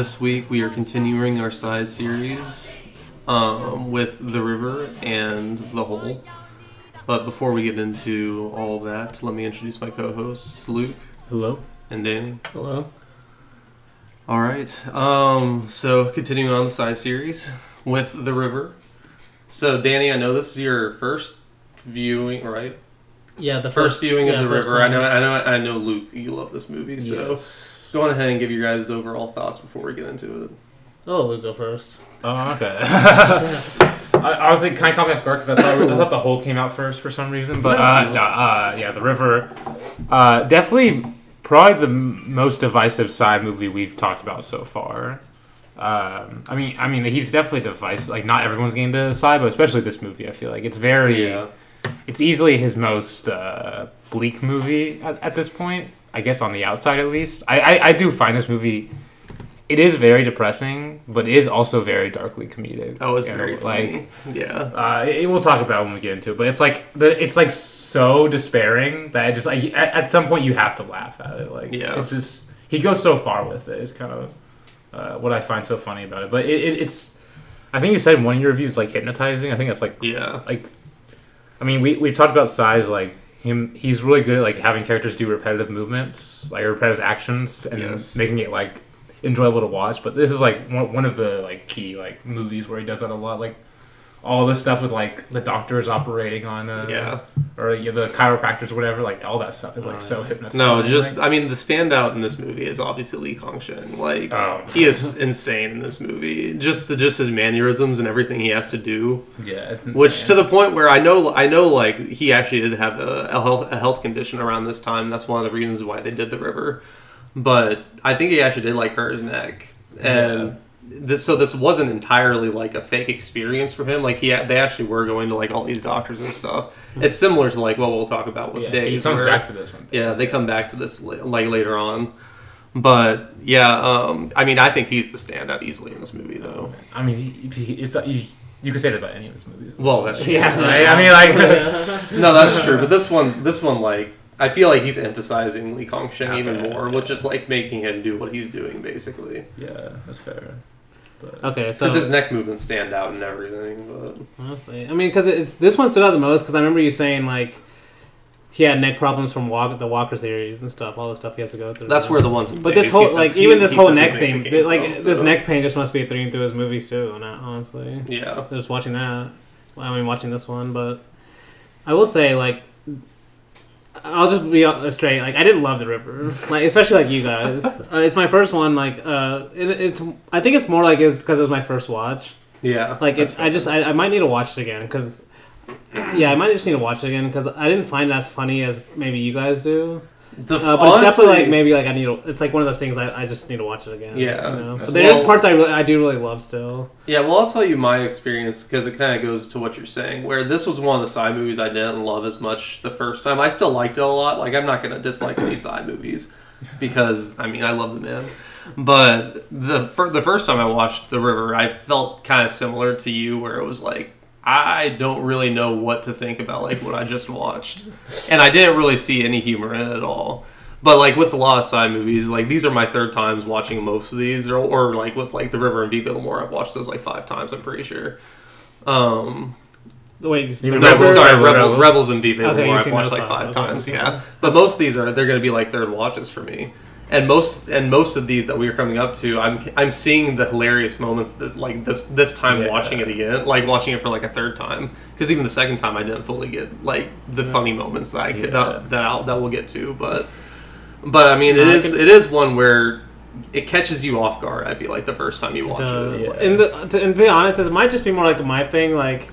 This week we are continuing our Tsai's series um, with The River and The Hole. But before we get into all that, let me introduce my co hosts, Luke Hello. and Danny. Hello. All right. Um, so continuing on the Tsai's series with The River. So Danny, I know this is your first viewing, right? Yeah, the First, viewing yeah, of The first River. I know, I know, I know, Luke. You love this movie, so. Yes. Go on ahead and give your guys' overall thoughts before we get into it. Oh, Luke, go first. Oh, okay. I, I was like, can I comment off guard because I thought I thought the Hole came out first for some reason, but uh, no, uh, yeah, the river, uh, definitely probably the m- most divisive Tsai movie we've talked about so far. Um, I mean, I mean, he's definitely divisive. Like, not everyone's getting to Tsai, but especially this movie, I feel like it's very, Yeah. it's easily his most uh, bleak movie at, at this point. I guess on the outside, at least. I, I, I do find this movie. It is very depressing, but it is also very darkly comedic. Oh, it's You know, very funny. Like, yeah. uh, it, we'll talk about it when we get into it, but it's like the it's like so despairing that it just like at, at some point you have to laugh at it. Like, Yeah. it's just he goes so far with it. It's kind of uh, what I find so funny about it. But it, it, it's, I think you said in one of your reviews like hypnotizing. I think that's like Yeah. like I mean we we talked about Tsai's like him he's really good at like having characters do repetitive movements like repetitive actions and Yes. making it like enjoyable to watch but this is like one, one of the like key like movies where he does that a lot like all this stuff with like the doctors operating on uh Yeah. or yeah, the chiropractors or whatever like all that stuff is like so hypnotizing No, just like, I mean the standout in this movie is obviously Lee Kong-shen. Like Oh. he is insane in this movie. Just the, just his mannerisms and everything he has to do. yeah it's Which to the point where I know I know like he actually did have a, a health a health condition around this time. That's one of the reasons why they did the river. But I think he actually did like hurt his neck. And this so this wasn't entirely like a fake experience for him. Like he they actually were going to like all these doctors and stuff. It's similar to like what we'll talk about with yeah, Dave. he comes where- back to this one yeah, they come back to this like later on. But yeah, um, I mean, I think he's the standout easily in this movie, though. I mean he, he, it's, you, you could say that about any of his movies Well, that's true. yeah right? I mean like no, that's true. But this one, this one, like, I feel like he's emphasizing Lee Kong Shen even more yeah. with just like making him do what he's doing, basically. Yeah, that's fair. But Okay, so Because his neck movements stand out and everything. But honestly, I mean, because it's this one stood out the most because I remember you saying like he had neck problems from walk the Walker series and stuff, all the stuff he has to go through. that's where the ones. But this whole says like he- even this he whole neck thing, came like from, this so- neck pain just must be a theme through his movies too. Not honestly, Yeah. just watching that. I mean, watching this one, but I will say like. I'll just be straight. Like I didn't love the river, like especially like you guys. uh, it's my first one. Like uh, it, it's. I think it's more like it's because it was my first watch. Yeah. Like it's, I just, I, I might need to watch it again because, yeah, I might just need to watch it again because I didn't find it as funny as maybe you guys do. The, Uh, but it's definitely like maybe like I need to. It's like one of those things I, I just need to watch it again. Yeah. you know? But there's well- parts I really, I do really love still. Yeah, well, I'll tell you my experience because it kind of goes to what you're saying. Where this was one of the Tsai movies I didn't love as much the first time. I still liked it a lot. Like, I'm not going to dislike any Tsai movies because, I mean, I love the man. But the the first time I watched The River, I felt kind of similar to you, where it was like, I don't really know what to think about like what I just watched, and I didn't really see any humor in it at all. But like with a lot of Tsai movies, like these are my third times watching most of these, or, or like with like The River and Viva L'Amour, I've watched those like five times. I'm pretty sure. Um, Wait, just The the no, River- river- sorry, Rebels. Rebels, Rebels and Viva Okay, L'Amour, I've watched like five, five okay. times. Yeah, but most of these are they're going to be like third watches for me. And most and most of these that we are coming up to, I'm I'm seeing the hilarious moments that like this this time Yeah. watching it again, like watching it for like a third time, because even the second time I didn't fully get like the funny moments that I could Yeah. that that, I'll, that we'll get to, but but I mean it I is can... it is one where it catches you off guard. I feel like the first time you watch Uh, it. Yeah. and, the, to, and to be honest, this might just be more like my thing. Like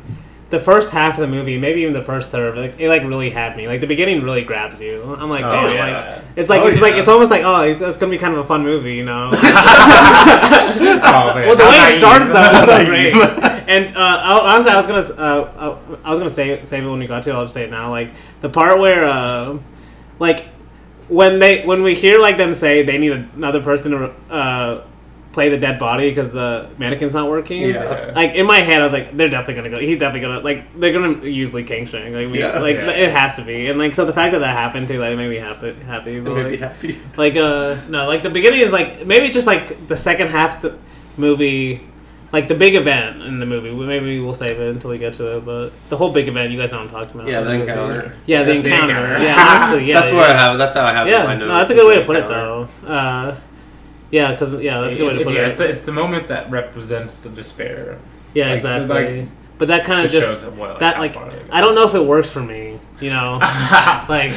the first half of the movie, maybe even the first third, like it like really had me. Like the beginning really grabs you. I'm like, Oh, damn, yeah. like it's like Oh, it's like it's almost like oh, it's, it's gonna be kind of a fun movie, you know. Oh, well, the How way it starts though is so great. And uh, I- honestly, I was gonna uh, I I was gonna say save it when we got to. it. I'll just say it now. Like the part where uh, like when they when we hear like them say they need another person to uh, play the dead body because the mannequin's not working. Yeah. Like in my head, I was like, they're definitely gonna go. He's definitely gonna like they're gonna use Lee King Shang. Like, we, Yeah. like Yeah. it has to be. And like so, the fact that that happened too, like made me happy. Happy. But, Made me like, happy. like uh no, like the beginning is like maybe just like the second half of the movie, like the big event in the movie. we- Maybe we'll save it until we get to it. But the whole big event, you guys know what I'm talking about. Yeah, the encounter. Yeah, the The encounter. encounter. Yeah, honestly, yeah. that's yeah. what I have. That's how I have. it in Yeah, my no, that's a good way to put it though. Uh, yeah, because yeah, that's a good way to put yeah, it. it's, the, it's the moment that represents the despair. yeah, like, exactly. like, but that kind of Just, just shows what, that like. I don't know if it works for me. You know, like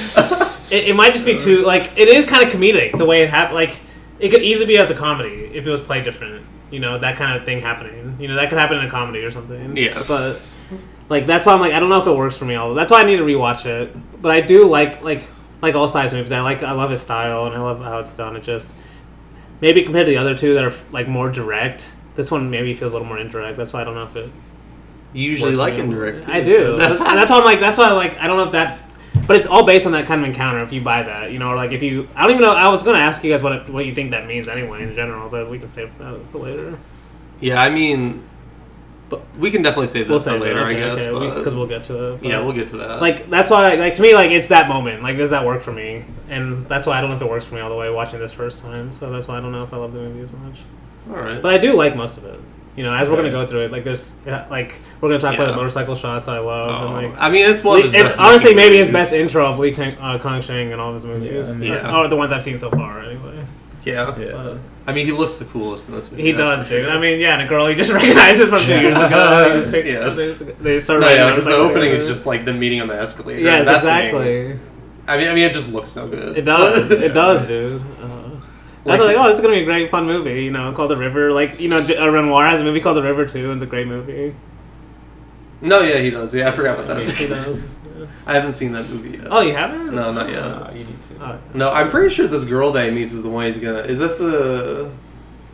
it, it might just be too like it is kind of comedic the way it happened. Like it could easily be as a comedy if it was played different. You know, that kind of thing happening. You know, that could happen in a comedy or something. Yes. but like that's why I'm like I don't know if it works for me. All that's why I need to rewatch it. But I do like like like all Tsai's movies. I like I love his style and I love how it's done. It just maybe compared to the other two that are like more direct. This one maybe feels a little more indirect. That's why I don't know if it You usually like indirect. I do. so- and that's why I'm like. That's why I like. I don't know if that, but it's all based on that kind of encounter. If you buy that, you know, or like if you, I don't even know. I was gonna ask you guys what it, what you think that means anyway in general, but we can save that for later. yeah, I mean, but we can definitely say that We'll for save later, it. Okay, I guess. okay, but because we'll get to it. yeah, we'll get to that. like that's why like to me like it's that moment like does that work for me and that's why i don't know if it works for me all the way watching this first time so that's why i don't know if i love the movie as much all right. but i do like most of it you know as we're gonna go through it like there's like we're gonna talk about the motorcycle shots that i love Oh, and like I mean, it's one of his it's best honestly looking maybe his movies. best intro of Lee Kang, uh, Kong Shang and all of his movies. Yeah. Yeah. Or the ones I've seen so far, anyway. Yeah. Yeah. But I mean, he looks the coolest in this movie. he does, for sure. dude. I mean, yeah, and a girl he just recognizes from two years ago. They pick- Yes. They, they start No, yeah, because the opening is just like the meeting on the escalator. Yes, That thing- exactly. I mean, I mean, it just looks so good. It does. it does, dude. Uh, I was Like- like, oh, this is gonna be a great, fun movie. You know, called The River. Like, you know, uh, Renoir has a movie called The River too, and it's a great movie. No, yeah, he does. Yeah, I forgot about that. He does. Yeah. I haven't seen that movie yet. Oh, you haven't? No, not yet. Uh, you need to. Oh, No, I'm pretty sure this girl that he meets is the one he's gonna. Is this the?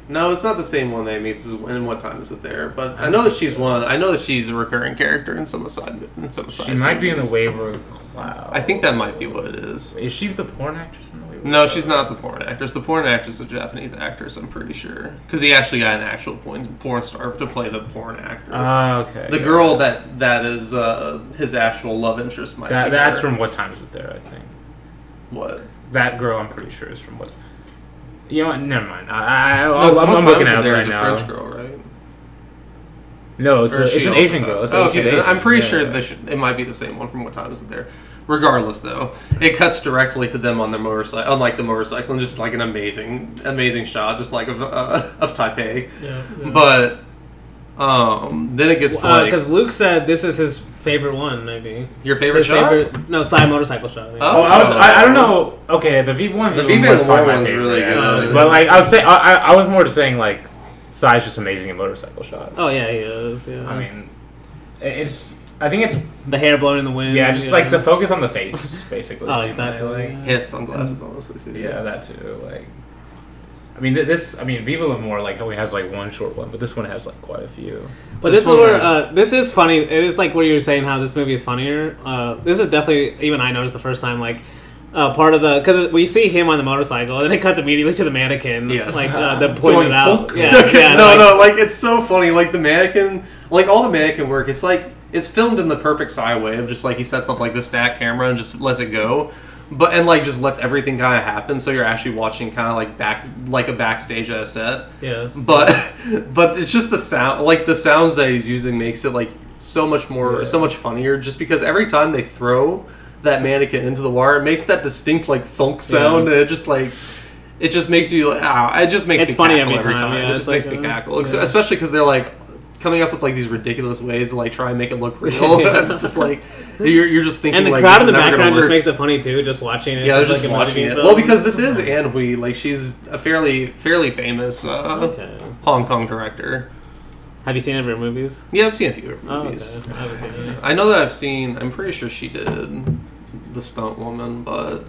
No, it's not the same one that he meets. And what time is it there? But I know that she's one. I know that she's a recurring character in some aside. In some aside. She might be in the Wayward Cloud. I think that might be what it is. Is she the porn actress in the Wayward No, she's not the porn actress. The porn actress is a Japanese actress. I'm pretty sure because he actually got an actual porn porn star to play the porn actress. Ah, okay. the yeah. girl that that is uh, his actual love interest might. That, be that's her. from What Time Is It There, I think. what? That girl, I'm pretty sure, is from what. You know what? Never mind. I, I, No, I'm, I'm looking at it There right now. French girl, right? No, it's, a, it's an Asian girl. It's, Oh, okay, Asian. I'm pretty Yeah. sure they should, it might be the same one from What Time Is It There. Regardless, though, it cuts directly to them on their motorcycle, unlike the motorcycle, and just like an amazing, amazing shot, just like of uh, of Taipei. Yeah. yeah. But um, then it gets to like Because Luke said this is his favorite one, maybe. your favorite His shot. favorite, no, Tsai motorcycle shot. yeah. Oh, I was. I, I don't know. Okay, the V one, The Viva Viva one was and probably my one's favorite, really good. actually. Uh, But like, I was saying, I, I I was more just saying like, Tsai's just amazing in motorcycle shots. Oh yeah, he is. Yeah. I mean, it's. I think it's the hair blown in the wind. yeah, just like the focus on the face, basically. Oh, exactly. Like, He has sunglasses, honestly. Too. yeah, that too. Like, I mean, this. I mean, Viva L'Amour like only has like one short one, but this one has like quite a few. But This this, is where has- uh, this is funny. It is like where you were saying how this movie is funnier. Uh, this is definitely even I noticed the first time like. Uh, part of the because we see him on the motorcycle and it cuts immediately to the mannequin Yes. like uh, the pointing Going out thunk. yeah, Okay, yeah, no, like- no, like it's so funny. Like the mannequin, like all the mannequin work, it's like it's filmed in the perfect Tsai way of just like he sets up like the stack camera and just lets it go, but and like just lets everything kind of happen. So you're actually watching kind of like back like a backstage at a set. yes But but it's just the sound, like the sounds that he's using makes it like so much more, Yeah. so much funnier. Just because every time they throw that mannequin into the water, it makes that distinct like thunk sound, Yeah. and it just like it just makes you like, ah, it just makes It's me funny cackle every time, time. yeah, it just makes like, me cackle, yeah. especially because they're like coming up with like these ridiculous ways to like try and make it look real. it's just like you're, you're just thinking and the like, crowd in the is never gonna background just makes it funny too just watching it yeah, they're like just a watching it. film. Well, because this is Anne Hui, like she's a fairly fairly famous uh, okay Hong Kong director. Have you seen any of her movies? Yeah, I've seen a few of her Oh, movies. okay. I haven't seen any. I know that I've seen. I'm pretty sure she did the Stunt Woman, but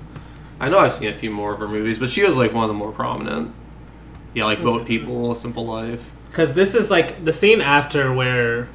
I know I've seen a few more of her movies. But she was like one of the more prominent. Yeah, like Boat People, A Simple Life. Because this is like the scene after where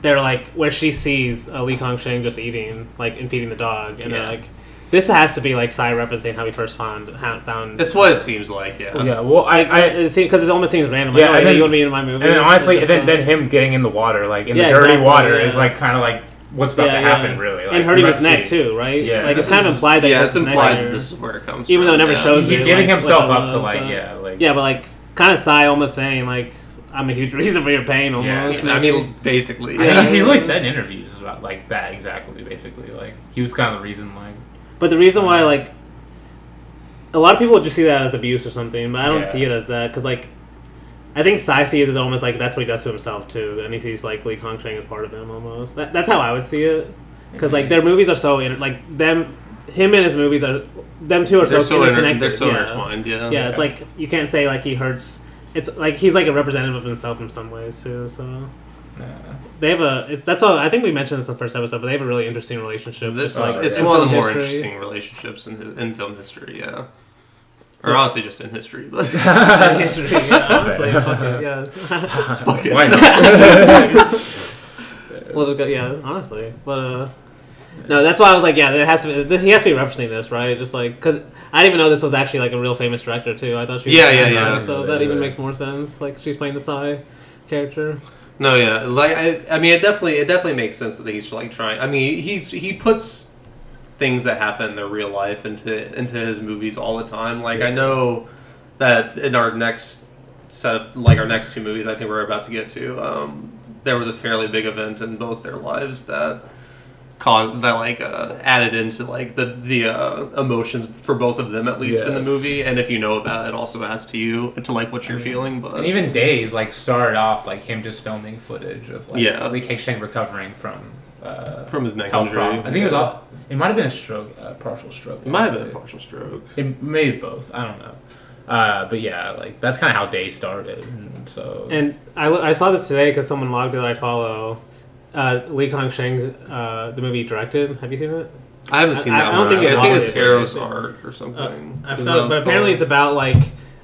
they're like where she sees uh, Lee Kong Sheng just eating like and feeding the dog, and they're like, this has to be like Tsai referencing how he first found ha- found. That's what it seems like. Yeah. Yeah, well, I, I because it almost seems random. Yeah, Like, oh, and hey, then- you want to be in my movie? and then honestly, It's then, then him getting in the water, like in Yeah, the dirty exactly, water, yeah. is like kind of like what's about Yeah, to yeah. happen, really. Like, and hurting his neck see- too, right? Yeah, like it's this kind of implied that yeah, he it's hurts his neck implied that this is where it comes Even from. though it never yeah. shows He's it, giving like, himself like, up to like yeah, like Yeah, but like kind of Tsai almost saying like I'm a huge reason for your pain Almost. Yeah, almost. I mean, basically. Yeah. think he's, he's really said in interviews about like that exactly, basically. Like he was kind of the reason, like But the reason why, uh, like, a lot of people just see that as abuse or something, but I don't Yeah. see it as that because, like, I think Tsai sees it almost like that's what he does to himself too, and he sees like Lee Kong Sheng as part of him almost. That, that's how I would see it because like mm-hmm. their movies are so inter- like them, him and his movies are them two are They're so, so, inter- interconnected. they're so yeah. intertwined. Yeah. Yeah, it's like you can't say like he hurts. It's like he's like a representative of himself in some ways too. So yeah. they have a. It, that's all. I think we mentioned this in the first episode, but they have a really interesting relationship. This, with, like, it's in one of the more history. interesting relationships in, in film history. Yeah. Or honestly, just in history. But history. Yeah, honestly, fuck it, yeah. Fuck it. Why not? we'll just go. Yeah, honestly, but uh, no, that's why I was like, yeah, there has to be. He has to be referencing this, right? Just like because I didn't even know this was actually like a real famous director too. I thought she. Was Yeah, yeah, yeah. So that even makes more sense. Like she's playing the Tsai character. No, yeah, like I, I mean, it definitely, it definitely makes sense that he's like trying. I mean, he's he puts things that happen in their real life into into his movies all the time. Like I know that in our next set of like our next two movies, I think we're about to get to, um, there was a fairly big event in both their lives that caused that like uh, added into like the the uh, emotions for both of them at least in the movie. And if you know about it, it also adds to you to like what you're feeling. But And even Days like started off like him just filming footage of like Yeah. Lee K-Sheng recovering from uh, from his neck health injury, problem. I think it was all. It might have been a stroke, uh, partial stroke. It might have been a partial stroke. It may have both. I don't know. Uh, but yeah, like that's kind of how Days started. And so And I, I saw this today because someone logged that I follow. Uh, Lee Kong Sheng, uh, the movie directed. Have you seen it? I haven't seen I- that I don't one. think I think it's was. Arrow's art or something. I've Is saw- but apparently it's about like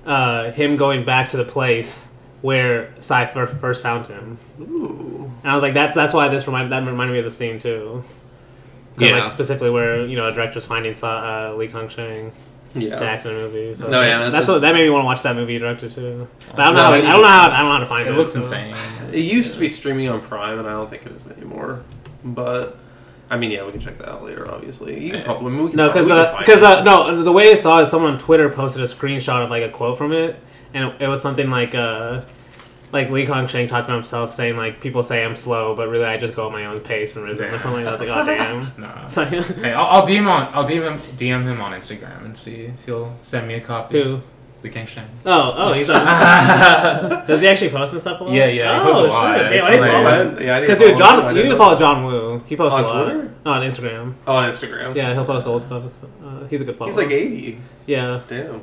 uh, him going back to the place where fir- first found him. Ooh. And I was like, that, that's why this reminded that reminded me of the scene too. Yeah. like specifically where you know a director's finding uh, Lee Kong Sheng Yeah. act in movie. So No, yeah, like- that's just- what that made me want to watch that movie he directed too. But I don't So know. How, I I don't to- know how I don't know how to find it. it looks so- insane. It used to be streaming on Prime, and I don't think it is anymore. But I mean, yeah, we can check that out later. Obviously, you can probably we can No, because probably- we can find because it. uh, no, the way I saw it, someone on Twitter posted a screenshot of like a quote from it, and it, it was something like uh, like Lee Kong Sheng talking about himself, saying like people say I'm slow, but really I just go at my own pace and rhythm or something. like that. I was like, oh damn. Nah. So, Hey, I'll, I'll DM on I'll DM him DM him on Instagram and see if he'll send me a copy. who? Lee K-Sheng. Oh, oh, he's on. Does he actually post and stuff a lot? Yeah, yeah, he Oh, posts a lot. shit. It's Damn, I didn't follow him. yeah, Because dude, him. John, you need to follow John Woo. He posts On a lot. Twitter? No, on Instagram. Oh, on Instagram. Yeah, he'll post old stuff. Uh, he's a good follower. He's like eighty. yeah, Damn.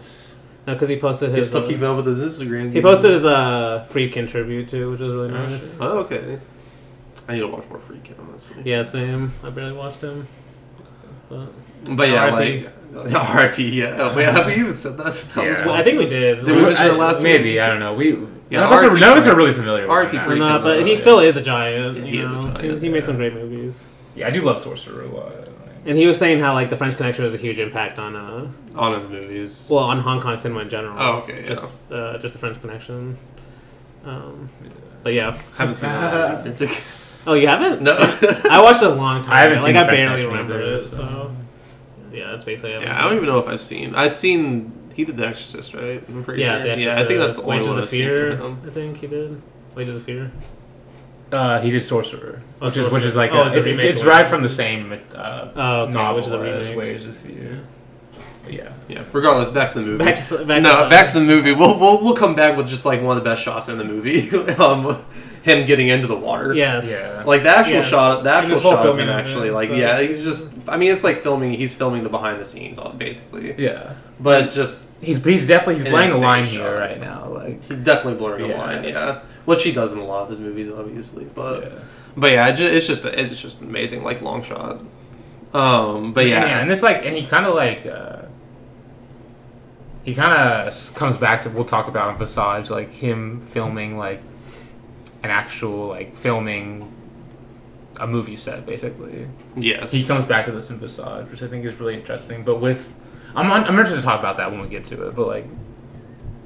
No, because he posted He's his. still uh, keeping up with his Instagram. he posted his uh, Friedkin tribute too, which was really Oh, nice. shit. Oh, okay. I need to watch more Friedkin, honestly. Yeah, same. I barely watched him. But But yeah, R.I.P.. like R.I.P. Yeah. Oh, wait, have we even said that? Yeah. one? I think we did. Did we mention it last Maybe week? I don't know. We Yeah, none, of us are, RP none of us are Freak. really familiar. with RP him. Or Friedkin, not, but he yeah. still is a giant. Yeah, you he is a giant, He, he made some great movies. Yeah, I do love Sorcerer a lot. And he was saying how like the French Connection was a huge impact on uh on his movies. well on Hong Kong cinema in general. Oh, okay, yeah. Just uh, just the French Connection. Um, but yeah. haven't seen that. Oh, you haven't? no. I watched it a long time. I haven't ago. seen like I barely remember either, it. so- So yeah, that's basically. Yeah, I don't even know if I've seen. I'd seen. He did The Exorcist, right? I'm pretty Yeah, sure. the Exorcist, yeah, I think that's the only Wages one of I've seen Fear. from him. I think he did. Wages of Fear. Uh, he did Sorcerer, Oh, which is which is like Oh, a, it's a it's, it's, remake it's one. right from the same uh, Oh, okay, novel which is a as remake. Ways of Fear. But yeah, Yeah. Regardless, back to the movie. Back to back no, to, back to the movie. We'll, we'll we'll come back with just like one of the best shots in the movie. um, him getting into the water. Yes. Yeah. Like the actual Yes. shot, the actual shot of him actually, like stuff. yeah, he's just. I mean, it's like filming. He's filming the behind the scenes, basically. Yeah. But it's just He's he's definitely he's An playing a line shot. here right now. Like he's definitely blurring the Yeah. line. Yeah, which he does in a lot of his movies, obviously. But yeah. but yeah, it's just it's just amazing, like long shot. Um, but And, yeah, and this like, and he kind of like, uh, he kind of comes back to we'll talk about in Visage, like him filming like an actual like filming a movie set, basically. yes, He comes back to this in Visage, which I think is really interesting. But with, I'm I'm interested to talk about that when we get to it. But like,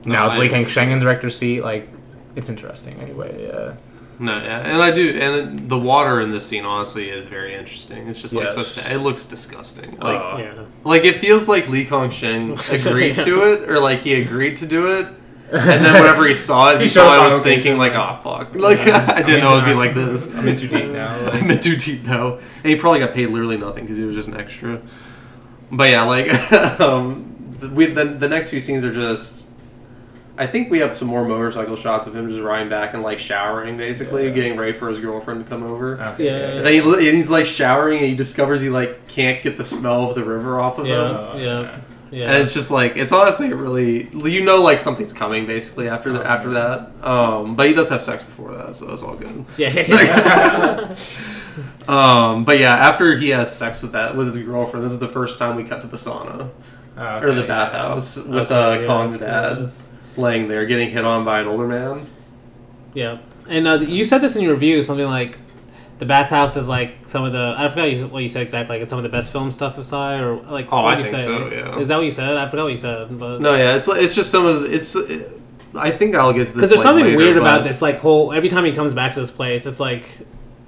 No, now it's Lee Kang Sheng in director seat. Like, it's interesting anyway. Yeah. No, yeah, and I do, and the water in this scene honestly is very interesting. It's just like so, Yes. sta- it looks disgusting. Like, Oh. Yeah. like it feels like Lee Kong Sheng agreed to it, or like he agreed to do it, and then whenever he saw it, he, He showed probably up was on thinking like, "Oh fuck!" Like I didn't know it'd be like this. I'm in too deep now. Like, I'm in too deep now, and he probably got paid literally nothing because he was just an extra. But yeah, like um, we the, the next few scenes are just. I think we have some more motorcycle shots of him just riding back and like showering, basically Yeah. getting ready for his girlfriend to come over. okay, Yeah. And, he, and he's like showering, and he discovers he like can't get the smell of the river off of him. Yeah. Oh, Yeah. Yeah. And it's just like it's honestly really you know like something's coming basically after the, Oh, after that. Um, but he does have sex before that, so it's all good. yeah. Um, but yeah, after he has sex with that with his girlfriend, this is the first time we cut to the sauna Okay, or the yeah. bathhouse with Okay, uh, Kong's yes, dad yes. Laying there getting hit on by an older man. Yeah, and uh, you said this in your review, something like the bathhouse is like some of the I forgot what you said exactly. Like it's some of the best film stuff of Tsai, or like Oh, what I you think say? so, yeah. Is that what you said? I forgot what you said, but No, yeah, it's it's just some of the, it's. I think I'll get to this because there's like, something later, weird about this like whole every time he comes back to this place, it's like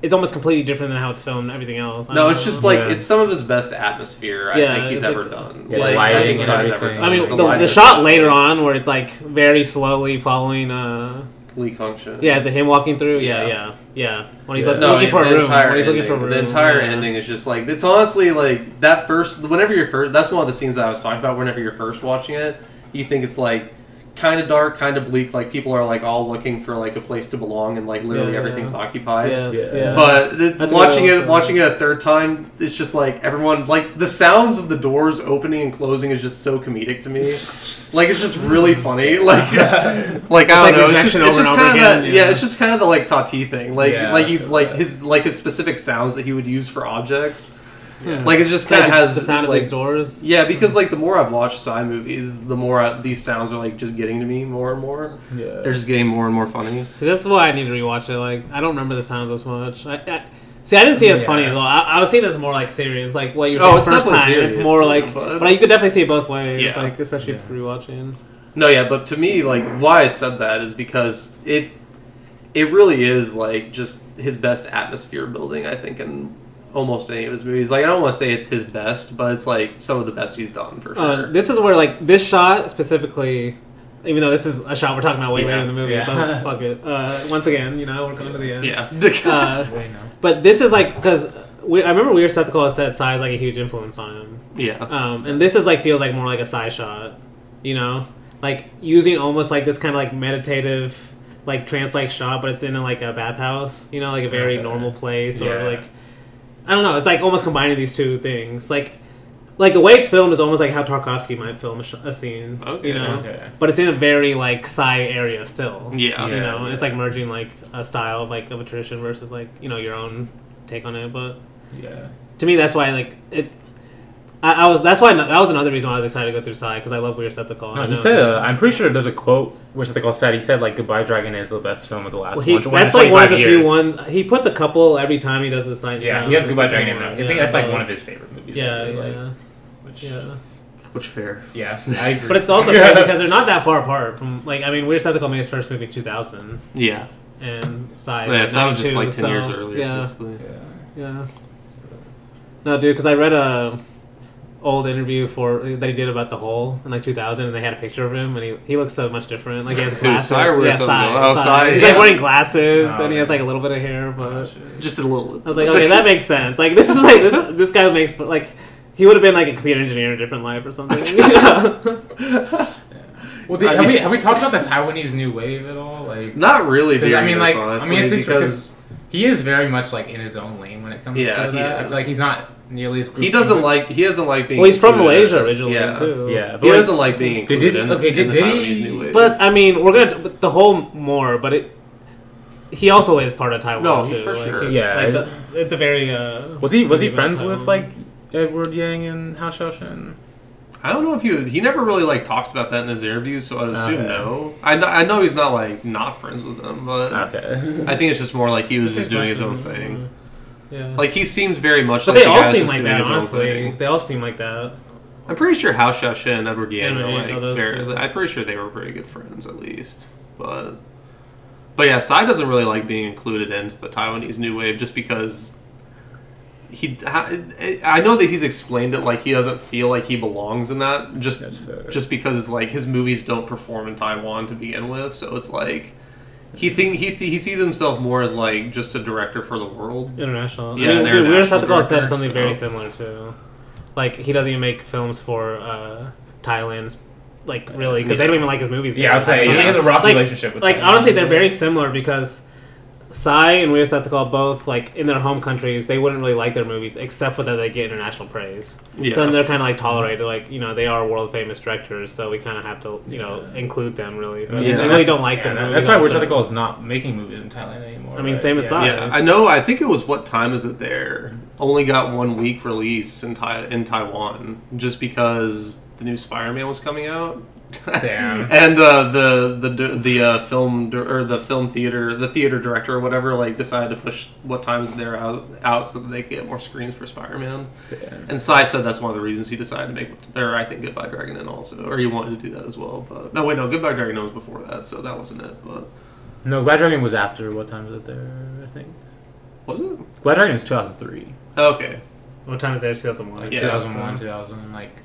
it's almost completely different than how it's filmed. and Everything else. I No, don't it's know. just like Yeah. it's some of his best atmosphere I Yeah, think he's it's ever like- done. Yeah, like lighting I think and Tsai's ever everything. done. I mean, the, lighting the is shot later on where it's like very slowly following. uh Lee Kong Shin. Yeah, is it him walking through? Yeah, Yeah. yeah, yeah. When he's Yeah. like, No, looking for a the room. entire When he's looking for a room. The entire yeah. ending is just like it's honestly like that first. Whenever you're first, that's one of the scenes that I was talking about. Whenever you're first watching it, you think it's like kind of dark, kind of bleak. Like people are like all looking for like a place to belong, and like literally Yeah, everything's yeah. occupied. Yes, Yeah. yeah. But it, That's watching it, was- watching it a third time, it's just like everyone like the sounds of the doors opening and closing is just so comedic to me. like it's just really funny. Like, like I don't know. It's just, it's just kind of again, that. yeah. Yeah, it's just kind of the like Tati thing. Like, Yeah, like you like that. his like his specific sounds that he would use for objects. Yeah. Hmm. Like it just kind of has the sound of these doors. Yeah, because like the more I've watched Tsai movies, the more I, these sounds are like just getting to me more and more. Yeah. They're just getting more and more funny. See, that's why I need to rewatch it. Like, I don't remember the sounds as much. I, I, see, I didn't see it as funny as well. I, I was seeing it as more like serious, like what you're Oh, saying it's first definitely time. It's more too, like, but- but, you could definitely see it both ways. Yeah. Like, especially Yeah. for rewatching. No, yeah, but to me, like, why I said that is because it it really is like just his best atmosphere building. I think in almost any of his movies. Like, I don't want to say it's his best, but it's like some of the best he's done for sure. Uh, this is where like this shot specifically. Even though this is a shot we're talking about way Yeah. later in the movie, Yeah. but fuck it. Uh, once again, you know, we're coming to the end. yeah, Uh, but this is like because We, I remember we were set skeptical that said Tsai is like a huge influence on him. yeah, Um, and this is like feels like more like a Tsai shot, you know, like using almost like this kind of like meditative, like trance like shot, but it's in like a bathhouse, you know, like a very normal place, or Yeah. like I don't know, it's like almost combining these two things, like like the way it's filmed is almost like how Tarkovsky might film a, sh- a scene, Okay, you know, Okay. but it's in a very like Tsai area still, yeah, you Yeah, know, and it's like merging like a style of like of a tradition versus like you know your own take on it, but Yeah. to me that's why like it I, I was that's why that was another reason why I was excited to go through Tsai because I love Weerasethakul. No, I he know- said, uh, I'm pretty sure there's a quote which I think I said. He said, like, Goodbye Dragon is the best film of the last well, he, one. that's like one of the few one. He puts a couple every time he does his science. Yeah, he has Goodbye Dragon in there. I think that's like one of his favorite movies. Yeah, maybe, like, yeah, which, yeah. which fair. yeah, I agree. But it's also crazy because they're not that far apart from like I mean Weerasethakul made his first movie in 2000 Yeah, and Tsai. yeah. So that was just like ten years earlier, Yeah, basically. Yeah. yeah. No, dude, because I read a old interview for that he did about the hole in like 2000, and they had a picture of him, and he, he looks so much different. Like he has glasses. Tsai or yeah, something? Tsai, Oh, Tsai. Tsai, He's yeah. like wearing glasses, Oh, and he has like a little bit of hair, but oh, Just a little. I was like, okay, that makes sense. Like this is like this this guy makes like he would have been like a computer engineer in a different life or something. you know? Well, did, I have we have we talked about the Taiwanese new wave at all? Like, Not really. 'cause, I mean, this, like, I mean, it's because because he is very much like in his own lane when it comes Yeah, to that. I feel like he's not nearly as. he doesn't like he doesn't like being. Well, he's from included. Malaysia originally Yeah. too. Yeah, but He like, doesn't like being Did- included did- in, the- okay, in the did Taiwanese he- New Wave. But I mean, we're gonna but the whole more, but it. He also is part of Taiwan No, too. for like, sure. he- Yeah. like the, it's a very. Uh, was he was he friends with like Edward Yang and Hou Hsiao-hsien? I don't know if he he never really like talks about that in his interviews, so I'd assume Okay. no. I know, I know he's not like not friends with them, but Okay. I think it's just more like he was just doing his own question. thing. Yeah. Like he seems very much but like they the all guy's seem like that. Honestly, they all seem like that. I'm pretty sure Hou Hsiao-hsien and Edward Yang Yeah, are yeah, like no, those very. two. I'm pretty sure they were pretty good friends at least, but but yeah, Tsai doesn't really like being included into the Taiwanese New Wave just because he. I know that he's explained it like he doesn't feel like he belongs in that just just because it's like his movies don't perform in Taiwan to begin with, so it's like. He think he he sees himself more as like just a director for the world. International. Yeah, I mean, dude, Weerasethakul international something director, very similar too. Like he doesn't even make films for uh, Thailand's. Like really, because they don't even like his movies. Yeah, I'll say he has a rough like- relationship with. like Taiwan. honestly they're very similar because Tsai and Weerasethakul both like in their home countries they wouldn't really like their movies except for that they get international praise. Yeah. So then they're kind of like tolerated like you know they are world famous directors so we kind of have to you know include them really. But Yeah, they really don't like Yeah, them. that- that's why Weerasethakul is not making movies in Thailand anymore. I mean, right? same as yeah. Tsai. Yeah, I know. I think it was what time is it there? Only got one week release in Tai- in Taiwan, just because the new Spider-Man was coming out. Damn. and uh, the the the uh, film dir- or the film theater, the theater director or whatever, like decided to push what times they're out out so that they could get more screens for Spider-Man. And Tsai said that's one of the reasons he decided to make, or I think Goodbye Dragon Inn also, or he wanted to do that as well. But no, wait, no, Goodbye Dragon Inn was before that, so that wasn't it. But No, Glad Dragon was after. What time was it there? I think. was it? Glad Dragon is 2003. Okay. What time is there? Two thousand one. Yeah, two thousand one, two thousand Like,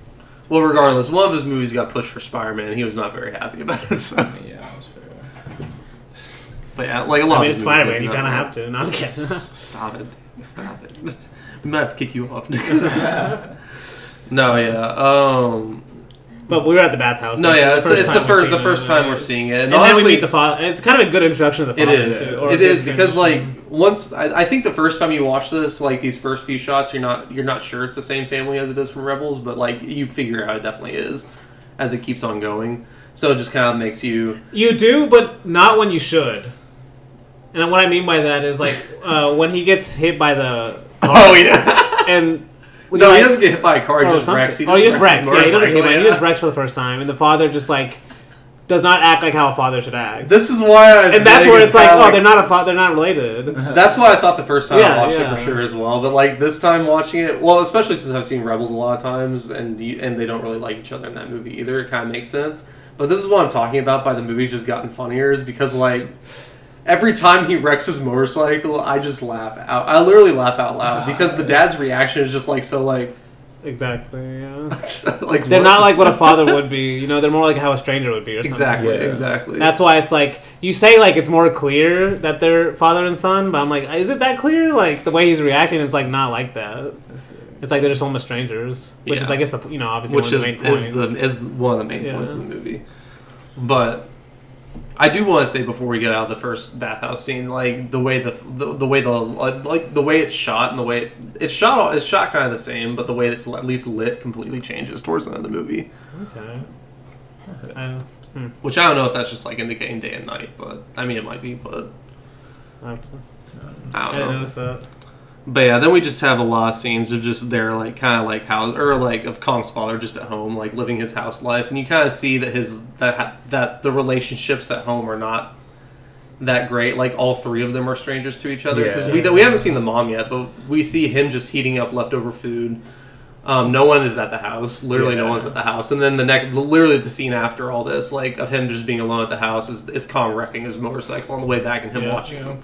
Well, regardless, one of his movies got pushed for Spider-Man. and He was not very happy about it. So, yeah, that's fair. but yeah, like a lot I mean, of it's his movies Spider-Man. do You kind of have to. No, I'm kidding. Stop it! Stop it! We might have to kick you off. no, yeah. Um, But we were at the bathhouse. no, yeah. It's, it's the first the first time we're seeing it, and, And honestly, then we meet the father. It's kind of a good introduction to the It father. is. too, or It is because like once I, I think the first time you watch this, like these first few shots, you're not you're not sure it's the same family as it is from Rebels, but like you figure out it definitely is as it keeps on going. So it just kind of makes you you do, but not when you should. And what I mean by that is like uh, when he gets hit by the oh yeah. and no, he doesn't get hit by a car. Oh, he just something. wrecks. He oh, he just wrecks. his Yeah, he doesn't hit. He just wrecks for the first time, and the father just like does not act like how a father should act. This is why I'm and that's where it's like, oh, they're not a father. They're not related. That's why I thought the first time Yeah, I watched it for sure as well. But like this time watching it, well, especially since I've seen Rebels a lot of times, and you, and they don't really like each other in that movie either. It kind of makes sense. But this is what I'm talking about. By the movie's just gotten funnier is because like every time he wrecks his motorcycle, I just laugh out. I literally laugh out loud because the dad's reaction is just like so like exactly. Yeah. like They're what? not like what a father would be. You know, they're more like how a stranger would be. Or something. exactly Yeah. exactly. That's why it's like you say like it's more clear that they're father and son, but I'm like, is it that clear? Like the way he's reacting, it's like not like that. It's like they're just almost strangers, which is I guess the you know obviously which one is of the main is points. the is one of the main Yeah. points of the movie. But I do want to say before we get out of the first bathhouse scene, like the way the the, the way the like the way it's shot and the way it, it's shot it's shot kind of the same, but the way it's at least lit completely changes towards the end of the movie. okay. I, hmm, Which I don't know if that's just like indicating day and night, but I mean it might be, but I have to- I I don't didn't know. notice that. But yeah, then we just have a lot of scenes of just their like kind of like how or like of Kong's father just at home, like living his house life, and you kind of see that his that that the relationships at home are not that great. Like all three of them are strangers to each other because we Yeah. don't- we haven't seen the mom yet, but we see him just heating up leftover food. Um, no one is at the house. Literally, no one's at the house. And then the next, literally, the scene after all this, like of him just being alone at the house, is, is Kong wrecking his motorcycle on the way back and him Yeah. watching him.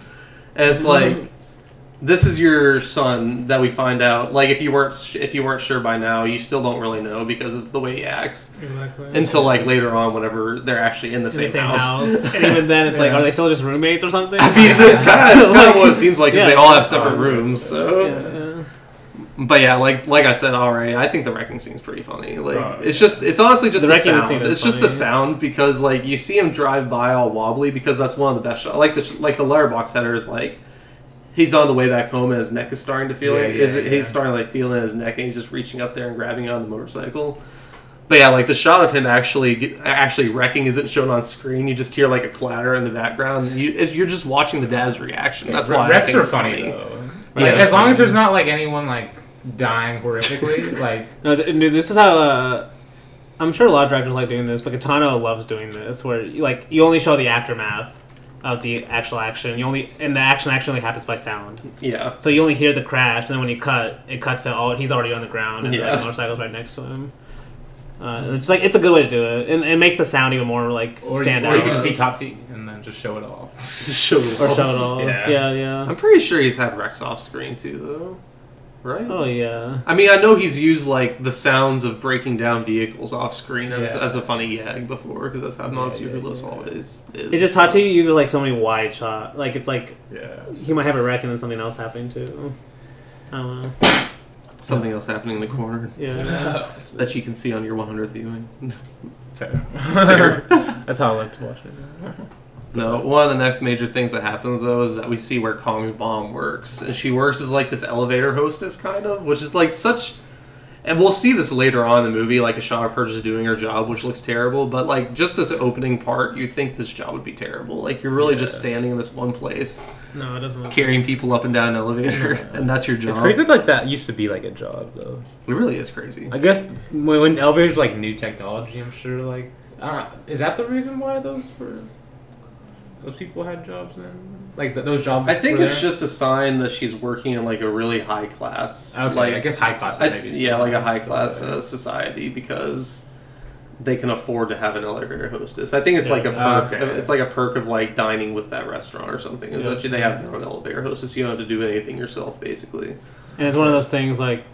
And it's like, this is your son that we find out. Like if you weren't sh- if you weren't sure by now, you still don't really know because of the way he acts Exactly. until like later on, whenever they're actually in the in same, the same house. house. and even then, it's like, are they still just roommates or something? I mean, it's kind of it's kind of what it seems like because Yeah. they all have separate Oh, rooms. So, Yeah, But yeah, like like I said already, I think the wrecking scene's pretty funny. Like Oh, it's just it's honestly just The the, wrecking sound. scene is It's just the sound because like you see him drive by all wobbly because that's one of the best shots. Like the like the Letterboxd header is like he's on the way back home and his neck is starting to feel Yeah, like yeah, is it, yeah. he's starting to like feeling his neck and he's just reaching up there and grabbing on the motorcycle. But yeah, like the shot of him actually actually wrecking isn't shown on screen. You just hear like a clatter in the background. You it- you're just watching the dad's reaction. That's why I Wrecks think are it's funny, though. Yeah, Like, that's- as long as there's not like anyone like dying horrifically, like No, th- dude, this is how. Uh, I'm sure a lot of directors like doing this, but Kitano loves doing this, where like you only show the aftermath of the actual action. You only and the action actually happens by sound. Yeah. So you only hear the crash, and then when you cut, it cuts to all. He's already on the ground and Yeah. the motorcycle's right next to him. Uh, it's like it's a good way to do it, and it makes the sound even more like or, stand or out. you can just be Yes. Tati and then just show it all. Show or show it all. Yeah. Yeah, yeah. I'm pretty sure he's had Rex off screen too, though. Right? Oh yeah. I mean, I know he's used like the sounds of breaking down vehicles off screen as, Yeah. as a funny gag before, because that's how Monsieur yeah, Hulot yeah. always is. It's just Tati uses like so many wide shot. Like it's like Yeah. he might have a wreck and then something else happening too. I don't know. Something else happening in the corner Yeah. that you can see on your 100th viewing. Fair. Fair. That's how I like to watch it. No, one of the next major things that happens though is that we see where Kong's mom works, and she works as like this elevator hostess kind of, which is like such. And we'll see this later on in the movie, like a shot of her just doing her job, which looks terrible. But like just this opening part, you think this job would be terrible. Like you're really just standing in this one place, No, it doesn't. Look carrying people up and down an elevator, and that's your job. It's crazy like that used to be like a job though. It really is crazy. I guess when, when elevators like new technology, I'm sure like I don't know, is that the reason why those were those people had jobs then? Like th- those jobs? I think were it's there? just a sign that she's working in like a really high class, okay. like I guess high class. I- maybe yeah, like a high class uh, society because they can afford to have an elevator hostess. I think it's Yeah. like a perk. okay. It's like a perk of like dining with that restaurant or something. Is Yeah. that they have their own elevator hostess. You don't have to do anything yourself, basically. And it's one of those things like,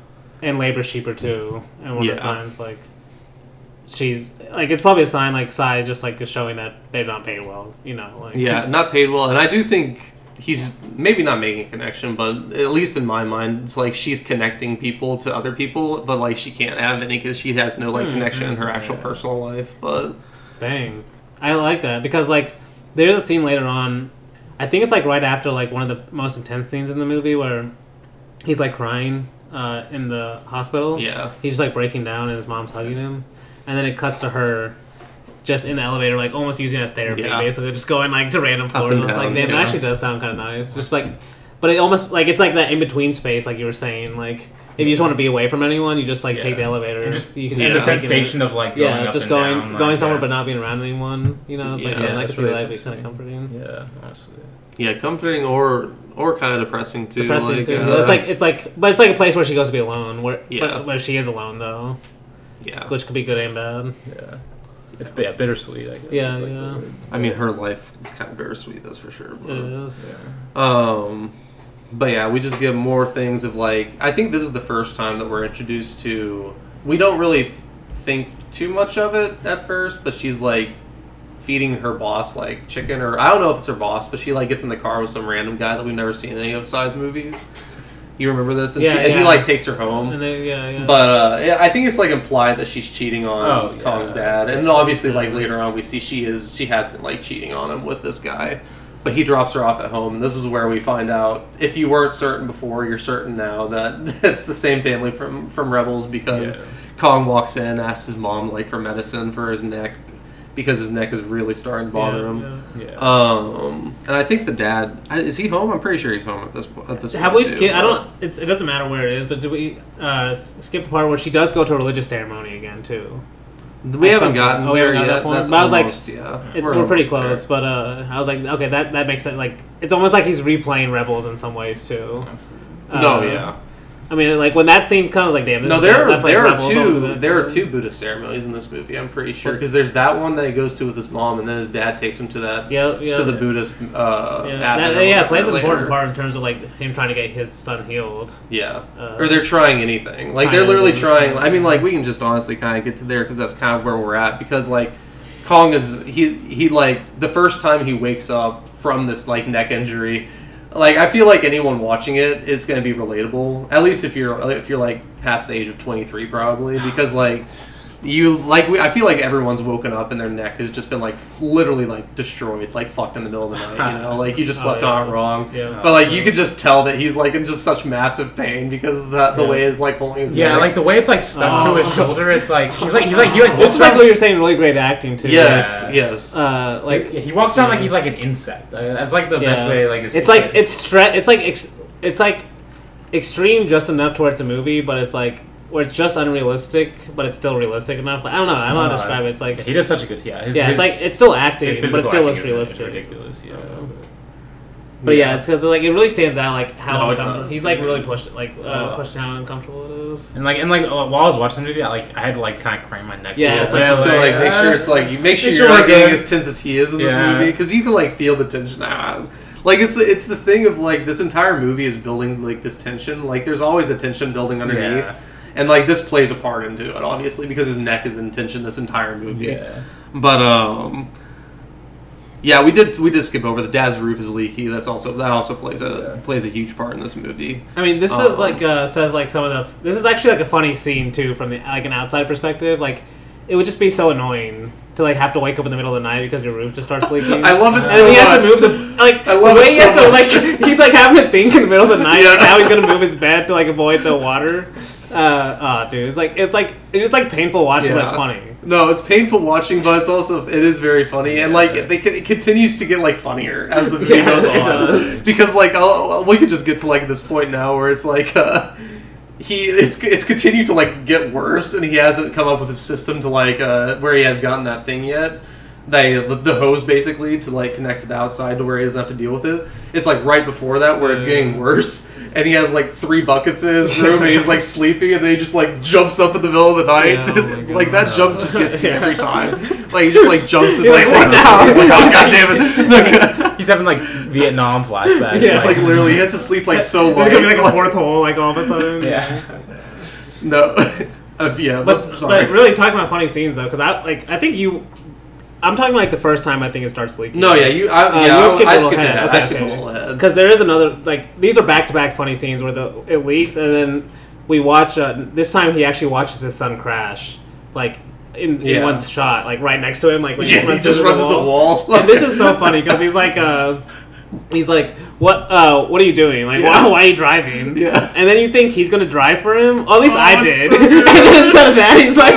and labor's cheaper too. And one Yeah. of the signs like, she's like it's probably a sign like Tsai just like is showing that they're not paid well. You know, like Yeah, not paid well, and I do think he's maybe not making a connection, but at least in my mind, it's like she's connecting people to other people, but like she can't have any because she has no like Hmm, connection in her actual yeah. personal life. But Bang. I like that because like there's a scene later on. I think it's like right after like one of the most intense scenes in the movie where he's like crying uh, in the hospital. yeah, He's just like breaking down and his mom's hugging him, and then it cuts to her just in the elevator, like almost using it as therapy, Yeah. basically just going like to random floors. and I was like, down, damn, it yeah. actually does sound kind of nice. Just like, but it almost like it's like that in between space, like you were saying, like. If you just want to be away from anyone, you just like take the elevator. And just you and Yeah. the just take it. sensation of like going yeah, up just and going down, like, going somewhere yeah. but not being around anyone. You know, it's like Yeah, yeah, I that's can see really that be kind of comforting. Yeah, honestly. yeah, comforting or or kind of depressing too. Depressing like, too. uh, it's like it's like, but it's like a place where she goes to be alone. Where Yeah. but, where she is alone though, yeah. which could be good and bad. Yeah. It's yeah, bittersweet, I guess. Yeah, like, yeah. I mean, her life is kind of bittersweet, that's for sure. It But, is. Yeah. um, but yeah, we just get more things of like. I think this is the first time that we're introduced to. We don't really think too much of it at first, but she's like feeding her boss like chicken, or I don't know if it's her boss, but she like gets in the car with some random guy that we've never seen in any of Tsai's movies. You remember this? And, Yeah, she, and he like takes her home. And then, yeah, yeah. But uh, I think it's like implied that she's cheating on Oh, yeah, Kong's dad, and obviously like later on we see she is she has been like cheating on him with this guy, but he drops her off at home. This is where we find out if you weren't certain before, you're certain now that it's the same family from from Rebels because Yeah. Kong walks in, asks his mom like for medicine for his neck because his neck is really starting to bother Yeah, him. yeah. Yeah. Um, and I think the dad is he home? I'm pretty sure he's home at this at this. Have point, we skipped? I don't. It's, it doesn't matter where it is, but do we uh, skip the part where she does go to a religious ceremony again too? We At haven't gotten. Oh, we there haven't yet. that? That's But I was like, yeah. It's, We're we're, pretty almost there. close, but uh, I was like, okay, that that makes sense. Like, it's almost like he's replaying Rebels in some ways too. No, Uh, yeah. I mean, like when that scene comes, like, damn. This No, is there are there are Rebels, what was two there are two Buddhist ceremonies in this movie. I'm pretty sure because there's that one that he goes to with his mom, and then his dad takes him to that Yeah, yeah. to the Buddhist. Uh, Yeah, that, yeah, plays an later. important part in terms of like him trying to get his son healed. Yeah, Uh, or they're trying anything. Like they're literally trying. I mean, like we can just honestly kind of get to there because that's kind of where we're at. Because like Kong is he he like the first time he wakes up from this like neck injury. Like I feel like anyone watching it is going to be relatable. At least if you're if you're like past the age of 23, probably because like you like we, I feel like everyone's woken up and their neck has just been like f- literally like destroyed, like fucked in the middle of the night. You know, like you just Oh, slept yeah. on it wrong. Yeah. But like you could just tell that he's like in just such massive pain because of that the Yeah. way his like holding his Yeah, neck. like the way it's like stuck Oh. to his shoulder. It's like he's like he's like he like This is like around. what you're saying. Really great acting too. yes, Yeah. yes. Uh, like Like he walks around like he's like an insect. Uh, That's like the best way. Like it's like it's stre- It's like ex- it's like extreme just enough towards a movie, but it's like where it's just unrealistic, but it's still realistic enough. Like, I don't know. I don't know how to Uh, describe it. It's like he does such a good yeah. His, yeah, his, it's like it's still acting, but it still looks is- is realistic. ridiculous. Yeah. But yeah, it's because like it really stands out like how No, uncomfortable he's like really pushed like uh, Uh, pushed how uncomfortable it is. And like and like uh, while I was watching the movie, I, like I had to like kind of crane my neck. Yeah, it's like bit, just to, like make uh, sure it's like you make sure make you're not like, getting uh, as tense as he is in this movie because you can like feel the tension. Ah, Like it's it's the thing of like this entire movie is building like this tension. Like there's always a tension building underneath, Yeah. And like this plays a part into it obviously because his neck is in tension this entire movie. Yeah. But um, yeah, we did we did skip over the dad's roof is leaky. That's also that also plays a plays a huge part in this movie. I mean, this Um, is like uh, says like some of the. This is actually like a funny scene too from the like an outside perspective. Like, it would just be so annoying to like have to wake up in the middle of the night because your roof just starts leaking. I love it and so he has much. to move the like I the love way it he has so to much. like he's like having to think in the middle of the night like, how he's gonna move his bed to like avoid the water. Uh, oh, dude, it's like it's like it's like painful watching, but it's funny. No, it's painful watching, but it's also it is very funny, and like they, it continues to get like funnier as the video Yeah, goes on. Because like I'll, we could just get to like this point now where it's like uh, he it's it's continued to like get worse, and he hasn't come up with a system to like uh, where he has gotten that thing yet. They the hose basically to like connect to the outside to where he doesn't have to deal with it. It's like right before that where it's getting worse, and he has like three buckets in his room, and he's like sleeping, and then he just like jumps up in the middle of the night. Yeah, oh like that jump just gets me every time. Like he just like jumps and like like, takes "What the now?" He's like, oh god damn it! He's having like Vietnam flashbacks. Yeah. like literally, he has to sleep like so There's light. gonna be like a fourth hole, like all of a sudden. yeah. no, uh, yeah, But, but, but really talking about funny scenes though, because I like I think you. I'm talking like the first time I think it starts leaking. no, yeah, you, I, Uh, yeah, you I, skipped a I little skipped ahead. ahead. Okay, I skipped okay. a little ahead. because there is another like these are back to back funny scenes where the it leaks and then we watch uh, this time he actually watches his son crash like in, in Yeah. one shot like right next to him like when Yeah, he runs just into runs at the wall. and this is so funny because he's like uh he's like what uh what are you doing? Like Yeah. why, why are you driving? Yeah. and then you think he's gonna drive for him? Oh, at least Oh, I did. so and then instead of he's so like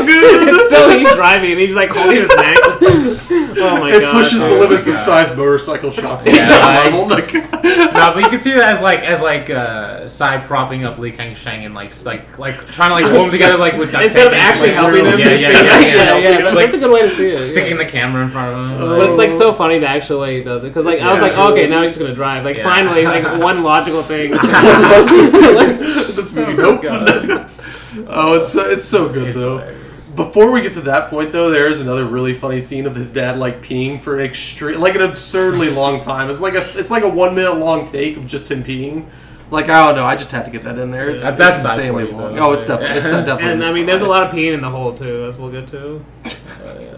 still he's driving. And he's like holding his neck oh my it god pushes the Oh my limits of Tsai's motorcycle shots. to Yeah. the next level. Like, no, but you can see that as like as like uh, Tsai propping up Lee Kang-sheng and like like like trying to like hold him together like with duct instead of tape, actually like, helping him yeah, yeah, instead yeah, yeah, yeah. him. That's like a good way to see it sticking yeah. the camera in front of him. But it's like so funny the actual way he does it because like I was Yeah. like okay now he's just gonna drive like Yeah. finally like one logical thing. this movie, nope. oh, it's so, it's so good It's though. Hilarious. Before we get to that point, though, there is another really funny scene of his dad like peeing for an extreme, like an absurdly long time. It's like a, it's like a one minute long take of just him peeing. Like I don't know, I just had to get that in there. It's, That- that's it's side insanely for long. though. Oh, it's definitely, it's definitely. and I mean there's a lot of peeing in the hole too as we'll get to.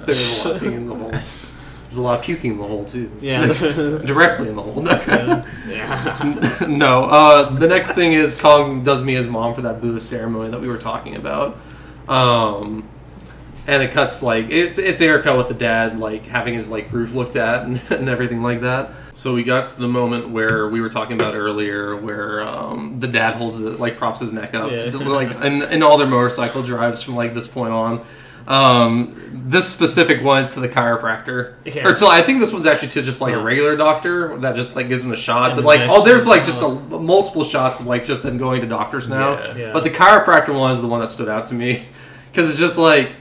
There's a lot of peeing in the hole. There's a lot of puking in the hole too. Yeah. directly in the hole. yeah. yeah. no. Uh, the next thing is Kong does me his mom for that Buddhist ceremony that we were talking about. Um, and it cuts like it's it's Erica with the dad like having his like roof looked at and, and everything like that. So we got to the moment where we were talking about earlier, where um, the dad holds it like props his neck up, Yeah. to, like in, in all their motorcycle drives from like this point on. Um, this specific one is to the chiropractor, Yeah. or to I think this one's actually to just like a regular doctor that just like gives him a shot. And But like, oh, there's like just a multiple shots of like just them going to doctors now. Yeah. But the chiropractor one is the one that stood out to me because it's just like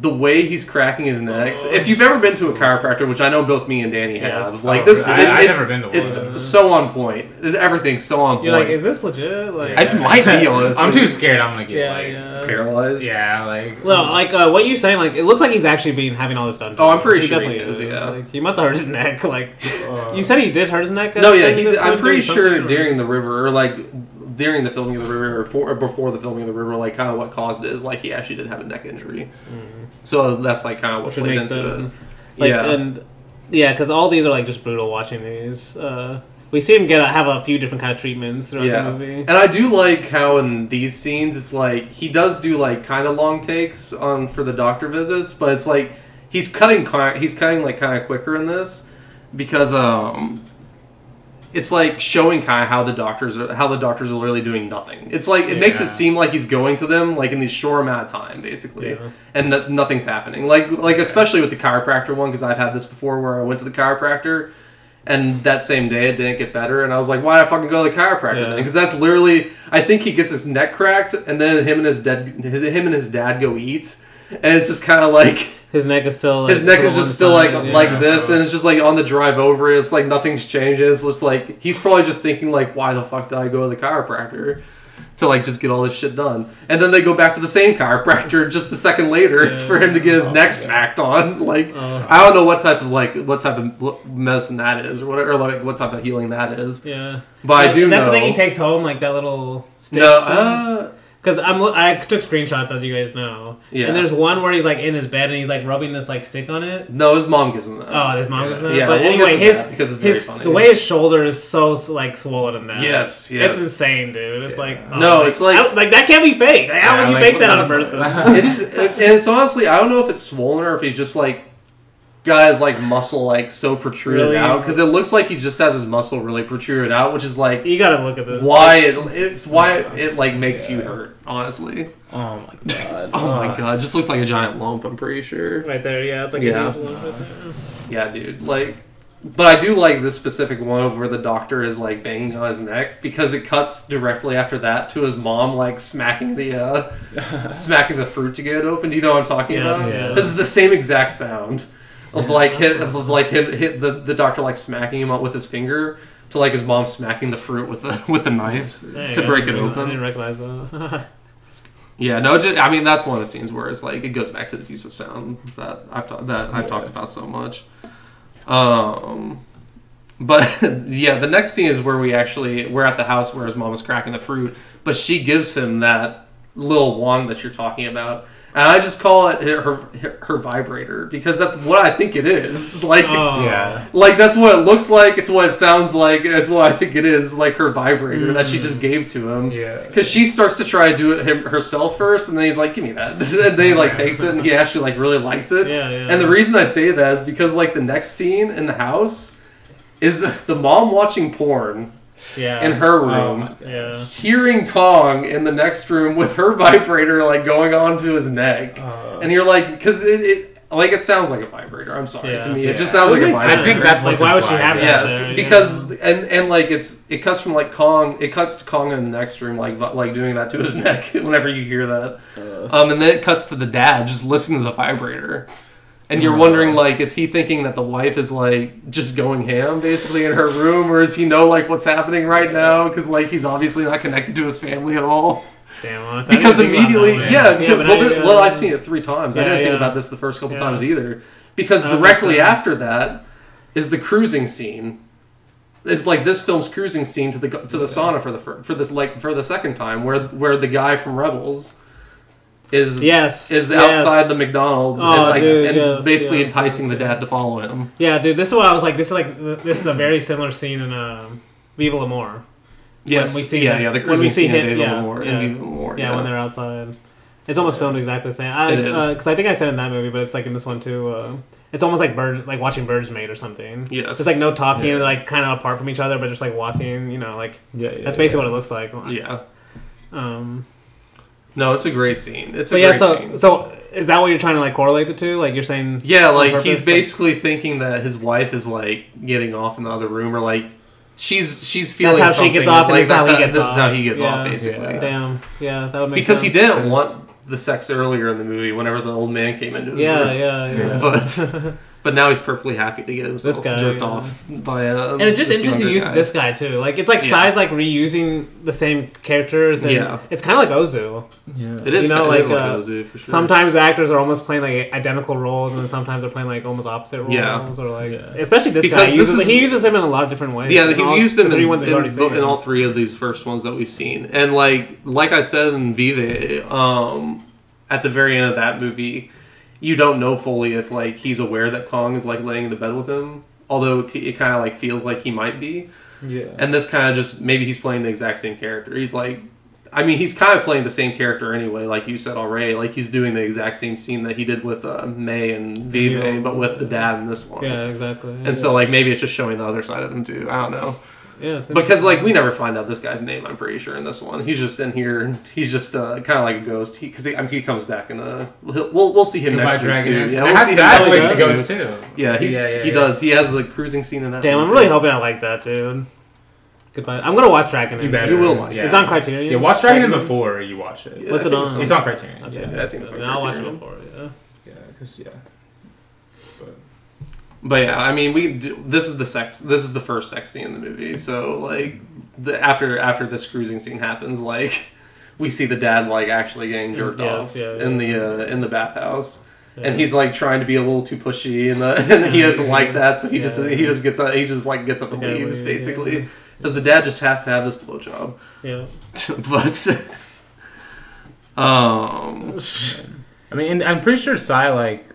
the way he's cracking his neck. If you've ever been to a chiropractor, which I know both me and Danny have, Yes. like Oh, this, I- it- I've it's, never been to one. it's so on point. It's, everything's so on point. You're like, is this legit? Like, I might be honestly. I'm too scared. I'm gonna get yeah, like yeah. paralyzed. yeah like Well, like uh, what you saying, like it looks like he's actually been having all this done. to Oh. I'm pretty sure he definitely is, yeah. Like, he must have hurt his neck. Like uh, you said, he did hurt his neck. No, yeah, at he, this I'm point pretty doing sure something, or- during the river, or like during the filming of the river, or, for, or before the filming of the river, like kind of what caused it is like he actually did have a neck injury. So that's like kind of what which played into it. Like, Yeah. and yeah, because all these are like just brutal watching these. Uh, we see him get a, have a few different kind of treatments throughout Yeah, the movie. and I do like how in these scenes it's like he does do like kind of long takes on for the doctor visits, but it's like he's cutting he's cutting like kind of quicker in this because um it's like showing kind of how the doctors are how the doctors are literally doing nothing. It's like it makes it seem like he's going to them like in this short amount of time basically, Yeah. and no- nothing's happening. Like like especially with the chiropractor one because I've had this before where I went to the chiropractor. And that same day, it didn't get better, and I was like, "Why did I fucking go to the chiropractor Yeah. then?" Because that's literally, I think he gets his neck cracked, and then him and his dad, his, him and his dad go eat, and it's just kind of like His neck is still like, his neck is just still like yeah. like this, and it's just like on the drive over. It's like nothing's changed. It's just like he's probably just thinking like, "Why the fuck did I go to the chiropractor?" To like just get all this shit done, and then they go back to the same chiropractor just a second later Yeah. for him to get his Oh, neck smacked on. Like Uh, I don't know what type of like what type of medicine that is, or whatever, or like what type of healing that is. yeah. But I do That's know. the thing he takes home, like that little stick. no, uh, Because I'm I took screenshots as you guys know. Yeah. And there's one where he's like in his bed and he's like rubbing this like stick on it. no, his mom gives him that. Oh, his mom gives him that. Yeah, but we'll anyway, his because it's his funny. the way his shoulder is so like swollen in that. Yes, yes. It's insane, dude. It's like oh, No, it's like- like that can't be fake. Like, how Yeah, would you like, fake that on a person? it's and it's honestly I don't know if it's swollen or if he's just like got his like muscle like so protruded Really? out because it looks like he just has his muscle really protruded out, which is like you gotta look at this. why it it's why it, like makes you hurt. Honestly, Oh my god. oh my god, it just looks like a giant lump. I'm pretty sure. Right there, yeah, it's like Yeah. a huge one right. Yeah, dude. Like, but I do like this specific one where the doctor is like banging on his neck because it cuts directly after that to his mom like smacking the uh smacking the fruit to get it open. Do you know what I'm talking Yes, about? yeah. This is the same exact sound of like hit of like him hit the, the doctor like smacking him up with his finger to like his mom smacking the fruit with the with the knife you to go. break it I didn't open. recognize that. Yeah, no, just, I mean that's one of the scenes where it's like it goes back to this use of sound that I've ta- that I've talked about so much. Um, but yeah, the next scene is where we actually we're at the house where his mom is cracking the fruit, but she gives him that little wand that you're talking about, and I just call it her her, her vibrator because that's what I think it is. Like. oh. Yeah. Like that's what it looks like. It's what it sounds like. It's what I think it is. Like her vibrator that she mm. just gave to him. Yeah. Because she starts to try to do it him, herself first, and then he's like, "Give me that," and then he like takes it, and he actually like really likes it. Yeah, yeah. And the reason I say that is because like the next scene in the house is the mom watching porn yeah. in her Oh room, my god. Yeah. hearing Kong in the next room with her vibrator like going onto his neck, Uh, and you're like, because it, it like it sounds like a vibrator. I'm sorry, Yeah. to me it just Yeah. sounds like a makes vibrator. I think that's like what's why would she have yeah. that? Yes, there, because know? and and like it's it cuts from like Kong. It cuts to Kong in the next room, like vi- like doing that to his neck. Whenever you hear that, um, and then it cuts to the dad just listening to the vibrator, and you're wondering like, is he thinking that the wife is like just going ham basically in her room, or is he know like what's happening right now? Because like he's obviously not connected to his family at all. Damn, honestly, I Because didn't think about that immediately, yeah, because, well, I- th- uh, well, I've seen it three times. I didn't think about this the first couple Yeah. times either. Because That directly after that is the cruising scene. It's like this film's cruising scene to the to the sauna for the fir- for this like for the second time, where where the guy from Rebels is Yes. is yes. outside the McDonald's Oh, and, like, dude, and yes, basically yes, enticing the dad to follow him. Yeah, dude. This is what I was like. This is like this is a very similar scene in um, Viva L'Amour. Yes, we see yeah, him- yeah, the when we cruising see scene in him- Viva yeah, L'Amour, yeah. in Viva L'Amour, Yeah, when they're outside. It's almost filmed exactly the same. I, It is. because I think I said in that movie, but it's like in this one too. Uh, it's almost like birds, like watching birds mate or something. Yes. It's like no talking, Yeah. like kind of apart from each other, but just like walking. You know, like Yeah, yeah, that's basically what it looks like. yeah. Um, No, it's a great scene. It's a yeah, great so scene. so is that what you're trying to like correlate the two? Like you're saying? Yeah, like purpose, he's like- basically thinking that his wife is like getting off in the other room, or like she's she's feeling That's how she gets off, like, this is that's how he gets this is how off. he gets off, basically. Yeah. Damn. Yeah, that would make sense. Because he didn't want the sex earlier in the movie. Whenever the old man came into his Yeah, room, yeah, yeah. but but now he's perfectly happy to get himself This guy, jerked yeah. off by a. And it's just interesting younger use guy. of this guy too. Like it's like Yeah. Tsai's like reusing the same characters. And Yeah. it's kind of like Ozu. Yeah. It is you know, kind it is like, like uh, Ozu, for sure. Sometimes the actors are almost playing like identical roles, and then sometimes they're playing like almost opposite roles. Yeah. Or like, Yeah. especially this Because guy. He this uses, is- he uses him in a lot of different ways. Yeah, he's all- used him three in, in, in all three of these first ones that we've seen. And like like I said in Vive, um, at the very end of that movie, you don't know fully if like he's aware that Kong is like laying in the bed with him. Although it, it kind of like feels like he might be. Yeah. And this kind of just maybe he's playing the exact same character. He's like, I mean, he's kind of playing the same character anyway, like you said already. Like he's doing the exact same scene that he did with uh, May and Vive, Yeah. but with the dad in this one. Yeah, exactly. And so like maybe it's just showing the other side of him too. I don't know. Yeah, it's Because like we never find out this guy's name. I'm pretty sure in this one, he's just in here. He's just uh, kind of like a ghost. He because he, I mean, he comes back in a. We'll we'll see him Goodbye, next week Dragon. too. Yeah, Yeah, we'll has see him that next week to go too. too. Yeah, he, Yeah, yeah, he yeah. does. He has the cruising scene in that. Damn, one, I'm really too. hoping I like that, dude. Goodbye. I'm gonna watch Dragon. You better. You will like yeah. It's on Criterion. Yeah, watch Dragon before you watch it. Yeah, What's it on? It's on Criterion. Okay. Yeah, Yeah, I think it's on Then I'll watch it Criterion. before. Yeah. yeah, because yeah. But yeah, I mean, we do, this is the sex. This is the first sex scene in the movie. So like, the after after this cruising scene happens, like, we see the dad like actually getting jerked Yes, off yeah, in yeah. the uh, in the bathhouse. Yeah. And he's like trying to be a little too pushy, and, the, and he doesn't like that, so he just he just gets up, he just like gets up and leaves basically, because the dad just has to have this blowjob. Yeah. but um, I mean, I'm pretty sure Tsai like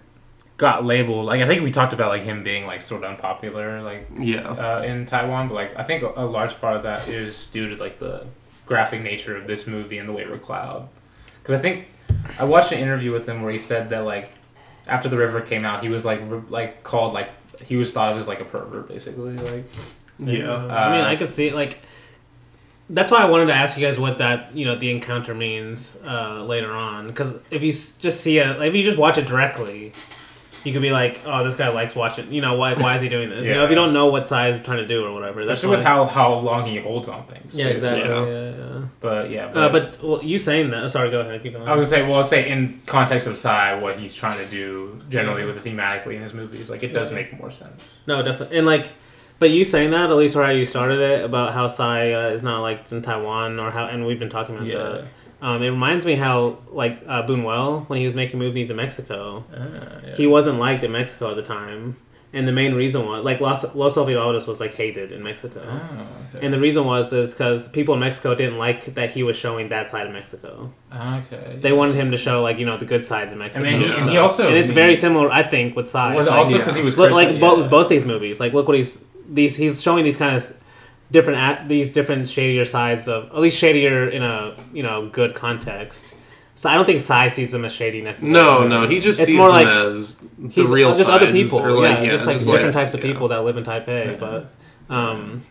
got labeled. Like I think we talked about like him being like sort of unpopular, like yeah, uh, in Taiwan. But like I think a, a large part of that is due to like the graphic nature of this movie and the Wayward Cloud. Because I think I watched an interview with him where he said that like after the river came out, he was like re- like called like he was thought of as like a pervert basically. Like yeah, I mean, Uh, I could see it, like. That's why I wanted to ask you guys what that you know the encounter means uh, later on because if you just see it, if you just watch it directly, you could be like, oh, this guy likes watching. You know, why why is he doing this? You know, if you don't know what size he's trying to do or whatever. That's especially with how how long he holds on things. Yeah, too. exactly. Yeah. Yeah, yeah. But yeah, Uh, but well, you saying that? Sorry, go ahead. Keep going. I was gonna say, well, I'll say in context of Tsai, what he's trying to do generally with the thematically in his movies, like it does make more sense. No, definitely. And like, but you saying that at least, or how you started it about how Tsai uh, is not liked in Taiwan, or how, and we've been talking about Yeah. that. Um, it reminds me how like uh, Buñuel when he was making movies in Mexico, Ah, yeah. he wasn't liked in Mexico at the time, and the main reason was like Los Los Olvidados was like hated in Mexico. Oh, okay. And the reason was is because people in Mexico didn't like that he was showing that side of Mexico. okay. They wanted him to show like you know the good sides of Mexico. And then he, and he also and it's very similar, I think, with Tsai. was it Like, also yeah. because he was Look, like criticized- both yeah. both these movies. Like look what he's these he's showing these kind of different at these different shadier sides of at least shadier in a you know good context. So I don't think Tsai sees them as shady next. no, no, he just It's sees more them like as the He's real just sides, other people, or like, yeah, just like different types of yeah. people that live in Taipei. Yeah. But, um,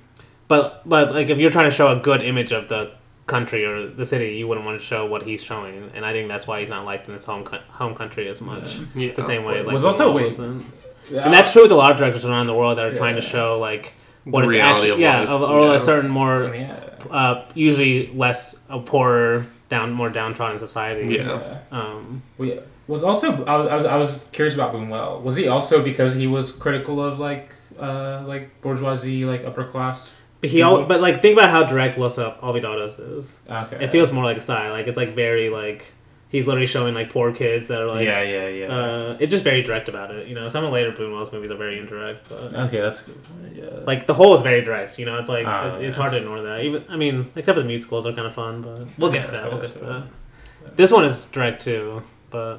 but but like if you're trying to show a good image of the country or the city, you wouldn't want to show what he's showing, and I think that's why he's not liked in his home co- home country as much. Yeah. The same way as like Was also- Buñuel wait. Yeah. and that's true with a lot of directors around the world that are trying to show like what The it's reality actually of yeah life, of, or yeah. a certain more yeah. uh, usually less a poorer down more downtrodden society. Yeah. Um, Well, yeah. Was also I was, I was I was curious about Buñuel. Was he also because he was critical of like uh like bourgeoisie like upper class? but he al- but like think about how direct Los Olvidados is. Okay. It feels more like a side. Like it's like very like he's literally showing like poor kids that are like yeah yeah yeah. uh, it's just very direct about it. You know, some of the later Buñuel's movies are very indirect, but okay, that's good. Yeah. like the Hole is very direct. You know, it's like Oh, it's, it's hard to ignore that. Even I mean, except for the musicals are kind of fun, but we'll get to that. We'll get to that's that. This one is direct too, but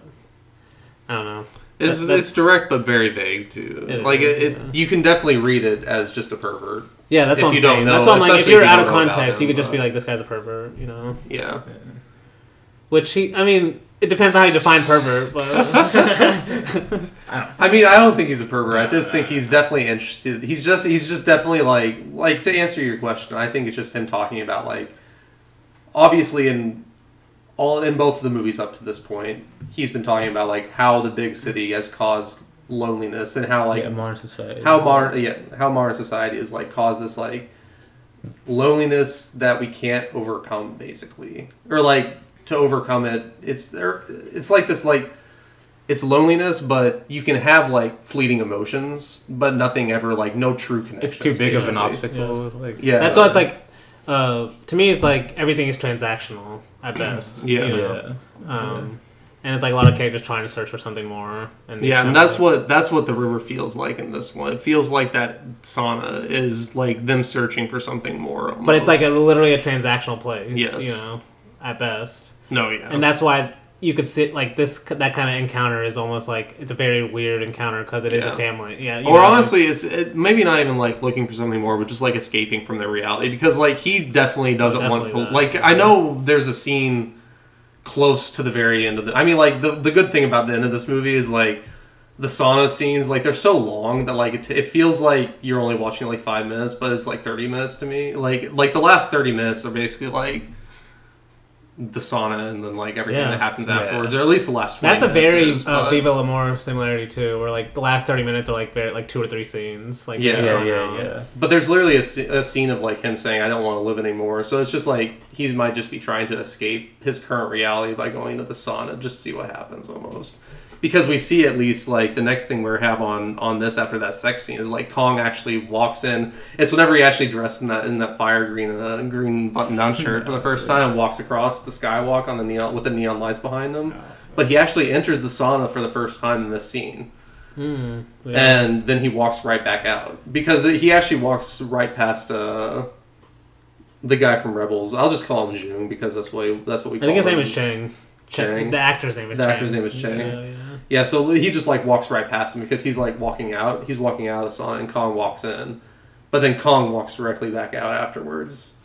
I don't know. It's, That's- it's direct but very vague too. It like is, it, it, yeah. you can definitely read it as just a pervert. Yeah, that's If what I'm you don't saying. know- that's what I'm like. If you're if out of don't know about context, you could just be like, "This guy's a pervert," you know. Yeah. Which he, I mean, it depends on how you define pervert, but I mean, I don't think he's a pervert. I just think he's definitely interested. He's just he's just definitely like like to answer your question. I think it's just him talking about like obviously in all in both of the movies up to this point, he's been talking about like how the big city has caused loneliness and how like yeah, modern society. how modern yeah how modern society has like caused this like loneliness that we can't overcome basically or like to overcome it it's there it's like this like it's loneliness but you can have like fleeting emotions but nothing ever like no true connection It's too big of an obstacle. It's Like yeah that's why it's like, uh, to me, it's like everything is transactional at best. Yeah. you know? yeah. Um, and it's like a lot of characters trying to search for something more. And yeah and that's what that's what the river feels like in this one it feels like that sauna is like them searching for something more But it's like a, literally a transactional place. Yes. You know, at best. No yeah and that's why you could sit like this that kind of encounter is almost like it's a very weird encounter because it is Yeah. a family. Yeah. Or know, honestly, it's it, maybe not even like looking for something more, but just like escaping from the reality. Because like he definitely doesn't want to. Definitely that. Like I know there's a scene close to the very end of the. I mean, like the the good thing about the end of this movie is like the sauna scenes. Like they're so long that like it, it feels like you're only watching like five minutes, but it's like thirty minutes to me. Like like the last thirty minutes are basically like the sauna and then like everything Yeah. that happens Yeah. afterwards, or at least the last. 20 That's a very is, uh, but- Viva L'Amour similarity too, where like the last thirty minutes are like very, like two or three scenes. Like Yeah. Yeah, yeah, yeah. But there's literally a, a scene of like him saying, "I don't want to live anymore." So it's just like he might just be trying to escape his current reality by going to the sauna, just see what happens, almost. Because we see at least like the next thing we have on on this after that sex scene is like Kong actually walks in. It's whenever he actually dressed in that in that fire green uh, green button down shirt for the first time, walks across the skywalk on the neon with the neon lights behind him. But he actually enters the sauna for the first time in this scene Hmm, yeah. and then he walks right back out because he actually walks right past uh, the guy from Rebels. I'll just call him June because that's what he, that's what we. I think his him. name is Chang. Chang. The actor's name is The Chang. actor's name is Chang. Yeah, yeah. Yeah, so he just like walks right past him because he's like walking out. He's walking out of the sauna, and Kong walks in, but then Kong walks directly back out afterwards.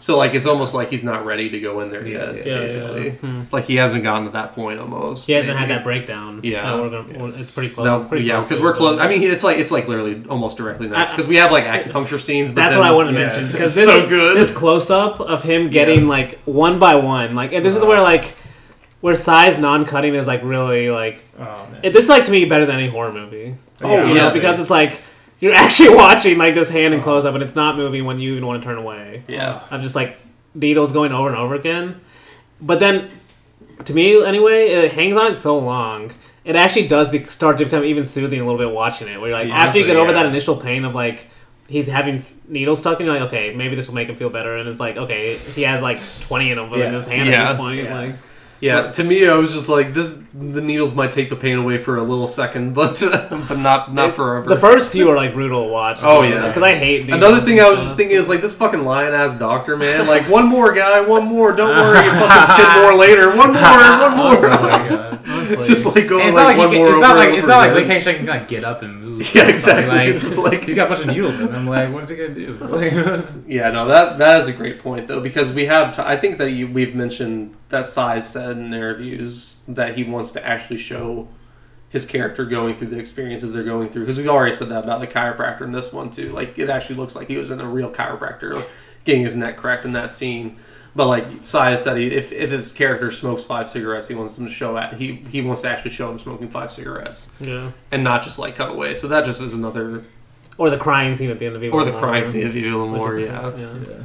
So like it's almost like he's not ready to go in there Yeah, yet. yeah, yeah. basically, Hmm. like he hasn't gotten to that point almost. He hasn't maybe. had that breakdown. Yeah. Uh, gonna, it's pretty close. No, pretty yeah, because we're close. I mean, it's like it's like literally almost directly next because we have like acupuncture scenes. But That's then, what I wanted to yeah, mention because this so good. this close up of him getting Yes. like one by one, like and this is where like where Tsai's non cutting is like really like Oh man. it, this is like to me better than any horror movie. Oh, Yeah, yes. because it's like you're actually watching like this hand in oh. close up and it's not moving when you even want to turn away. Yeah, I'm just like needles going over and over again. But then, to me anyway, it hangs on it so long. It actually does be, start to become even soothing a little bit watching it. Where you're like Yeah, after you get honestly, over yeah. that initial pain of like he's having needles stuck in, you're like, okay, maybe this will make him feel better. And it's like, okay, he has like 20 in him Yeah. in his hand Yeah. at this point. Yeah. Like, yeah. To me, I was just like, this. The needles might take the pain away for a little second, but but not not forever. the first few are like brutal to watch. Oh, yeah. because I hate Another thing I was just thinking is like this fucking lion ass doctor man. Like one more guy, one more. Don't worry, fucking ten more later. One more, one more. Oh my god. Honestly. just like going it's like, not like, one he more. can, it's not like it's not like they can't, actually, like get up and move. Yeah, exactly. Like, It's just like- he's got a bunch of needles in him. Like, what is he gonna do? Like, Yeah, no, that that is a great point though because we have. I think that you, we've mentioned that Tsai said in interviews that he wants to actually show his character going through the experiences they're going through because we already said that about the chiropractor in this one too. Like it actually looks like he was in a real chiropractor getting his neck cracked in that scene. But like Tsai said, he, if if his character smokes five cigarettes, he wants them to show at he he wants to actually show him smoking five cigarettes yeah. and not just like cut away. So that just is another Or the crying scene at the end of Evil or the crying scene of the Evil More, yeah. Yeah.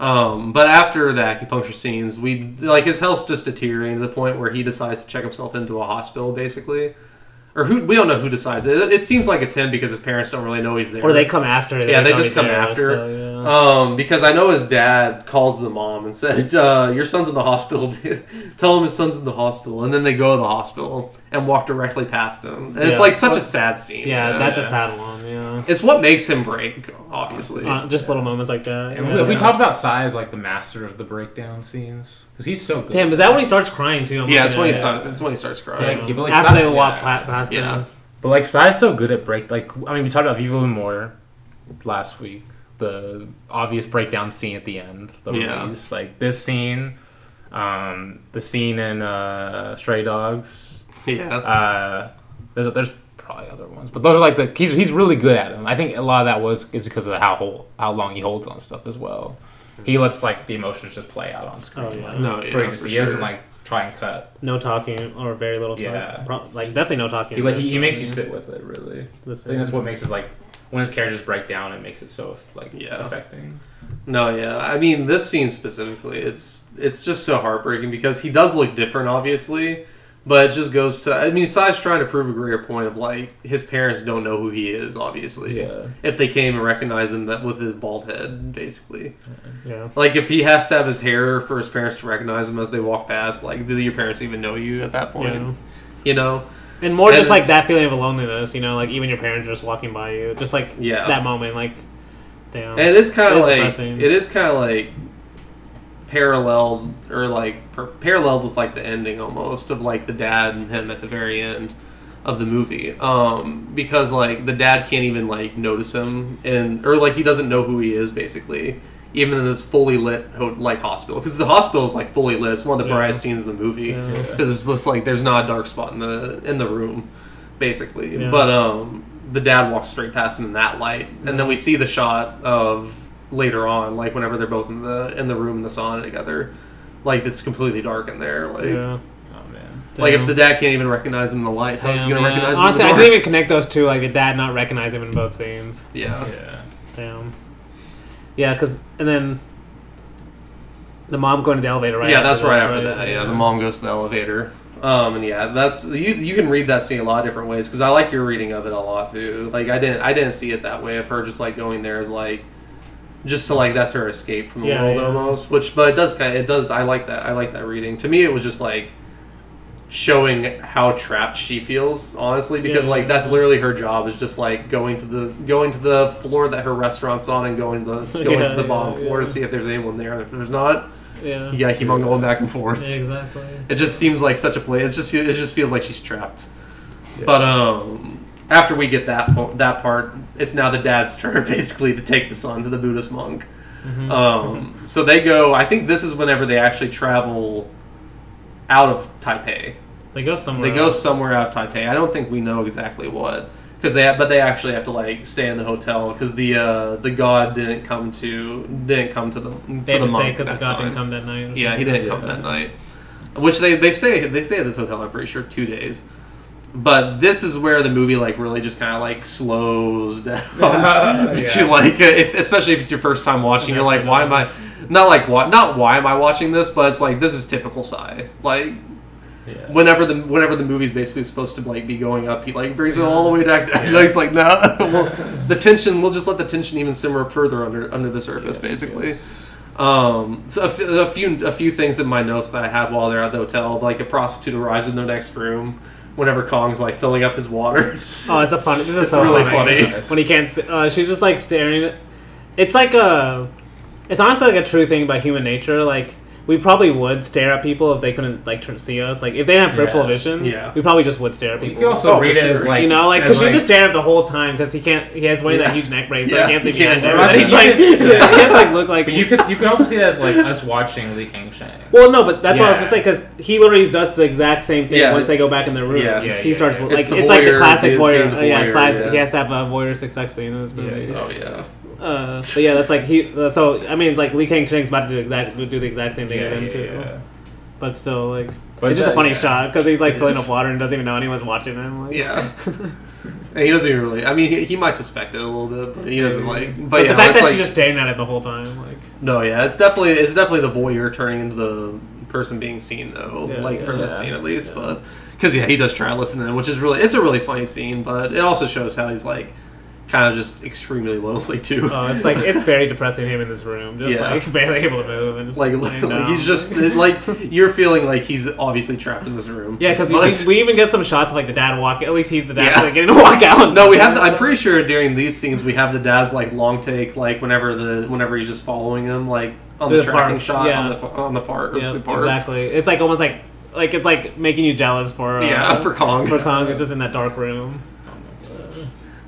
Um, but after the acupuncture scenes, we like his health's just deteriorating to the point where he decides to check himself into a hospital, basically. Or who we don't know who decides it. It seems like it's him because his parents don't really know he's there. Or they come after. Yeah, they just come there, after. so, yeah. Um, because I know his dad calls the mom and said, uh, "Your son's in the hospital. Tell him his son's in the hospital." And then they go to the hospital and walk directly past him. And it's like such a sad scene. yeah, man. that's a sad one. Yeah. It's what makes him break, obviously. Uh, just little moments like that. and yeah. we, we talked about Tsai's like the master of the breakdown scenes because he's so good. Damn, is that when he starts crying too? I'm yeah, looking it's when he at it. starts. It's when he starts crying. Yeah, but like After Si- they walk yeah. pa- past Yeah. him. But like Tsai's so good at break. Like I mean, we talked about Viva L'Amour last week. The obvious breakdown scene at the end, the Yeah. release. Like this scene, um, the scene in uh, Stray Dogs. Yeah. Uh, there's there's probably other ones, but those are like the he's he's really good at them. I think a lot of that was is because of how hold, how long he holds on stuff as well. He lets like the emotions just play out on screen. Oh, yeah. like, No, for yeah, you to for see. He doesn't like try and cut. No talking or very little talking. Yeah. Pro- like definitely no talking. He, like, he, he makes you sit with it really. Listen. I think that's what makes it like when his characters break down. It makes it so like Yeah. affecting. No, yeah. I mean, this scene specifically, it's it's just so heartbreaking because he does look different, obviously, but it just goes to. I mean, Tsai's trying to prove a greater point of like his parents don't know who he is, obviously. Yeah. If they came and even recognize him that with his bald head, basically. Yeah. Like if he has to have his hair for his parents to recognize him as they walk past, like do your parents even know you at that point? Yeah. You know? And more And just like that feeling of loneliness, you know, like even your parents are just walking by you, just like Yeah. that moment, like, damn. And it is kinda is like depressing. it is kind of like paralleled or like per- paralleled with like the ending almost of like the dad and him at the very end of the movie. Um because like the dad can't even like notice him and or like he doesn't know who he is basically even in this fully lit ho- like hospital. Because the hospital is like fully lit. It's one of the Yeah. brightest scenes in the movie. Yeah. because it's just like there's not a dark spot in the in the room basically. Yeah. but um the dad walks straight past him in that light. And then we see the shot of later on like whenever they're both in the in the room in the sauna together like it's completely dark in there like Yeah. Oh man. like Damn. if the dad can't even recognize him in the light how's he Damn, gonna yeah. recognize Honestly, him I in the didn't even connect those two, like the dad not recognize him in both scenes. yeah Yeah. Damn. Yeah, because and then the mom going to the elevator right. yeah that's after right this, after that yeah the mom goes to the elevator um and yeah that's you you can read that scene a lot of different ways because i like your reading of it a lot too like i didn't i didn't see it that way of her just like going there as like just to like that's her escape from the Yeah, world yeah. almost which but it does kind of it does i like that i like that reading to me it was just like showing how trapped she feels honestly because Yeah. like that's literally her job is just like going to the going to the floor that her restaurant's on and going to the going Yeah, to the yeah, bottom floor yeah. to see if there's anyone there and if there's not Yeah. you gotta keep on going back and forth Yeah, exactly. it just seems like such a play. It's just it just feels like she's trapped. But um, after we get that po- that part, it's now the dad's turn basically to take the son to the Buddhist monk. Mhm. Um, so they go. I think this is whenever they actually travel out of Taipei. They go somewhere. They go somewhere out of Taipei. I don't think we know exactly what because they but they actually have to like stay in the hotel because the uh, the god didn't come to didn't come to the to They the have to stay monk because the god time. didn't come that night. Yeah, he didn't come that night. Which they they stay they stay at this hotel. I'm pretty sure two days. But this is where the movie like really just kind of like slows down Yeah. to like uh, if especially if it's your first time watching. You're like, why am I not like why not why am I watching this? But it's like this is typical Tsai. Like Yeah. whenever the whenever the movie's basically supposed to like be going up, he like brings it all the way back. down. He's like, no, well, the tension. We'll just let the tension even simmer further under under the surface, Yes, basically. yes. Um, so a, a few a few things in my notes that I have while they're at the hotel, like a prostitute arrives in their next room. Whenever Kong's like filling up his waters. Oh, it's a funny. This is It's so really funny. funny. when he can't. s- Uh, she's just like staring. at It's like a. It's honestly like a true thing about human nature. Like we probably would stare at people if they couldn't like tr- see us. Like if they didn't have peripheral Yeah. vision, Yeah. we probably just would stare at people. You people. can also Oh, read for it as like you know, like as, because you just stare at the whole time because he can't. He has wearing Yeah. that huge neck brace, so Yeah, he can't see he can't behind do everybody. He's like, Yeah. he can't like look like. But you could you could also see that as like us watching Lee Kang-sheng. Well, no, but that's what I was gonna say because he literally does the exact same thing Yeah. once they go back in their room. Yeah. Yeah, he yeah, starts yeah. like It's it's, the like the classic it's voyeur. being the yeah, Tsai, he has to have a voyeuristic sex scene in this movie. Yeah, Oh yeah. Uh, but yeah, that's like he. Uh, so I mean, like Lee Kang-sheng's about to do exact do the exact same thing Yeah, again yeah, too. yeah. But still, like But it's just a funny yeah. shot because he's like It filling is. up water and doesn't even know anyone's watching him. Like, Yeah. And he doesn't even really. I mean, he, he might suspect it a little bit, but he doesn't like. But, But yeah, the fact it's that like, she's just staring at it the whole time, like No, yeah, it's definitely it's definitely the voyeur turning into the person being seen though, Yeah, like for yeah. this Yeah. scene at least. Yeah. But because yeah, he does try to listen in, which is really it's a really funny scene, but it also shows how he's like kind of just extremely lonely too. oh, it's like it's very depressing him in this room, just Yeah. like barely able to move and just like, like he's just like you're feeling like he's obviously trapped in this room. Yeah, because But- we, we even get some shots of like the dad walking. At least he's the dad Yeah. like, getting to walk out. No, we have. The, I'm pretty sure during these scenes we have the dad's like long take, like whenever the whenever he's just following him, like on the, The tracking park, shot yeah. on the on the part. Yeah, the part. exactly. It's like almost like like it's like making you jealous for uh, Yeah, for Kong. for Kong. It's just in that dark room.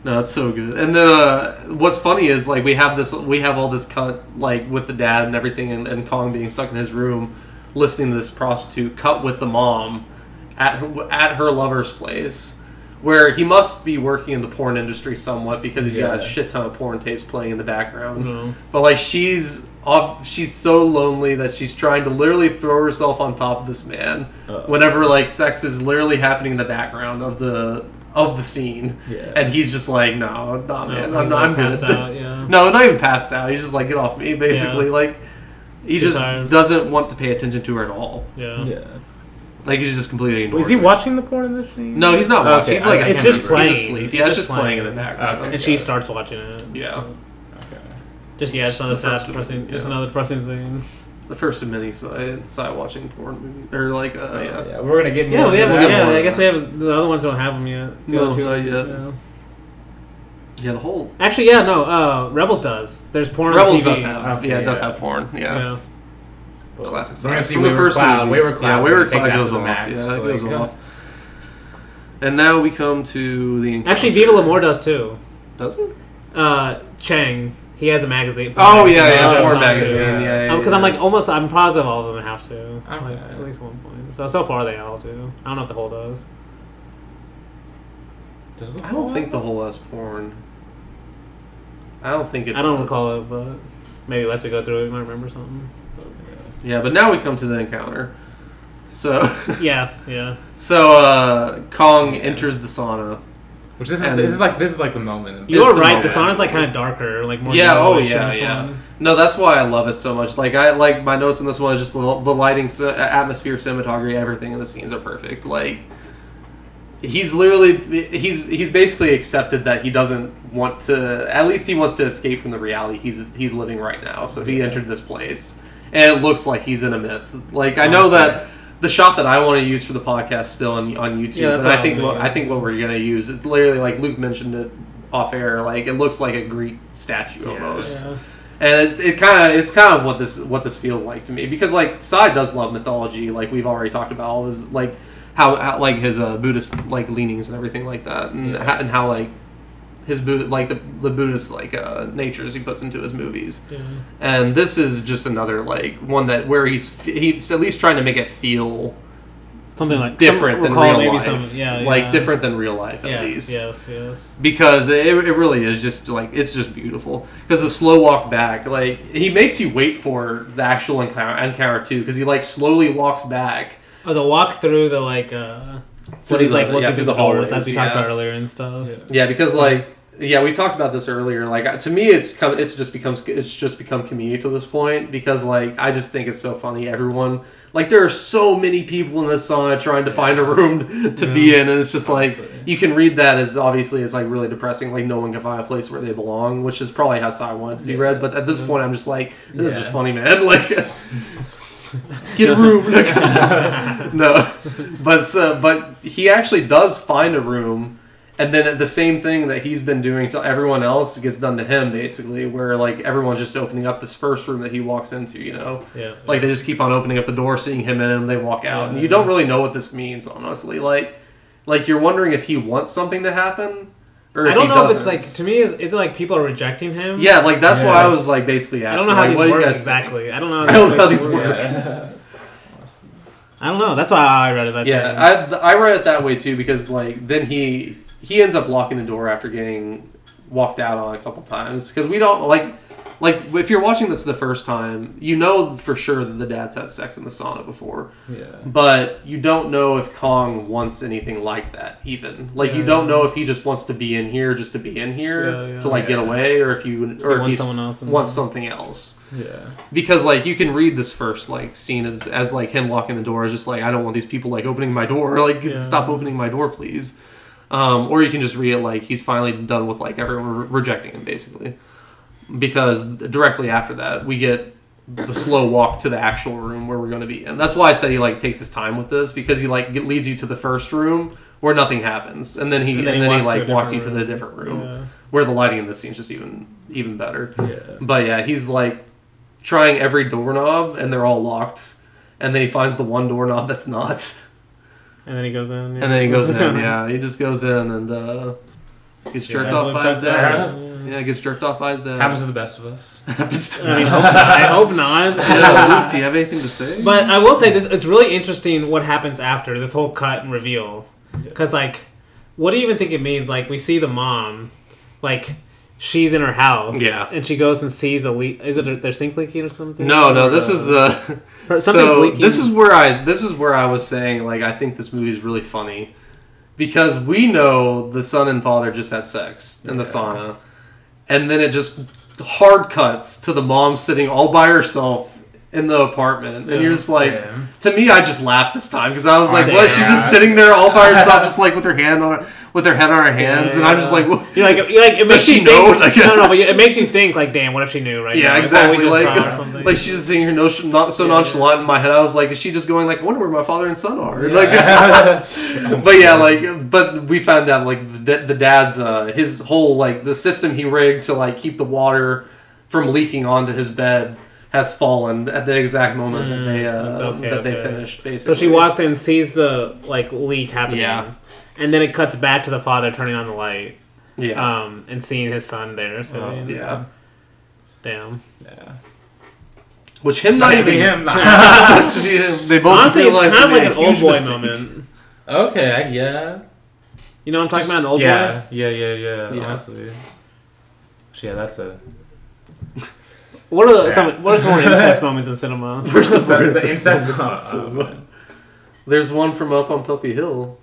No, it's so good. And then uh, what's funny is like we have this, we have all this cut like with the dad and everything, and, and Kong being stuck in his room, listening to this prostitute cut with the mom at her, at her lover's place, where he must be working in the porn industry somewhat because he's got a shit ton of porn tapes playing in the background. No. But like she's off, she's so lonely that she's trying to literally throw herself on top of this man Uh-oh. whenever like sex is literally happening in the background of the of the scene, Yeah. and he's just like, no, nah, No, man, he's, I'm, like, I'm passed good. out, yeah. no, not even passed out. He's just like, get off me, basically. Yeah. Like he Too just tired. doesn't want to pay attention to her at all. Yeah. Yeah. Like he's just completely ignoring. Was he her. watching the porn in this scene? No, he's not watching. Okay, He's like okay. It's just asleep. playing. He's asleep. Yeah, it's just just playing in playing. the background. Okay. And she starts watching it. Yeah. Okay. Just yeah, just another sad, first of it, depressing, just another depressing scene. The first of many side side watching porn movie or like uh, Oh, yeah. yeah. We're gonna get more. Yeah, we have. into that. Yeah, more. I guess we have. The other ones don't have them yet. The No, other two, not yet. yeah. Yeah, the Hole Actually, yeah, no. Uh, Rebels does. There's porn. Rebels on TV. does have yeah, it does have porn. Yeah. Yeah. classic. We're Tsai. gonna see From the Wayward first Cloud. movie. Wayward Cloud's Yeah, Wayward gonna take Cloud that goes to the off. max, Yeah, it goes yeah. off. And now we come to the encounter. Actually, Viva la L'Amour does too. does it? Uh, Chang, he has a magazine. Oh yeah, that yeah, jumps more onto. magazine. yeah. Yeah, yeah. Because yeah. I'm like almost, I'm positive all of them have to, Okay. like, at least one point. So so far they all do. I don't know if the Hole does. Does the I don't think the Hole has porn. I don't think it. I don't does. recall it, but maybe as we go through it, we might remember something. Yeah, but now we come to the encounter. So, Yeah, yeah. so uh, Kong enters the sauna. Which this is And- this is like this is like the moment. You're the right. The song is like kind of darker, like more. Yeah, oh yeah, yeah. one. No, that's why I love it so much. Like I like my notes in this one is just the, the lighting, atmosphere, cinematography, everything in the scenes are perfect. Like he's literally he's he's basically accepted that he doesn't want to. At least he wants to escape from the reality he's he's living right now. So he entered this place, and it looks like he's in a myth. Like I know Honestly. that. The shot that I want to use for the podcast still on, on YouTube, Yeah, that's and what I think I'll what. I think what we're gonna use is literally like Luke mentioned it off air. Like it looks like a Greek statue almost Yeah. and it's, it kind of it's kind of what this what this feels like to me because like Tsai does love mythology like we've already talked about all his like how, how like his uh, Buddhist like leanings and everything like that and, Yeah. how, and how like his Buddha like the, the Buddhist like uh, natures he puts into his movies Yeah. and this is just another like one that where he's he's at least trying to make it feel Something like different some, than real maybe life Some, yeah, like different than real life at Yes, least yes, yes. because it, it really is just like it's just beautiful because the slow walk back like he makes you wait for the actual encounter, encounter too because he like slowly walks back Oh, the walk through the like uh, Through when he's like looking yeah, through through the, the doors, as hallways, we talked yeah. about earlier and stuff. yeah because like yeah we talked about this earlier like to me it's come it's just becomes it's just become comedic to this point because like i just think it's so funny everyone like there are so many people in this sauna trying to find a room to be in and it's just like you can read that as obviously it's like really depressing like no one can find a place where they belong which is probably how Tsai wanted to be read but at this point i'm just like this is just funny man like get a room. No. But so, but he actually does find a room and then the same thing that he's been doing to everyone else gets done to him basically where like everyone's just opening up this first room that he walks into you know Yeah. like they just keep on opening up the door seeing him in and they walk out and you don't really know what this means honestly like like you're wondering if he wants something to happen or if I don't he know if doesn't it's like to me. Is, is it like people are rejecting him? yeah like that's why i was like basically asking I don't know how like, these what do you work guys exactly. I don't know. I don't know how these work. work. I don't know. That's why I read it. I Yeah, think. I, I read it that way too because like then he he ends up locking the door after getting walked out on a couple times because we don't like like if you're watching this the first time you know for sure that the dad's had sex in the sauna before yeah. but you don't know if Kong wants anything like that even like you don't know if he just wants to be in here just to be in here Yeah, yeah. to like get away or if you or He if he someone else wants there. something else Yeah. because like you can read this first like scene as, as like him locking the door is just like I don't want these people like opening my door like Yeah. stop opening my door please um, or you can just read it like he's finally done with like everyone re- rejecting him basically because directly after that we get the slow walk to the actual room where we're going to be and that's why I said he like takes his time with this because he like leads you to the first room where nothing happens and then he and then, he, walks to a like walks you different to the different room Yeah. where the lighting in this scene is just even even better Yeah. but yeah, he's like trying every doorknob and they're all locked. And then he finds the one doorknob that's not. And then he goes in. And then he goes in, yeah. He just goes in and uh, gets jerked Yeah, off by his dad. Yeah, gets jerked off by his dad. Happens to the best of us. Happens to I, me. hope, I hope not. Yeah, Luke, do you have anything to say? But I will say this: it's really interesting what happens after this whole cut and reveal. Because like, what do you even think it means? Like, we see the mom, like she's in her house, Yeah. and she goes and sees a leak. Is it a, their sink leaking or something? no, no, this uh, is the. or something's so leaking. this is where I this is where I was saying like I think this movie is really funny because we know the son and father just had sex in the sauna, and then it just hard cuts to the mom sitting all by herself in the apartment, and Yeah. you're just like. Yeah. To me, I just laughed this time because I was like, "What? She's yeah. just sitting there all by herself, just like with her hand on, with her head on her hands," and I'm just like, You're like, you're like, it makes Does she you think, know? Like- no, no, but it makes you think like, damn, what if she knew right Yeah, now? exactly. Like, what we just Like, like she's just sitting here, no, not so Yeah. nonchalant. In my head, I was like, is she just going like, I wonder where my father and son are? Like, but yeah, like, but we found out like the, the dad's uh, his whole like the system he rigged to like keep the water from leaking onto his bed has fallen at the exact moment that they uh, Mm, okay, that they okay. finished. Basically, So she walks in, sees the like leak happening, Yeah. And then it cuts back to the father turning on the light, Yeah, um, and seeing his son there. So Oh, yeah. damn. Yeah. Which him Sucks not to be even him. sucks to be him. They both Honestly, it's realize kind of like an Oldboy mistake. moment. okay, yeah. You know what I'm talking about? An old yeah, boy. yeah, yeah, yeah, Yeah. Honestly. Yeah, that's a. What are the, Yeah. some What are some more incest moments in cinema? There's some The- the incest incest- moments in cinema. There's one from up on Poppy Hill.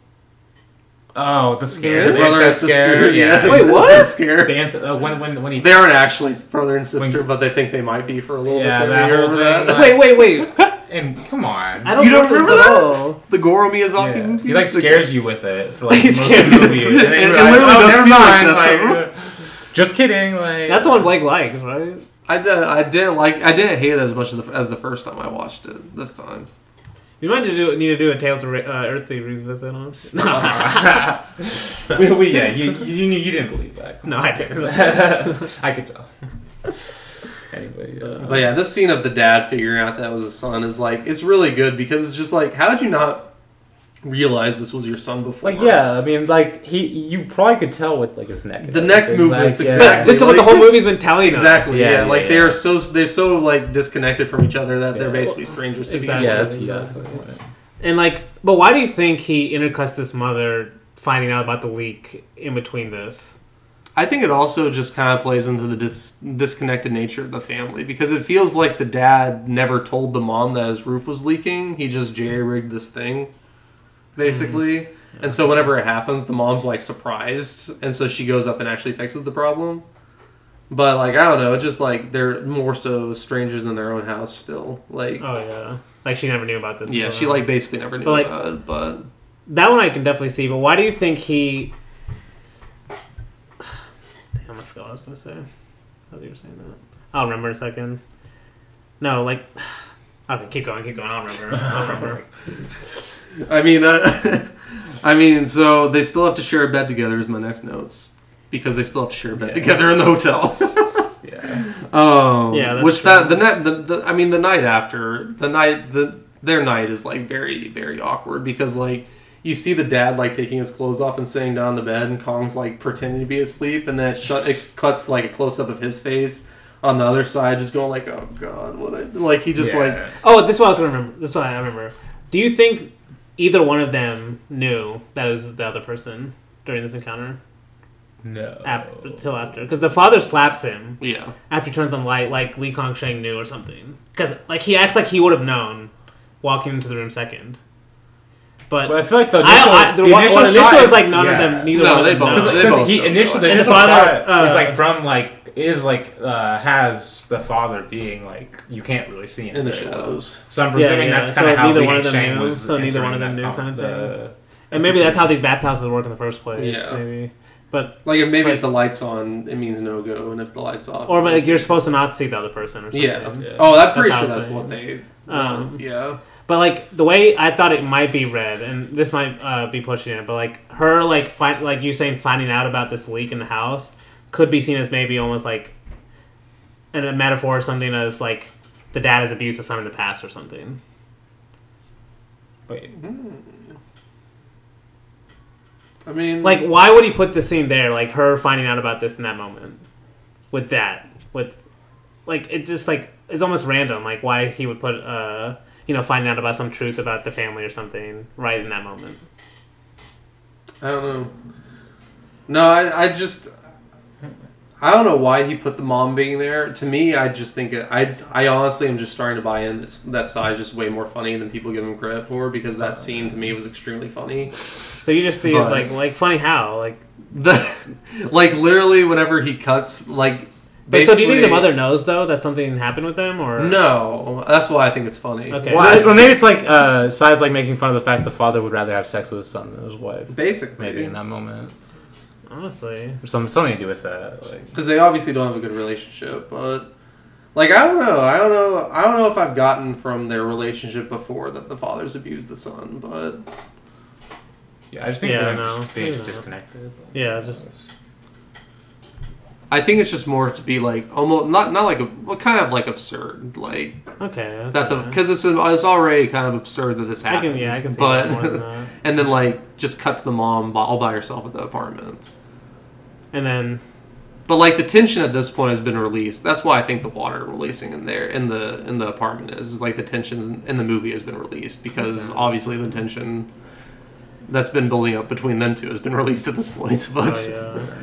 Oh, the scare. The The brother and incest sister. scare. Yeah. Yeah. Wait, what? The scare. The incest, uh, when, when, when he. They aren't actually brother and sister, When- but they think they might be for a little Yeah, bit. that whole remember thing, that? wait, wait, wait. And come on. I don't. You don't remember remember this at that? The Goro Miyazaki Yeah. movie. He like scares you with it for like He most of scares the movie. And then It- you it realize, literally oh, does never feel like mind. that, Like, just kidding. Like That's the one Blake likes, right? I did, I didn't like. I didn't hate it as much as the, as the first time I watched it. This time, You might need to do, need to do a Tales of Ra- uh, Earthsea revisit on. we, we, yeah, you, you you you didn't believe that. Come No, on. I didn't. I could tell. Anyway, yeah. but yeah, this scene of the dad figuring out that was his son is like it's really good because it's just like how did you not realize this was your son before? Like yeah, I mean, like he, you probably could tell with like his neck. The neck everything, movements, like, yeah. exactly. this is what the whole movie's been telling Exactly. us. Yeah, Yeah, yeah, like yeah. they're so they're so like disconnected from each other that they're basically strangers to Exactly. Yeah, that's, Exactly. yeah, that's a good. And like, but why do you think he intercuts this mother finding out about the leak in between this? I think it also just kind of plays into the dis- disconnected nature of the family because it feels like the dad never told the mom that his roof was leaking. He just jerry rigged this thing, basically. Mm-hmm. And so whenever it happens, the mom's like surprised, and so she goes up and actually fixes the problem. But like I don't know, it's just like they're more so strangers in their own house still. Like Oh yeah, like she never knew about this. yeah, she like basically never knew But, like- about it. But that one I can definitely see. But why do you think he? Damn, I forgot what I was gonna say. As you were saying that, I'll remember in a second. No, like, okay, keep going, keep going. I'll remember. I'll remember. I mean, uh, I mean, so they still have to share a bed together. Is my next notes because they still have to share a bed Yeah. together in the hotel. Yeah. um, Yeah, which true. that the night, the, the I mean, the night after the night, the their night is like very very awkward because like you see the dad like taking his clothes off and sitting down on the bed, and Kong's like pretending to be asleep, and then it, shut, it cuts like a close up of his face on the other side, just going like, "Oh God, what?" I, like he just Yeah. like Oh, this one I was gonna remember. This is what I remember. Do you think either one of them knew that it was the other person during this encounter? no. After, until after, because the father slaps him yeah. after he turns on the light, like Lee Kang-sheng knew or something. Because like he acts like he would have known walking into the room second. But, But I feel like the initial, I, the, the initial well, initial shot is like none yeah. of them, neither No, one of they them both- know. Because They both he know. initially the And the initial father, shot uh, is like from like is like uh, has the father being like you can't really see him In the very well. shadows. So I'm presuming yeah. that's So kind of how neither Lee one of them knew, was. so neither entering one of them knew kind of the- and maybe that's how these bathhouses work in the first place. Yeah. Maybe, but Like if maybe Like- if the lights on, it means no go, and if the lights off, or it like you're supposed to not see the other person or something. yeah. Yeah. Oh, I'm pretty That's sure how I that's what they. Um, yeah. But like the way I thought it might be read, and this might uh, be pushing it, but like her like find like you saying finding out about this leak in the house could be seen as maybe almost like an, a metaphor or something as like the dad has abused the son in the past or something. Wait, I mean, Like why would he put this scene there? Like her finding out about this in that moment with that with like it just like it's almost random. Like why he would put uh you know finding out about some truth about the family or something right in that moment. I don't know. No, I, I just. I don't know why he put the mom being there. To me, I just think it, I I honestly am just starting to buy in. It's, that side is just way more funny than people give him credit for because that scene to me was extremely funny. So you just see it's like like funny how like The like literally whenever he cuts like. But so do you think the mother knows though that something happened with them or No, that's why I think it's funny. Okay. well, well, maybe it's like uh, Tsai's like making fun of the fact the father would rather have sex with his son than his wife. Basically, Maybe in that moment, honestly? or some something to do with that. Like, because they obviously don't have a good relationship but like i don't know i don't know i don't know if i've gotten from their relationship before that the father's abused the son but yeah, I just think Yeah, they're no, just being maybe just not. disconnected. Yeah, just I think it's just more to be like almost not not like a well, kind of like absurd, like Okay. that the because it's it's already kind of absurd that this I happens. can yeah I can see but that more than that. and then like just cut to the mom all by herself at the apartment. And then But like the tension at this point has been released. That's why I think the water releasing in there in the in the apartment is, is like the tension in the movie has been released because Okay. obviously the tension that's been building up between them two has been released at this point. Oh, but oh,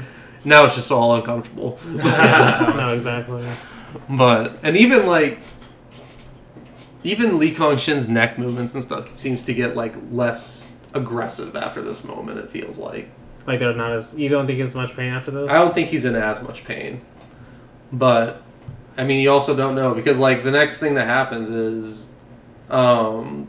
now it's just all uncomfortable. no, exactly. But and even like even Lee Kang-sheng's neck movements and stuff seems to get like less aggressive after this moment. It feels like Like they're not as you don't think it's much pain after this. I don't think he's in as much pain, but I mean you also don't know because like the next thing that happens is, um,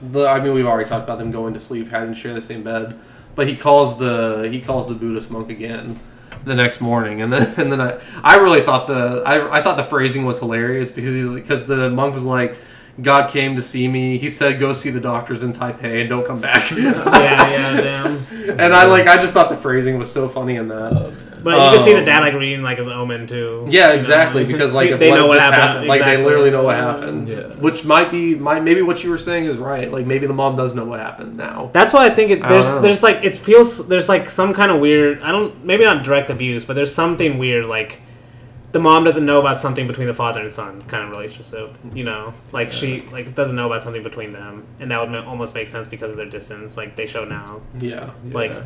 the I mean we've already talked about them going to sleep, having to share the same bed, but he calls the he calls the Buddhist monk again the next morning and then and then I, I really thought the I, I thought the phrasing was hilarious because he's because the monk was like God came to see me he said go see the doctors in Taipei and don't come back yeah, yeah, damn. and I like I just thought the phrasing was so funny in that Oh. But you can see the Um, dad like reading like his omen too. Yeah, you know? exactly. Because like they, what know what just happened. Like they literally know what happened. Yeah. Which might be, might maybe what you were saying is right. Like maybe the mom does know what happened now. That's why I think it, there's there's like it feels there's like some kind of weird I don't maybe not direct abuse but there's something weird like the mom doesn't know about something between the father and son kind of relationship you know like she like doesn't know about something between them and that would ma- almost make sense because of their distance like they show now Yeah. like Yeah.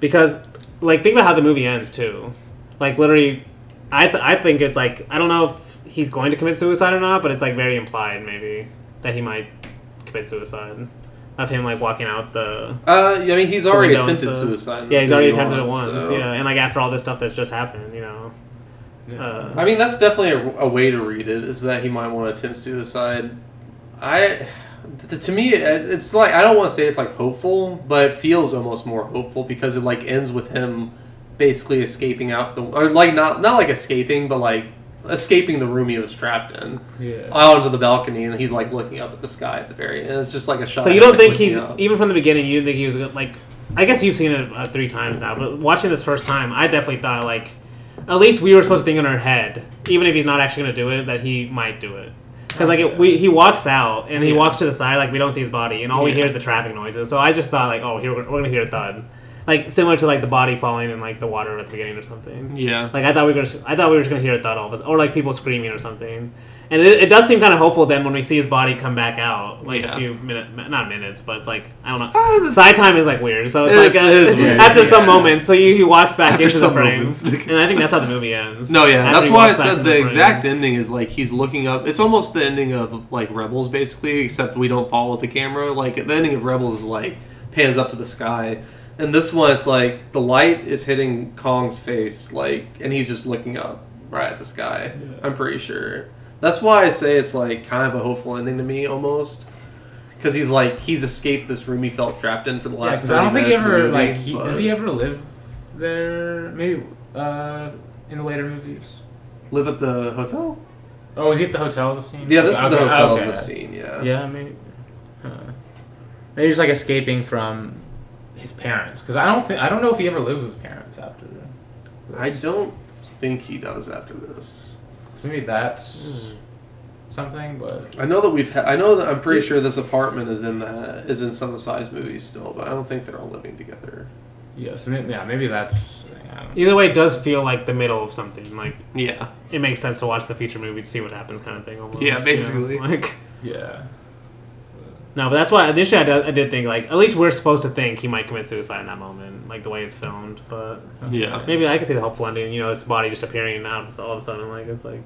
because like think about how the movie ends too like literally I th- I think it's like I don't know if he's going to commit suicide or not but it's like very implied maybe that he might commit suicide of him like walking out the Uh, yeah, I mean, he's already attempted suicide. yeah he's already attempted it once, once so- yeah and like after all this stuff that's just happened you know Yeah. uh, I mean, that's definitely a, a way to read it. Is that he might want to attempt suicide. I, to me, it's like I don't want to say it's like hopeful, but it feels almost more hopeful because it like ends with him basically escaping out the or like not not like escaping, but like escaping the room he was trapped in Yeah. out onto the balcony, and he's like looking up at the sky at the very end. It's just like a shot. so you don't think he's up. even from the beginning you didn't think he was gonna, like I guess you've seen it uh, three times now but watching this first time I definitely thought like at least we were supposed to think in our head even if he's not actually gonna do it that he might do it because like it, we, he walks out and he Yeah. walks to the side like we don't see his body and all we Yeah. hear is the traffic noises so I just thought like oh here we're, we're gonna hear a thud like similar to like the body falling in like the water at the beginning or something Yeah. Like I thought we were, gonna, I thought we were just gonna hear a thud all of us, or like people screaming or something. And it, it does seem kind of hopeful then when we see his body come back out, like Yeah. a few minutes, not minutes, but it's like I don't know. That's- Tsai time is like weird, so it's It like is- uh, it is weird, after yeah. some moments, so you, he walks back After into the some frame, moments. and I think that's how the movie ends. No, yeah, After that's why I said in the exact ending is like he's looking up. It's almost the ending of like Rebels, basically, except we don't follow the camera. Like the ending of Rebels is like pans up to the sky, and this one it's like the light is hitting Kong's face, like, and he's just looking up right at the sky. I'm pretty sure. That's why I say it's like kind of a hopeful ending to me, almost. Because he's like he's escaped this room he felt trapped in for the last. Yeah, I don't think he minutes of the ever movie, like he, does he ever live there? Maybe uh, in the later movies. live at the hotel? Oh, is he at the hotel? The scene. Yeah, this is the Okay, hotel okay. in the scene. Yeah. Yeah, maybe. Huh. Maybe he's like escaping from his parents because I don't think I don't know if he ever lives with his parents after. That. I don't think he does after this. So maybe that's hmm. something, but I know that we've. Ha- I know that I'm pretty sure this apartment is in the is in some of the Tsai's movies still, but I don't think they're all living together. yeah, so maybe, yeah, maybe that's. I don't. Either way, it does feel like the middle of something. Like Yeah, it makes sense to watch the future movie, see what happens, kind of thing. Almost, Yeah, you know? basically. Like Yeah. no, but that's why initially I did, I did think like at least we're supposed to think he might commit suicide in that moment, like the way it's filmed. But yeah, Maybe I can see the hopeful ending. You know, his body just appearing out all of a sudden, like it's like,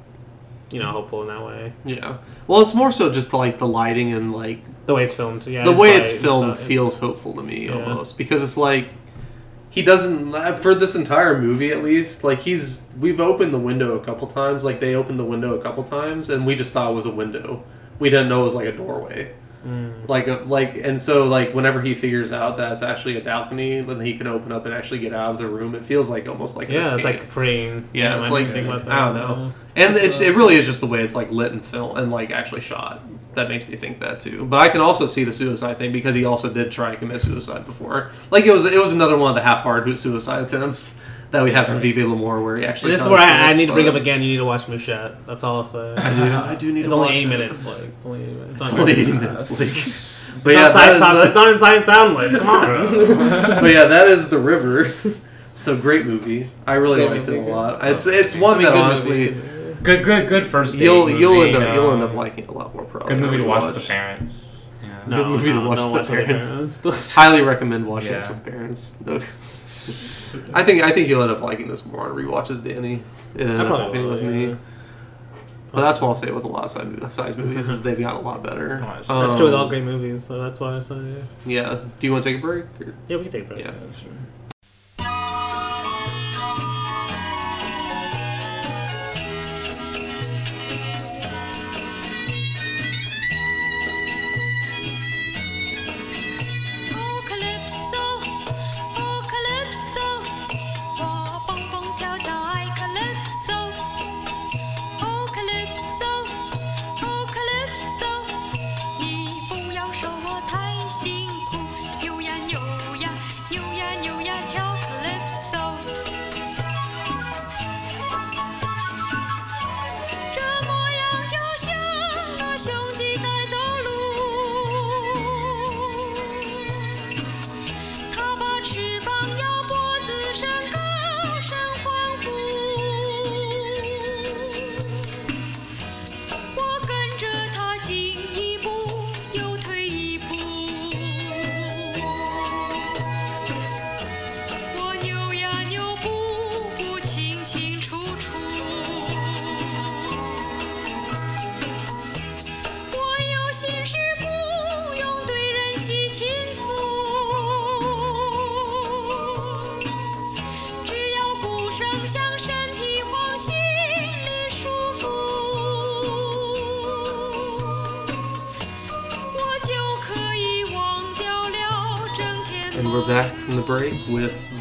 you know, hopeful in that way. yeah. Well, it's more so just like the lighting and like The way it's filmed, yeah. the way it's filmed stuff, feels it's- hopeful to me Yeah. almost because it's like he doesn't uh, for this entire movie at least like he's we've opened the window a couple times like they opened the window a couple times and we just thought it was a window we didn't know it was like a doorway Mm. like a, like and so like whenever he figures out that it's actually a balcony then he can open up and actually get out of the room it feels like almost like Yeah, it's like freeing. Yeah, You it's I like- didn't think about I don't know. and it's, it really is just the way it's like lit and film and like actually shot that makes me think that too but i can also see the suicide thing because he also did try to commit suicide before like it was it was another one of the half-hard who suicide attempts that we have from Vive L'Amour, where he actually. this is where I, I need to bring up again. You need to watch Mouchette. That's all I'll say. I do, I do need It's to only watch eight it. minutes, Blake. It's only eight minutes. It's only very- 80 minutes, Blake. But It's yeah, on that Science is, Top- uh, it's on his Science Sound list. Come on. but yeah, that is the river. so great movie. I really Great liked it movie. a lot. It's it's one I mean, that good honestly movie. Good, good, good first you'll movie, you'll end you up you'll end up liking it a lot more. Probably Good movie to when watch with the parents. Yeah. No, Good movie to watch don't the watch with parents. Highly recommend watching Yeah. this with parents. I think I think you'll end up liking this more on rewatches, Danny. It ended I probably will, with yeah. me. But that's what I'll say with a lot of Tsai's, Tsai's movies is they've gotten a lot better. Oh, that's- That's true with all Um, great movies, so that's why I say. Yeah. Do you want to take a break? Or? Yeah, we can take a break. Yeah. Oh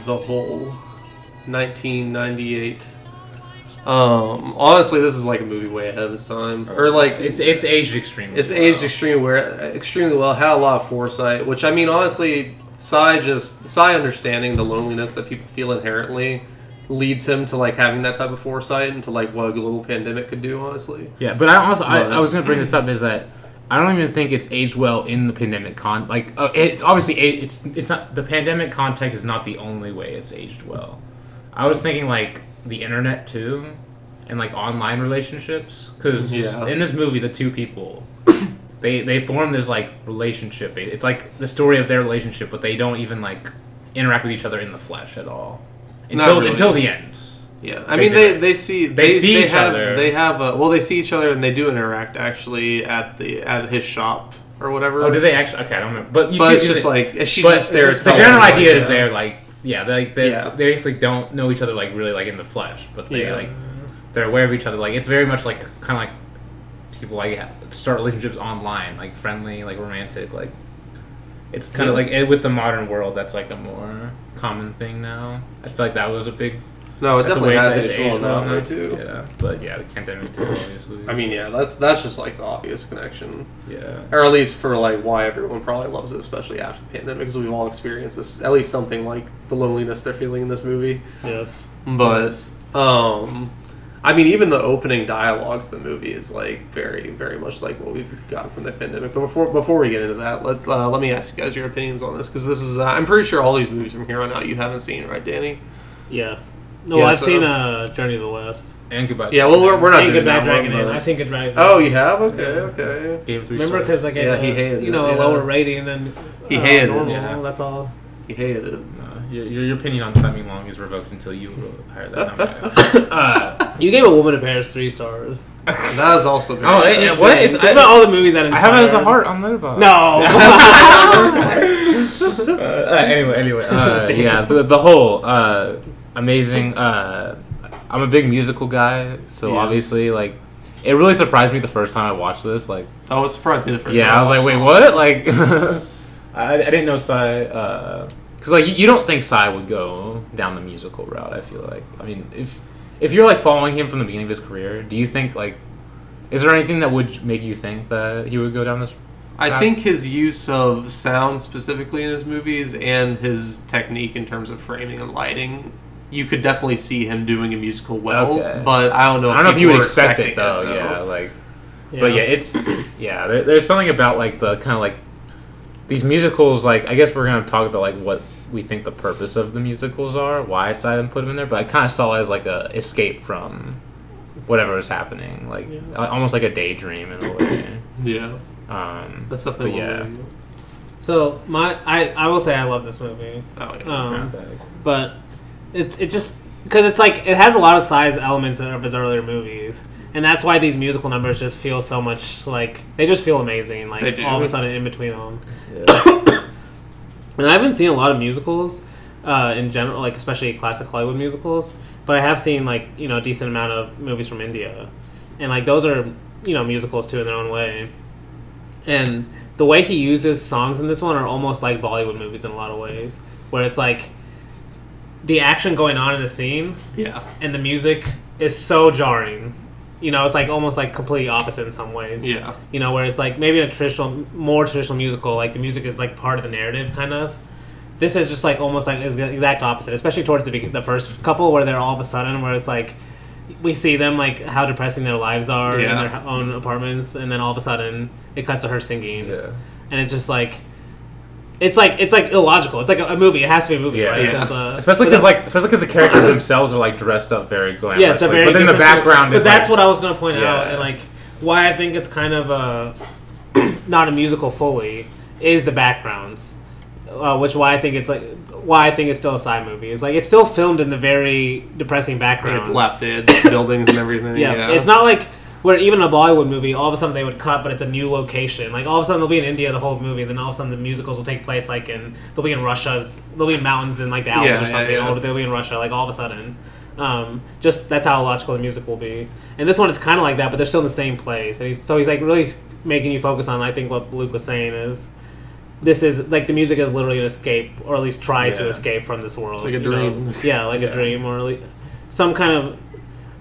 the whole 1998. Um, honestly, this is like a movie way ahead of its time, or like It's it's aged extremely. It's well. aged extremely where extremely well. Had a lot of foresight, which I mean, honestly, Tsai just Tsai understanding the loneliness that people feel inherently leads him to like having that type of foresight into like what a global pandemic could do. Honestly, Yeah, but I also I, I was gonna bring this up is that I don't even think it's aged well in the pandemic con. Like uh, it's obviously it's it's not the pandemic context is not the only way it's aged well. I was thinking like the internet too, and like online relationships because Yeah. in this movie the two people. They, they form this like relationship. It's like the story of their relationship, but they don't even like interact with each other in the flesh at all until really. until the end. Yeah. I mean, they they see They see each have, other. They have a, well, they see each other and they do interact actually at the at his shop or whatever. Oh, do they actually? Okay, I don't remember. But you But see, it's just like she's but just there. just- the general idea like, is they're like yeah they they, Yeah. they basically don't know each other like really like in the flesh but they Yeah. like they're aware of each other like it's very much like kind of like people like start relationships online like friendly like romantic like it's kind of Yeah. like eh, with the modern world that's like a more common thing now I feel like that was a big No, it that's definitely way has it's aged well aged well that now. too. yeah but yeah the pandemic too obviously I mean, yeah, that's that's just like the obvious connection. yeah or at least for like why everyone probably loves it, especially after the pandemic, because we've all experienced this, at least something like the loneliness they're feeling in this movie. Yes. But, um, I mean, even the opening dialogue to the movie is like very, very much like what we've gotten from the pandemic. But before before we get into that, let uh, let me ask you guys your opinions on this, because this is uh, I'm pretty sure all these movies from here on out you haven't seen, right, Danny? Yeah. No, Yeah, I've so- seen uh, Journey to the West. and goodbye Yeah, well, we're, we're not and doing Goodbye that Dragon one, Inn. but- I've seen Goodbye. Oh, you have? Okay, okay. Gave it three Remember, stars. because I Yeah, a, he hated you know it, a yeah. lower rating than He uh, hated it, normal. yeah. That's all. He hated it. Uh, your, your, your opinion on Tsai Ming-liang is revoked until you hire that number. uh, You gave a Woman in Paris three stars. That is also very Oh, it- it- what? It's, Think about all the movies that I have it as a heart on Letterboxd. No. uh, anyway, anyway, uh, yeah, the, the whole uh, amazing. Uh, I'm a big musical guy, so Yes. obviously, like, it really surprised me the first time I watched this. Like, Oh, it surprised me the first yeah, time I was like, wait, watched what? Like, I, I didn't know Tsai. Because like you, you don't think Tsai would go down the musical route. I feel like. I mean, if if you're like following him from the beginning of his career, do you think like, is there anything that would make you think that he would go down this? I Uh, think his use of sound specifically in his movies and his technique in terms of framing and lighting you could definitely see him doing a musical well. Okay. But I don't know. I don't know if you would expect it though. though. Yeah, like, but yeah, it's yeah. There, there's something about like the kind of like these musicals. Like, I guess we're gonna talk about like what we think the purpose of the musicals are, why I decided to put them in there. But I kind of saw it as like a escape from whatever was happening, like uh, almost like a daydream in a way. yeah, Um, that's definitely But yeah. one way. So my I, I will say I love this movie. Oh, yeah. Um, okay. but it it just because it's like it has a lot of Tsai's elements of his earlier movies, and that's why these musical numbers just feel so much like they just feel amazing. Like all of a sudden in between them, Yeah. and I haven't seen a lot of musicals uh, in general, like especially classic Hollywood musicals. But I have seen like you know a decent amount of movies from India, and like those are you know musicals too in their own way. And the way he uses songs in this one are almost like Bollywood movies in a lot of ways, where it's like the action going on in the scene yeah, and the music is so jarring. You know, it's like almost like completely opposite in some ways. Yeah. You know, where it's like maybe in a traditional, more traditional musical, like the music is like part of the narrative, kind of. This is just like almost like is the exact opposite, especially towards the be- the first couple, where they're all of a sudden where it's like we see them like how depressing their lives are in their own apartments, and then all of a sudden it cuts to her singing, yeah. and it's just like. It's like it's like illogical. It's like a, a movie. It has to be a movie, Yeah. right? Yeah. 'Cause, uh, Especially because like, especially because the characters themselves are like dressed up very glamorously. yeah, it's a very but then the different- background But is that's like, what I was going to point out, and like why I think it's kind of uh, not a musical fully is the backgrounds, uh, which why I think it's like why I think it's still a Tsai movie. It's like it's still filmed in the very depressing They background. have lap buildings and everything. yeah, Yeah, it's not like where even a Bollywood movie, all of a sudden they would cut, but it's a new location. Like all of a sudden they'll be in India the whole movie, and then all of a sudden the musicals will take place like in they'll be in Russia's, they'll be in mountains in like the Alps Yeah, or something, yeah. or they'll be in Russia like all of a sudden. Um, just that's how logical the music will be. And this one it's kind of like that, but they're still in the same place. And he's, so he's like really making you focus on. I think what Luke was saying is. This is like the music is literally an escape, or at least try to escape from this world. like a you know? dream. Yeah, like Yeah. a dream, or some kind of.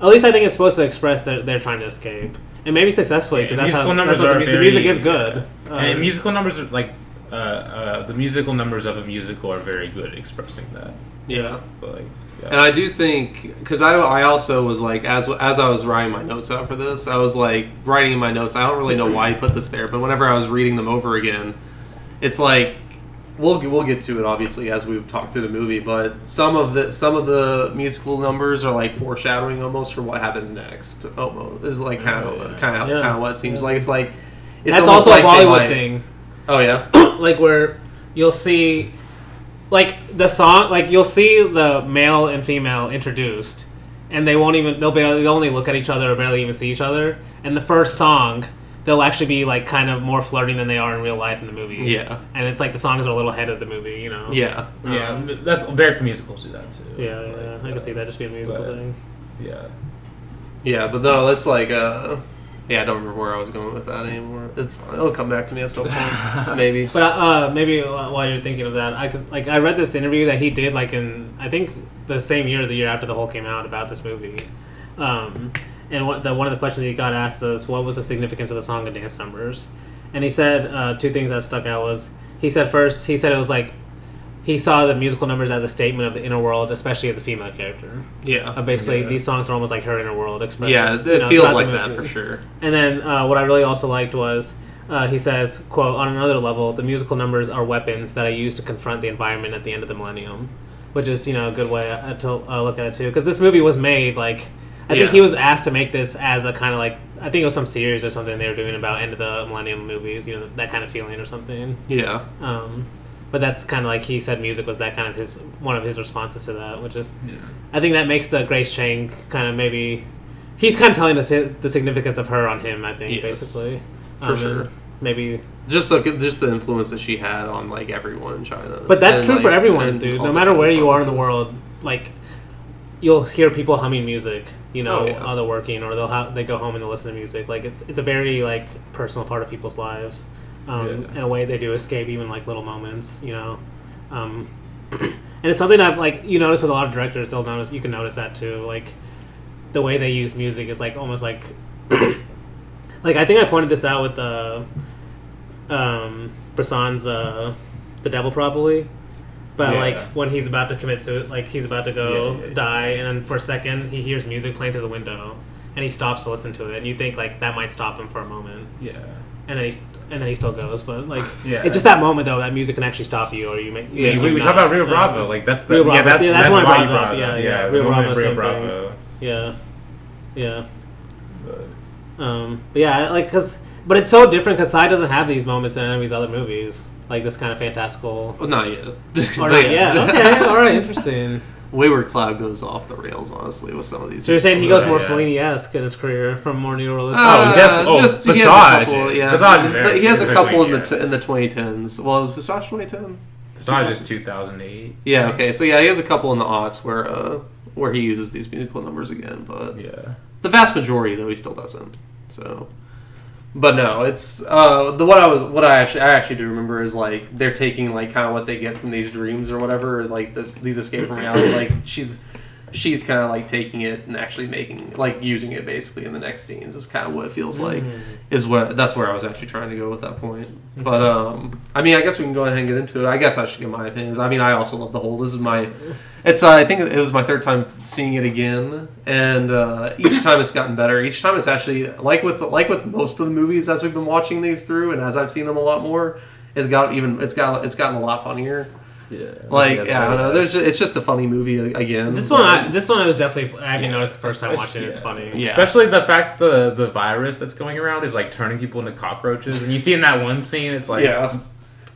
At least I think it's supposed to express that they're trying to escape, and maybe successfully because Yeah, that's musical how numbers are the, very- the music is good. and Um, musical numbers are like, uh, uh, the musical numbers of a musical are very good at expressing that. yeah. But like, yeah. And I do think because I, I also was like as as I was writing my notes out for this, I was like writing in my notes. I don't really know why he put this there, but whenever I was reading them over again, it's like we'll we'll get to it obviously as we talk through the movie. But some of the some of the musical numbers are like foreshadowing almost for what happens next. Almost is like kind of kind of Yeah. kind of what it seems like. It's like it's that's also like a Bollywood might- thing, Oh yeah, like where you'll see, like the song, like you'll see the male and female introduced, and they won't even they'll barely they'll only look at each other or barely even see each other. And the first song, they'll actually be like kind of more flirting than they are in real life in the movie. yeah, and it's like the songs are a little ahead of the movie, you know. yeah. yeah, Um, that's American musicals do that too. Yeah, Like, yeah, I can see that just being a musical but- thing. Yeah, Yeah, but no, that's like uh yeah, I don't remember where I was going with that anymore. It's fine. It'll come back to me at some point. Maybe. But uh, maybe while you're thinking of that, I could, like I read this interview that he did like in I think the same year, or the year after the whole came out about this movie. Um, and what the one of the questions he got asked was what was the significance of the song and dance numbers, and he said uh, two things that stuck out was he said first he said it was like he saw the musical numbers as a statement of the inner world, especially of the female character. Yeah. Uh, basically, Yeah. these songs are almost like her inner world expressed. Yeah, it you know, feels like the that movie. for sure. And then uh, what I really also liked was uh, he says, "quote On another level, the musical numbers are weapons that I use to confront the environment at the end of the millennium," which is you know a good way uh, to uh, look at it too. Because this movie was made like I Yeah. think he was asked to make this as a kind of like I think it was some series or something they were doing about end of the millennium movies, you know that kind of feeling or something. Yeah. Um, but that's kind of like he said, music was that kind of his one of his responses to that, which is yeah. I think that makes the Grace Chang kind of maybe he's kind of telling us the significance of her on him. I think Yes, basically for and sure. Maybe, Just the just the influence that she had on like everyone in China. but that's And, true for everyone, dude. No matter where you are in the world, like you'll hear people humming music. You know, Oh, yeah. while they're working, or they'll ha- they go home and they'll listen to music. Like it's it's a very like personal part of people's lives. Um, Yeah. In a way, they do escape even like little moments. You know. Um, and it's something I've like you notice with a lot of directors. They'll notice you can notice that too. Like the way they use music is like almost like like I think I pointed this out with the um Bresson's uh The Devil Probably But Yeah. like when he's about to commit suicide, like he's about to go Yeah, yeah, die, and then for a second he hears music playing through the window, and he stops to listen to it, and you think like that might stop him for a moment, Yeah. and then he's and then he still goes. But like Yeah. it's just that moment though that music can actually stop you, or you make Yeah, we, we talk about Rio. Bravo. Like that's the yeah Bravo. that's Yeah, that's that's I why you brought up. Yeah, Yeah, Rio Bravo, Rio Bravo. Yeah, yeah. But- Um, but yeah, like because but it's so different because Tsai doesn't have these moments in any of these other movies, like this kind of fantastical. Well, not yet. Or But not yet. Okay, all right, interesting. Wayward Cloud goes off the rails, honestly, with some of these. So you're saying he goes more yeah. Fellini-esque in his career from more neorealistic? Oh, definitely. Oh, he has a Visage. couple, yeah. Visage is very- he has a couple in the t- in the 2010s. Well, is Visage 2010? It's not just 2008. Yeah. Okay. So yeah, he has a couple in the aughts where uh where he uses these musical numbers again, but Yeah. the vast majority though he still doesn't. So. But no, it's uh, the what I was what I actually I actually do remember is like they're taking like kind of what they get from these dreams or whatever like this these escape from reality like she's she's kind of like taking it and actually making like using it basically in the next scenes is kind of what it feels like is what that's where I was actually trying to go with that point. But um, I mean, I guess we can go ahead and get into it. I guess I should give my opinions. I mean, I also love the whole. This is my, it's uh, I think it was my third time seeing it again, and uh, each time it's gotten better. Each time it's actually like with like with most of the movies as we've been watching these through, and as I've seen them a lot more, it's got even it's got it's gotten a lot funnier. Yeah. Like yeah, I don't know. There's just, it's just a funny movie again. This one, I, this one, I was definitely. I haven't noticed the first time Especially- watching it. It's funny. Yeah. Especially the fact the the virus that's going around is like turning people into cockroaches, and you see in that one scene, it's like yeah.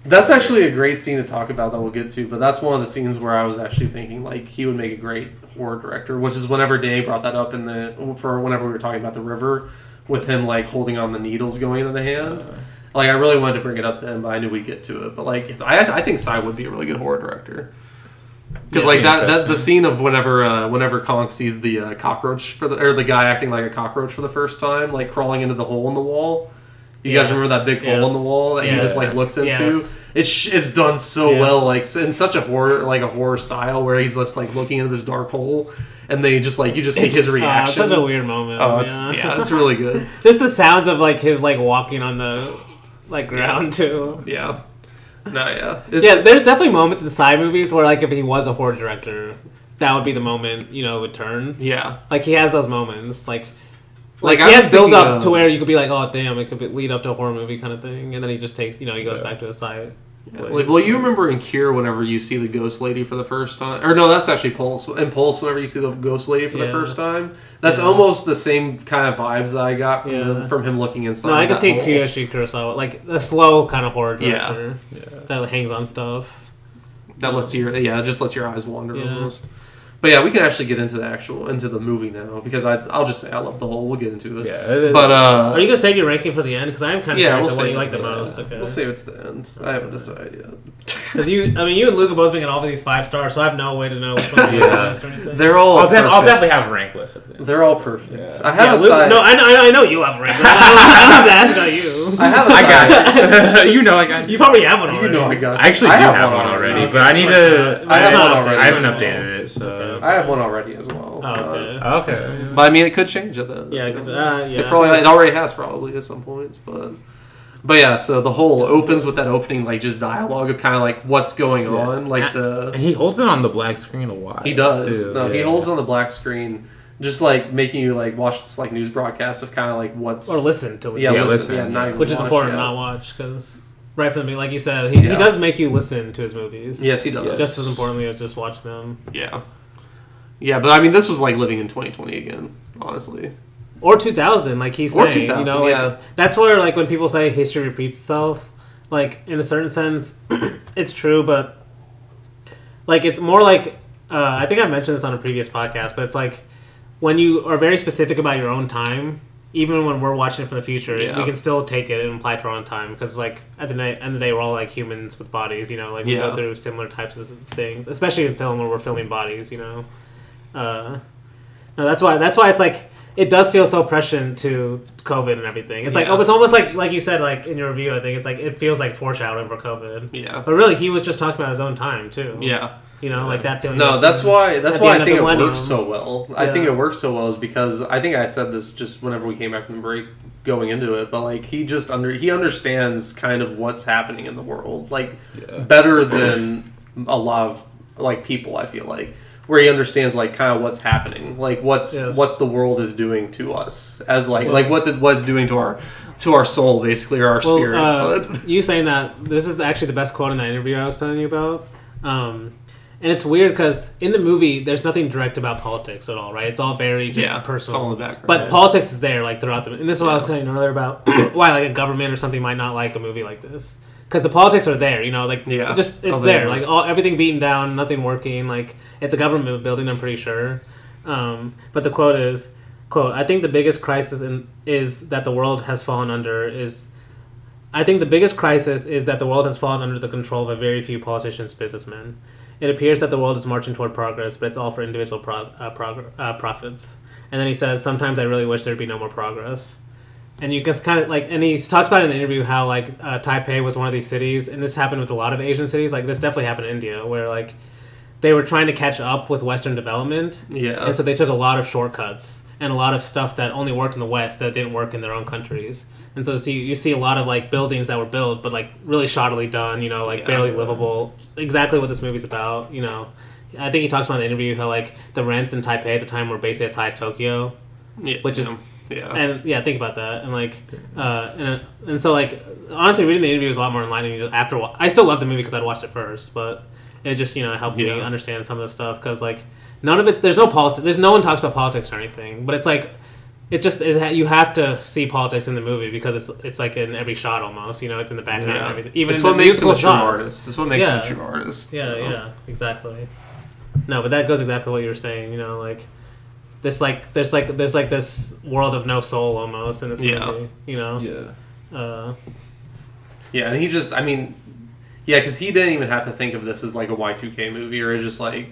That's actually a great scene to talk about that we'll get to, but that's one of the scenes where I was actually thinking like he would make a great horror director, which is whenever Dave brought that up in the for whenever we were talking about the river with him like holding on the needles going into the hand. Uh. Like I really wanted to bring it up then, but I knew we'd get to it. But like I I think Tsai would be a really good horror director. Because Yeah, like that, that the scene of whenever uh, whenever Kong sees the uh, cockroach for the or the guy acting like a cockroach for the first time, like crawling into the hole in the wall. You guys remember that big hole in the wall that he just like looks into? Yes. It's it's done so Yeah. well, like in such a horror like a horror style where he's just like looking into this dark hole, and they just like you just see It's, his uh, reaction. such a weird moment. oh, it's, yeah. yeah, it's really good. Just the sounds of like his like walking on the like ground two. Yeah, no, yeah, it's, Yeah, there's definitely moments in Tsai movies where like if he was a horror director, that would be the moment you know it would turn. yeah. Like he has those moments, like Like, like, he has build up of- to where you could be like, oh damn, it could be, lead up to a horror movie kind of thing, and then he just takes you know he goes Yeah. back to a side. Like, well, you remember in Cure whenever you see the ghost lady for the first time, or no, that's actually Pulse. In Pulse, whenever you see the ghost lady for the first time, that's Yeah. almost the same kind of vibes that I got from, Yeah. the, from him looking inside. No, I can see hole. Kiyoshi Kurosawa, like a slow kind of horror Yeah. director yeah. that hangs on stuff. That lets your yeah, it just lets your eyes wander Yeah. almost. But yeah, we can actually get into the actual into the movie now because I I'll just say I love the whole. We'll get into it. Yeah. But uh, Are you gonna save your ranking for the end? Because I'm kind of yeah, curious we'll what you like it's the most. end. Okay. We'll see what's the end. I haven't decided yet. Because you, I mean, you and Luke have both been all of these five stars, so I have no way to know which one Yeah. yeah. or anything. They're all. I'll, def- I'll definitely have a rank list at the end. They're all perfect. Yeah. I have yeah, a Luke, side. no, I know, I know you have a rank. I don't, I don't have to ask about you. I have a I side. got you. you know I got You probably have one Already. You know I got. I actually I do have have, one one already, already. but I need to. I have one already I haven't as well. updated it, so. I have one already as well. Oh, but- okay. Okay. But I mean, it could change it then. Yeah, so- uh, yeah. It probably it already has probably at some points, but but yeah. So the whole opens with that opening like just dialogue of kind of like what's going Yeah. on, like And- the And he holds it on the black screen a while. he does. too, no, he yeah. holds on the black screen, just like making you like watch this like news broadcast of kind of like what's or listen to it. Yeah, Yeah, listen. listen, Yeah, not yeah. even which is important, yeah. not watch, because right from the beginning, like you said, he, Yeah. he does make you listen to his movies. Yes, he does. Just as importantly as just watch them. Yeah. Yeah, but I mean, this was like living in 2020 again, honestly. Or 2000, like he's Or saying. 2000, you know, like, yeah. That's where, like, when people say history repeats itself, like, in a certain sense, it's true, but, like, it's more like, uh, I think I mentioned this on a previous podcast, but it's like, when you are very specific about your own time, even when we're watching it for the future, Yeah. we can still take it and apply it to our own time because, like, at the ni- end of the day, we're all like humans with bodies, you know, like we Yeah. go through similar types of things, especially in film where we're filming bodies, you know. Uh, no, that's why. That's why it's like it does feel so prescient to COVID and everything. It's like Yeah. oh, it's almost like like you said, like in your review, I think it's like it feels like foreshadowing for COVID. Yeah. But really, he was just talking about his own time too. Yeah. you know, like that feeling. No, of- that's why. That's why I think it millennium. works so well. I think it works so well is because I think I said this just whenever we came back from the break, going into it. But like he just under he understands kind of what's happening in the world, like Yeah. better than a lot of like people. I feel like where he understands like kind of what's happening, like what's Yes. what the world is doing to us as like like what's it what's doing to our to our soul basically or our Well, spirit. uh, you saying that this is actually the best quote in that interview I was telling you about. Um, and it's weird because in the movie, there's nothing direct about politics at all, right? It's all very just yeah, personal. It's all in the background. But politics is there, like throughout the. Movie. And this is what I was saying earlier about why, like, a government or something might not like a movie like this, because the politics are there. You know, like, Yeah. just it's there, like all everything beaten down, nothing working. Like, it's a government building. I'm pretty sure. Um, but the quote is, "quote I think the biggest crisis in, is that the world has fallen under is." I think the biggest crisis is that the world has fallen under the control of a very few politicians, businessmen. It appears that the world is marching toward progress, but it's all for individual pro- uh, prog- uh, profits. And then he says, "Sometimes I really wish there'd be no more progress." And you just kind of like, and he talks about in the interview how like uh, Taipei was one of these cities, and this happened with a lot of Asian cities. Like this definitely happened in India, where like they were trying to catch up with Western development, yeah, and so they took a lot of shortcuts and a lot of stuff that only worked in the West that didn't work in their own countries. And so see, you see a lot of like buildings that were built, but like really shoddily done, you know, like Yeah. barely livable. Exactly what this movie's about, you know. I think he talks about in the interview how like the rents in Taipei at the time were basically as high as Tokyo. yeah, which is- yeah. And yeah, think about that. And like, uh, and, and so like, honestly, reading the interview was a lot more enlightening after. wa- I still love the movie because I'd watched it first, but it just you know helped me understand some of the stuff because like none of it. There's no politics. There's no one talks about politics or anything, but it's like. It just it, you have to see politics in the movie because it's it's like in every shot almost you know it's in the background and yeah. everything even it's what makes him a true shots. artist. It's what makes Yeah. him a true artist. Yeah, so. yeah, exactly. No, but that goes exactly what you were saying. You know, like this, like there's like there's like this world of no soul almost in this Yeah. movie. You know, Yeah. uh, Yeah, and he just, I mean, yeah, because he didn't even have to think of this as like a Y2K movie, or it's just like,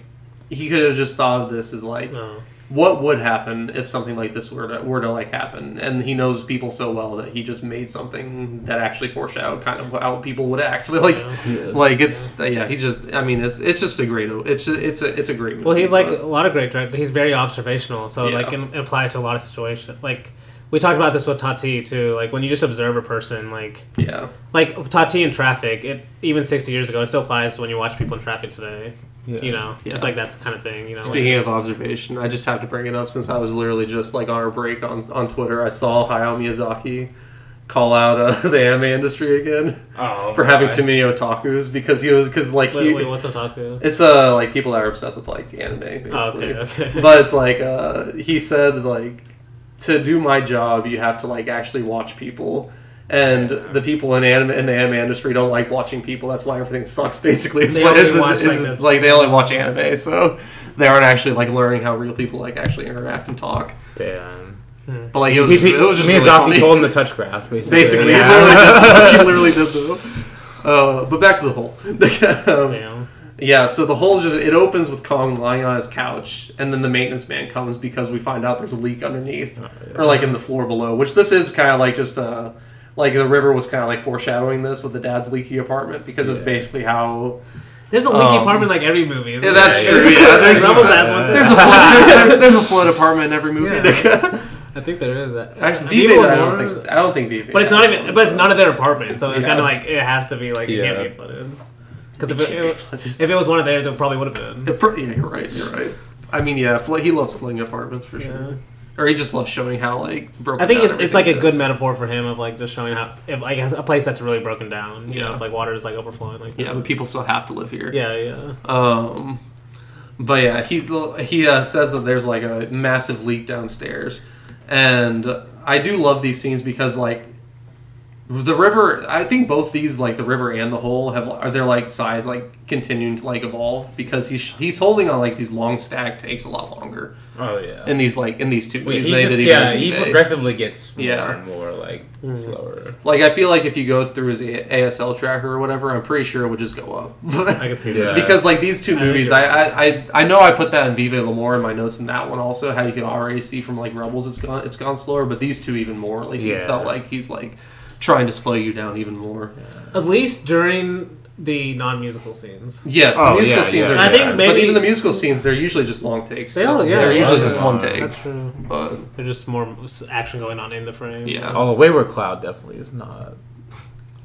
he could have just thought of this as like, no. What would happen if something like this were to, were to like happen? And he knows people so well that he just made something that actually foreshadowed kind of how people would act. Like, Yeah. like it's, yeah, he just, I mean, it's it's just a great, it's it's a it's a great movie. Well, he's like but- a lot of great directors. He's very observational, so Yeah. like can apply to a lot of situations. Like we talked about this with Tati too. Like when you just observe a person, like yeah, like Tati in traffic, it even sixty years ago, it still applies to when you watch people in traffic today. Yeah. You know, Yeah. it's like that's the kind of thing. You know, Speaking like, of observation, I just have to bring it up since I was literally just like on our break on on Twitter. I saw Hayao Miyazaki call out uh, the anime industry again Oh, for having my. too many otakus because he was because like wait, he, wait, what's otaku? it's uh like people that are obsessed with like anime basically. Oh, okay, okay. but it's like uh, he said like to do my job you have to like actually watch people. And the people in anime in the anime industry don't like watching people. That's why everything sucks. Basically, it's They like, only it's- watch, it's- like, like they only watch anime, so they aren't actually like learning how real people like actually interact and talk. Damn. But like it was, He, just, he, it was just Miyazaki really funny. told him to touch grass, basically. Basically, Yeah. he literally did. He literally did though. Uh, but back to the hole. Um, Damn. yeah, so the hole just it opens with Kong lying on his couch, and then the maintenance man comes because we find out there's a leak underneath, or like in the floor below. Which this is kind of like just uh like the river was kind of like foreshadowing this with the dad's leaky apartment because it's basically how There's a leaky Um, apartment like every movie. Isn't yeah, that's there? true. There's- Yeah, there's Rebels just- has there's a flood, there's, there's a flood apartment in every movie. Yeah. I think there is that. Actually, Viva Viva, I don't Aurora- think I don't think Viva. But it's not even. But it's not in their apartment, so it's Yeah. kind of like it has to be like it can't be flooded. Because if it, if it was one of theirs, it probably would have been. It pr- yeah, you're right. You're right. I mean, yeah, fl- he loves flooding apartments for Yeah. sure. Or he just loves showing how like broken. I think it's, it's like a good metaphor for him of like just showing how if like a place that's really broken down, you know, if, like water is like overflowing, like Yeah, but people still have to live here. yeah, yeah. Um, but yeah, he's the- he uh, says that there's like a massive leak downstairs, and I do love these scenes because like the river. I think both these like the river and the hole have are they're like side like continuing to like evolve because he's he's holding on like these long stack takes a lot longer Oh yeah. in these like in these two Wait, movies he they just, yeah, he Vive. progressively gets more Yeah. and more like hmm. slower. Like I feel like if you go through his ASL tracker or whatever, I'm pretty sure it would just go up. I can see that. because like these two I movies, I, I I I know I put that in vive L'Amour in my notes in that one also. How you can already see from like Rebels, it's gone it's gone slower, but these two even more. Like you Yeah. felt like he's like trying to slow you down even more. At least during the non-musical scenes. Yes, Oh, the musical yeah, scenes yeah. are. I think good, maybe- but even the musical scenes, they're usually just long takes. They all, still. yeah, they're yeah, usually yeah. just one take. That's true. But There's just more action going on in the frame. Yeah. Oh, the Wayward Cloud definitely is not.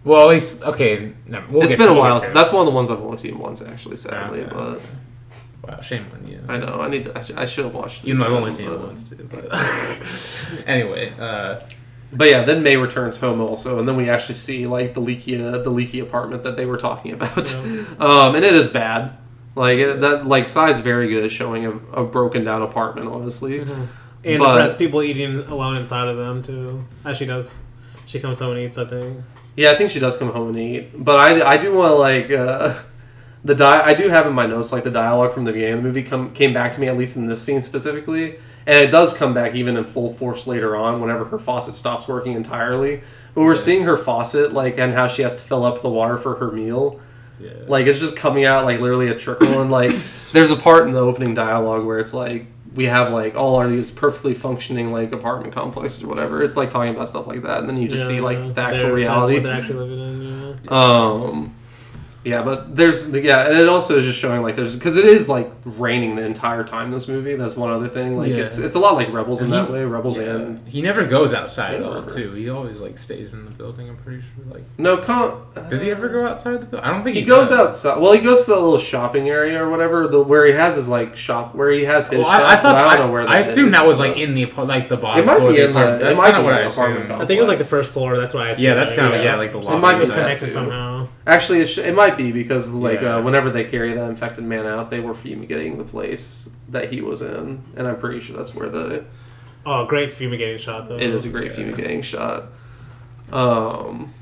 Well, at least okay. No, we'll it's get been a we'll while. get to it. That's one of the ones I've only seen once, actually. Sadly, Okay. but wow. Shame on you. I know I need. To, I, should, I should have watched. it Even though I've again, only seen it but- once too. But anyway, uh, But yeah, then May returns home also, and then we actually see like the leaky, uh, the leaky apartment that they were talking about, um, and it is bad. Like it, that, like Tsai's very good showing a, a broken down apartment, honestly. And But- depressed people eating alone inside of them too. As she does, she comes home and eats. I think. Yeah, I think she does come home and eat, but I, I do want to like uh, the di- I do have in my notes like the dialogue from the beginning of the movie come came back to me at least in this scene specifically, and it does come back even in full force later on whenever her faucet stops working entirely. But we're seeing her faucet like and how she has to fill up the water for her meal. yeah. Like it's just coming out like literally a trickle, and like there's a part in the opening dialogue where it's like we have like all of these perfectly functioning like apartment complexes or whatever. It's like talking about stuff like that, and then you just see like the actual reality. What they're actually living in. Yeah. Um, yeah, but there's yeah, and it also is just showing like there's because it is like raining the entire time. In this movie. That's one other thing. Like Yeah. it's it's a lot like Rebels in And that way. Rebels Yeah. and He never goes outside at all, too. He always like stays in the building. I'm pretty sure. Like, no, con- does he ever go outside the building? I don't think He he, goes outside. Well, he goes to the little shopping area or whatever, the where he has his like shop, where he has his Well, shop. I, I thought I I, don't know where. I assumed is, that was but- like in the like the bottom It might floor be in the- apartment. That's kind of what I assumed. I think it was like the first floor. That's why I. Yeah, that's kind of Yeah. like the So it might be was connected too. Somehow. Actually, it, sh- it might be because like Yeah. uh, whenever they carry that infected man out, they were fumigating the place that he was in, and I'm pretty sure that's where the Oh, great fumigating shot though. It is a great fumigating shot. Um,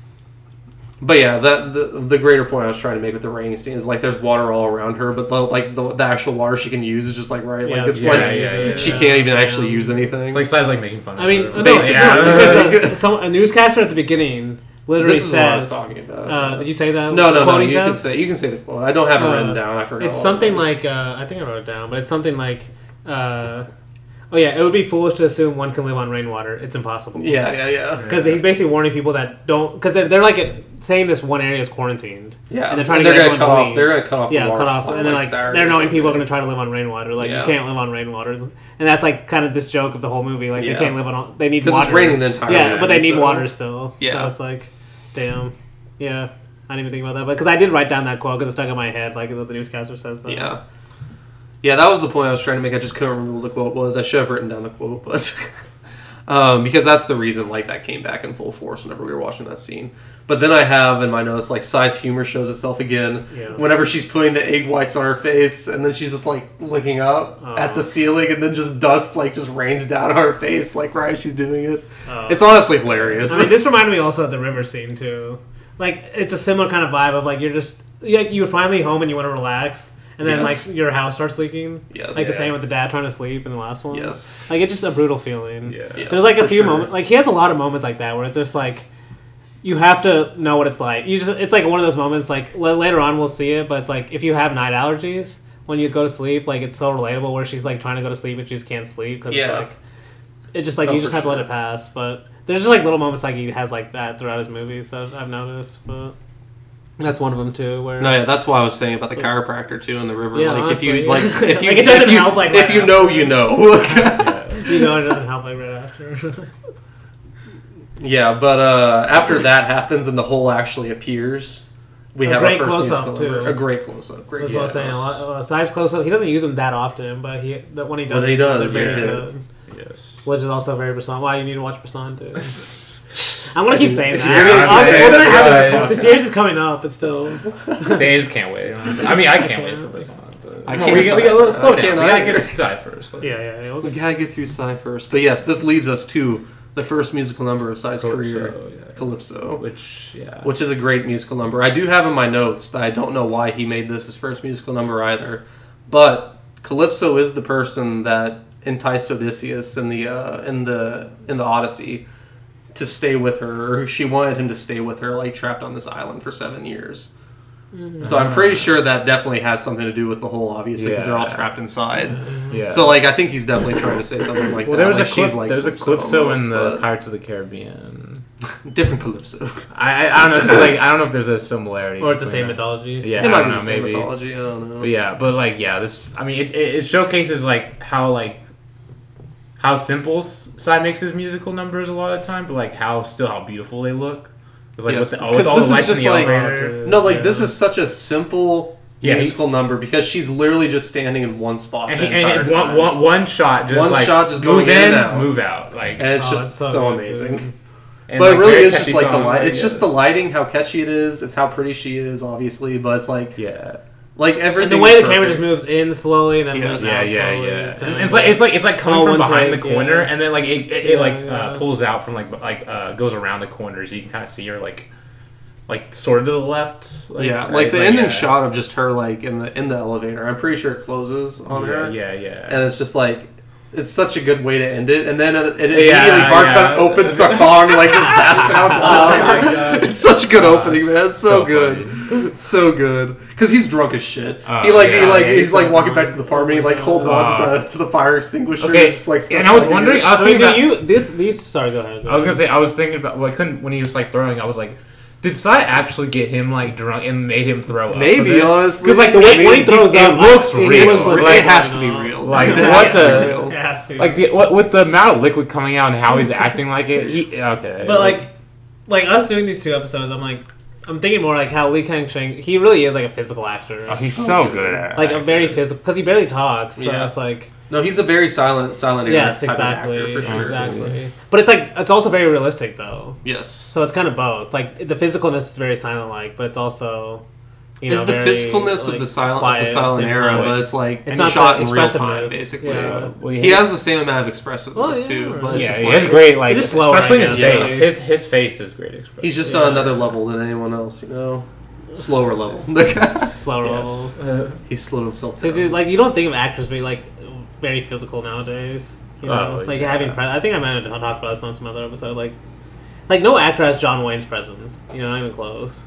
but yeah, that the the greater point I was trying to make with the raining scene is like there's water all around her, but the, like the, the actual water she can use is just like right, Yeah, like it's yeah, like yeah, yeah, she yeah. can't even actually use anything. It's like Tsai's like making fun. I of mean, her. no, Basically. no, Yeah. because uh, some, a newscaster at the beginning literally this is what I was talking about. Uh, did you say that? no, no, no. You can say you can say the quote. I don't have it Uh, written down. I forgot. It's something like uh, I think I wrote it down, but it's something like, uh, oh yeah, it would be foolish to assume one can live on rainwater. It's impossible. yeah, yeah, yeah, because he's basically warning people that don't because they're, they're like saying this one area is quarantined. yeah. And they're trying to they're get gonna cut to off. leave. They're gonna cut off. Yeah, the cut off, supply, and then like Saturday they're knowing people are going to try to live on rainwater. Like Yeah. you can't live on rainwater, and that's like kind of this joke of the whole movie. Like Yeah. they can't live on. all- They need 'Cause water. it's raining the entire Yeah, day, but they need so- water still. Yeah. so it's like, damn, yeah. I didn't even think about that, but because I did write down that quote because it stuck in my head, like the newscaster says that. Yeah. Yeah, that was the point I was trying to make. I just couldn't remember what the quote was. I should have written down the quote, but um, because that's the reason like that came back in full force whenever we were watching that scene. But then I have in my notes like Tsai's humor shows itself again Yes. whenever she's putting the egg whites on her face and then she's just like looking up at Oh. the ceiling and then just dust like just rains down on her face like right as she's doing it. Oh. It's honestly hilarious. I mean, this reminded me also of the river scene too. Like it's a similar kind of vibe of like you're just like you're finally home and you want to relax, and then Yes. like your house starts leaking. Yes. Like the Yeah. same with the dad trying to sleep in the last one. yes. Like it's just a brutal feeling. Yeah. Yes, There's like a few sure. moments. Like he has a lot of moments like that where it's just like you have to know what it's like. You just it's like one of those moments. Like l- later on we'll see it, but it's like if you have night allergies when you go to sleep, like it's so relatable where she's like trying to go to sleep and she just can't sleep because Yeah. like it just like Oh, you just have to let it pass. But there's just like little moments like he has like that throughout his movies that I've noticed. But that's one of them too. Where No, yeah, that's why I was saying about the Like- chiropractor too in the river. Yeah, like honestly, if you like if you Like, it doesn't if you, help, like, if you now. know you know. you know it doesn't help like right after. Yeah, but uh, after that happens and the hole actually appears, we have A have great our first close-up, too. A great close up. Great. That's yeah. what I was saying. A lot, uh, Tsai's close up. He doesn't use them that often, but he that when he does, When he does, they're very yeah. good. Yes. Which is also very Bresson. Why you need to watch Bresson too. I'm gonna keep saying that. You're gonna I'll- keep we're saying gonna it. have Yeah, this- yeah. the series is coming up, but still. they just can't wait. I mean, I can't wait for this one. But I can't we, got, we got a little slow I down. We gotta either. get Tsai first. Yeah, yeah, yeah. We gotta get through Tsai first. But yes, this leads us to the first musical number of Tsai's Calypso, career, yeah. Calypso. Which yeah. which is a great musical number. I do have in my notes that I don't know why he made this his first musical number either, but Calypso is the person that enticed Odysseus in the uh, in the in the Odyssey to stay with her. She wanted him to stay with her, like trapped on this island for seven years. So I'm pretty sure that definitely has something to do with the whole, obviously, because they're all trapped inside. yeah. So like, I think he's definitely trying to say something like well, that. there was like a clip, she's like there's a Calypso almost, in the but Pirates of the Caribbean. different Calypso. I, I I don't know. It's like I don't know if there's a similarity. Or it's the same them. mythology. Yeah, it I might don't be know, the same maybe. mythology. I don't know. But yeah, but like yeah, this I mean it, it, it showcases like how like how simple S- Tsai makes his musical numbers a lot of the time, but like how still how beautiful they look. It's like Yes, with, the, with 'cause all this the is lights just in the like- elevator. No, like Yeah. this is such a simple Yeah, he- musical number because she's literally just standing in one spot And, the he, entire and time. one, one, one shot, just One like shot just move going in in, and out. move out, like. and it's Oh, just so, so amazing. and, but like, it really very is just like the song, light. It's yeah. just the lighting, how catchy it is. It's how pretty she is, obviously. But it's like yeah. Like everything. And the way is the camera just moves in slowly and then Yes. moves Yeah, out yeah, slowly. yeah. Then- And it's like it's like it's like coming Oh, from behind take, the corner, yeah. and then like it, it, it Yeah, like yeah. Uh, pulls out from like like uh, goes around the corners. You can kind of see her like like sort of to the left. Like, yeah, uh, like it's the ending yeah. shot of just her like in the in the elevator. I'm pretty sure it closes on Yeah, her. yeah, yeah. and it's just like it's such a good way to end it. And then it, it immediately Yeah, bar yeah. cut opens to Kong like just passed out. Oh my God. It's such a good Oh, opening, man. It's so, so good, so good. Because he's drunk as shit. Oh, he like he like yeah, he's, he's like so walking drunk. back to the apartment. He like oh, holds on to the to the fire extinguisher. Okay, and just like and I was wondering- I was I thinking do about- you this these? Sorry, go ahead. I was gonna say I was thinking about well, I couldn't when he was like throwing. I was like, did Tsai actually get him like drunk and made him throw up? Maybe, honestly. because like The way- he throws it up, looks it real. looks It like, has to be real. Like, It what has to the- be real. It has to. like the, what, with the amount of liquid coming out and how he's acting like it. He, okay, But like, like us doing these two episodes, I'm like, I'm thinking more like how Lee Kang-sheng. He really is like a physical actor. oh, he's so good at like a very physical because he barely talks. So Yeah. it's like No, he's a very silent, silent era yes, type exactly, of actor for sure. exactly. But it's like it's also very realistic though. Yes. So it's kind of both. Like the physicalness is very silent like, but it's also you know it's the very, physicalness like, of the silent, of the silent era, time. but it's like It's not shot in real time, basically. Yeah. Well, He has the same amount of expressiveness Well, yeah, too, but it's yeah, just he like, has great like, It's just slower, especially I his face. Yeah. His his face is great expression. He's just Yeah. on another level than anyone else, you know. Slower level. slower Yes. level. he slowed himself So down. dude, like you don't think of actors being like very physical nowadays. You know, Oh, like yeah. having. Pre- I think I might have talked about this on some other episode. Like, like no actor has John Wayne's presence. You know, not even close.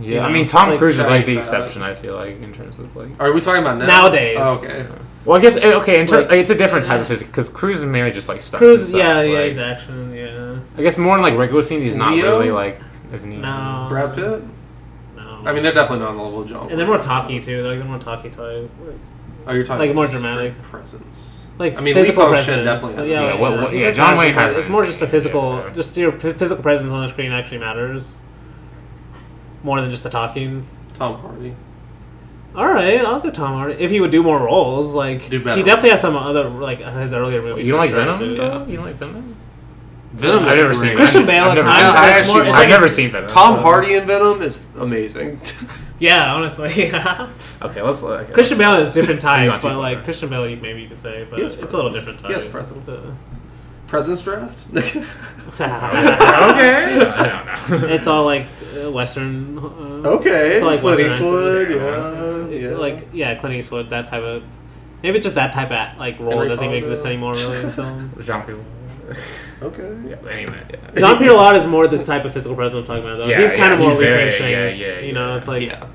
yeah, I know, mean Tom like, Cruise is like the exception. I feel like in terms of like. Are we talking about now? Nowadays. Oh, okay. Well, I guess eh, okay. In ter- Like- it's a different type of physics because Cruise is mainly just like stunts. Cruise, and stuff, yeah, yeah, he's action, yeah. I guess more in like regular scenes, he's not Leo? really like isn't he? No, Brad Pitt? No. I mean, they're definitely not on the level of John. and they're more talky too. They're like the more talky type. Oh, you're talking like, about more dramatic. presence. Like I mean, physical Lee Kwang presence. Definitely has a yeah, what- what- yeah, it's John Wayne has It's more just a physical, Yeah. just your physical presence on the screen actually matters more than just the talking. Tom Hardy. All right, I'll go Tom Hardy if he would do more roles. Like Do better he definitely has some other like his earlier movies. You don't like sure, Venom? too, yeah. You don't like Venom? Venom I've never seen. Christian I've Bale never seen- I I actually- actually, it's I've never seen Venom. Tom Hardy in Venom is amazing. Yeah, honestly, Okay, let's. Okay, Christian let's- Bale is a different type, gone too but like far. Christian Bale, maybe you could say, but He has it's a little different type. He has presence. It's, Presence draft. a- okay. I don't know. it's all like uh, Western. Uh, okay. It's like Clint Western Eastwood. Yeah. Yeah. like yeah, Clint Eastwood, that type of. Maybe it's just that type of like role Henry doesn't even exist anymore really in film. Jean Pierre. okay. Yeah, anyway. Yeah. Jean Pierre Léaud is more this type of physical presence I'm talking about though. Yeah, he's kind yeah, of more he's Lee very- Kang yeah, yeah, You know, it's like yeah.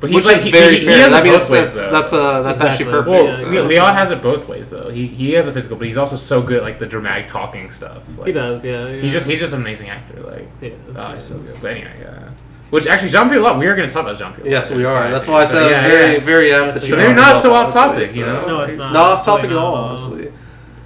But Which like, is he- very he, he has I it mean, both that's ways, that's, though. that's uh that's actually perfect. Well, Yeah. Le- Leon has it both ways though. He he has the physical, but he's also so good at, like the dramatic talking stuff. Like, he does, yeah. yeah. He's just he's just an amazing actor. Like He is, oh, he's so is. good. But anyway, yeah. Which actually, Jean Pierre Léaud. We are going to talk about Jean Pierre. Yes, we are. That's why I So, said it's yeah, very, yeah. very apt Yes, that we you are. Maybe not so off honestly, topic, you so- know? No, it's not. Not off topic at not all, at all. honestly.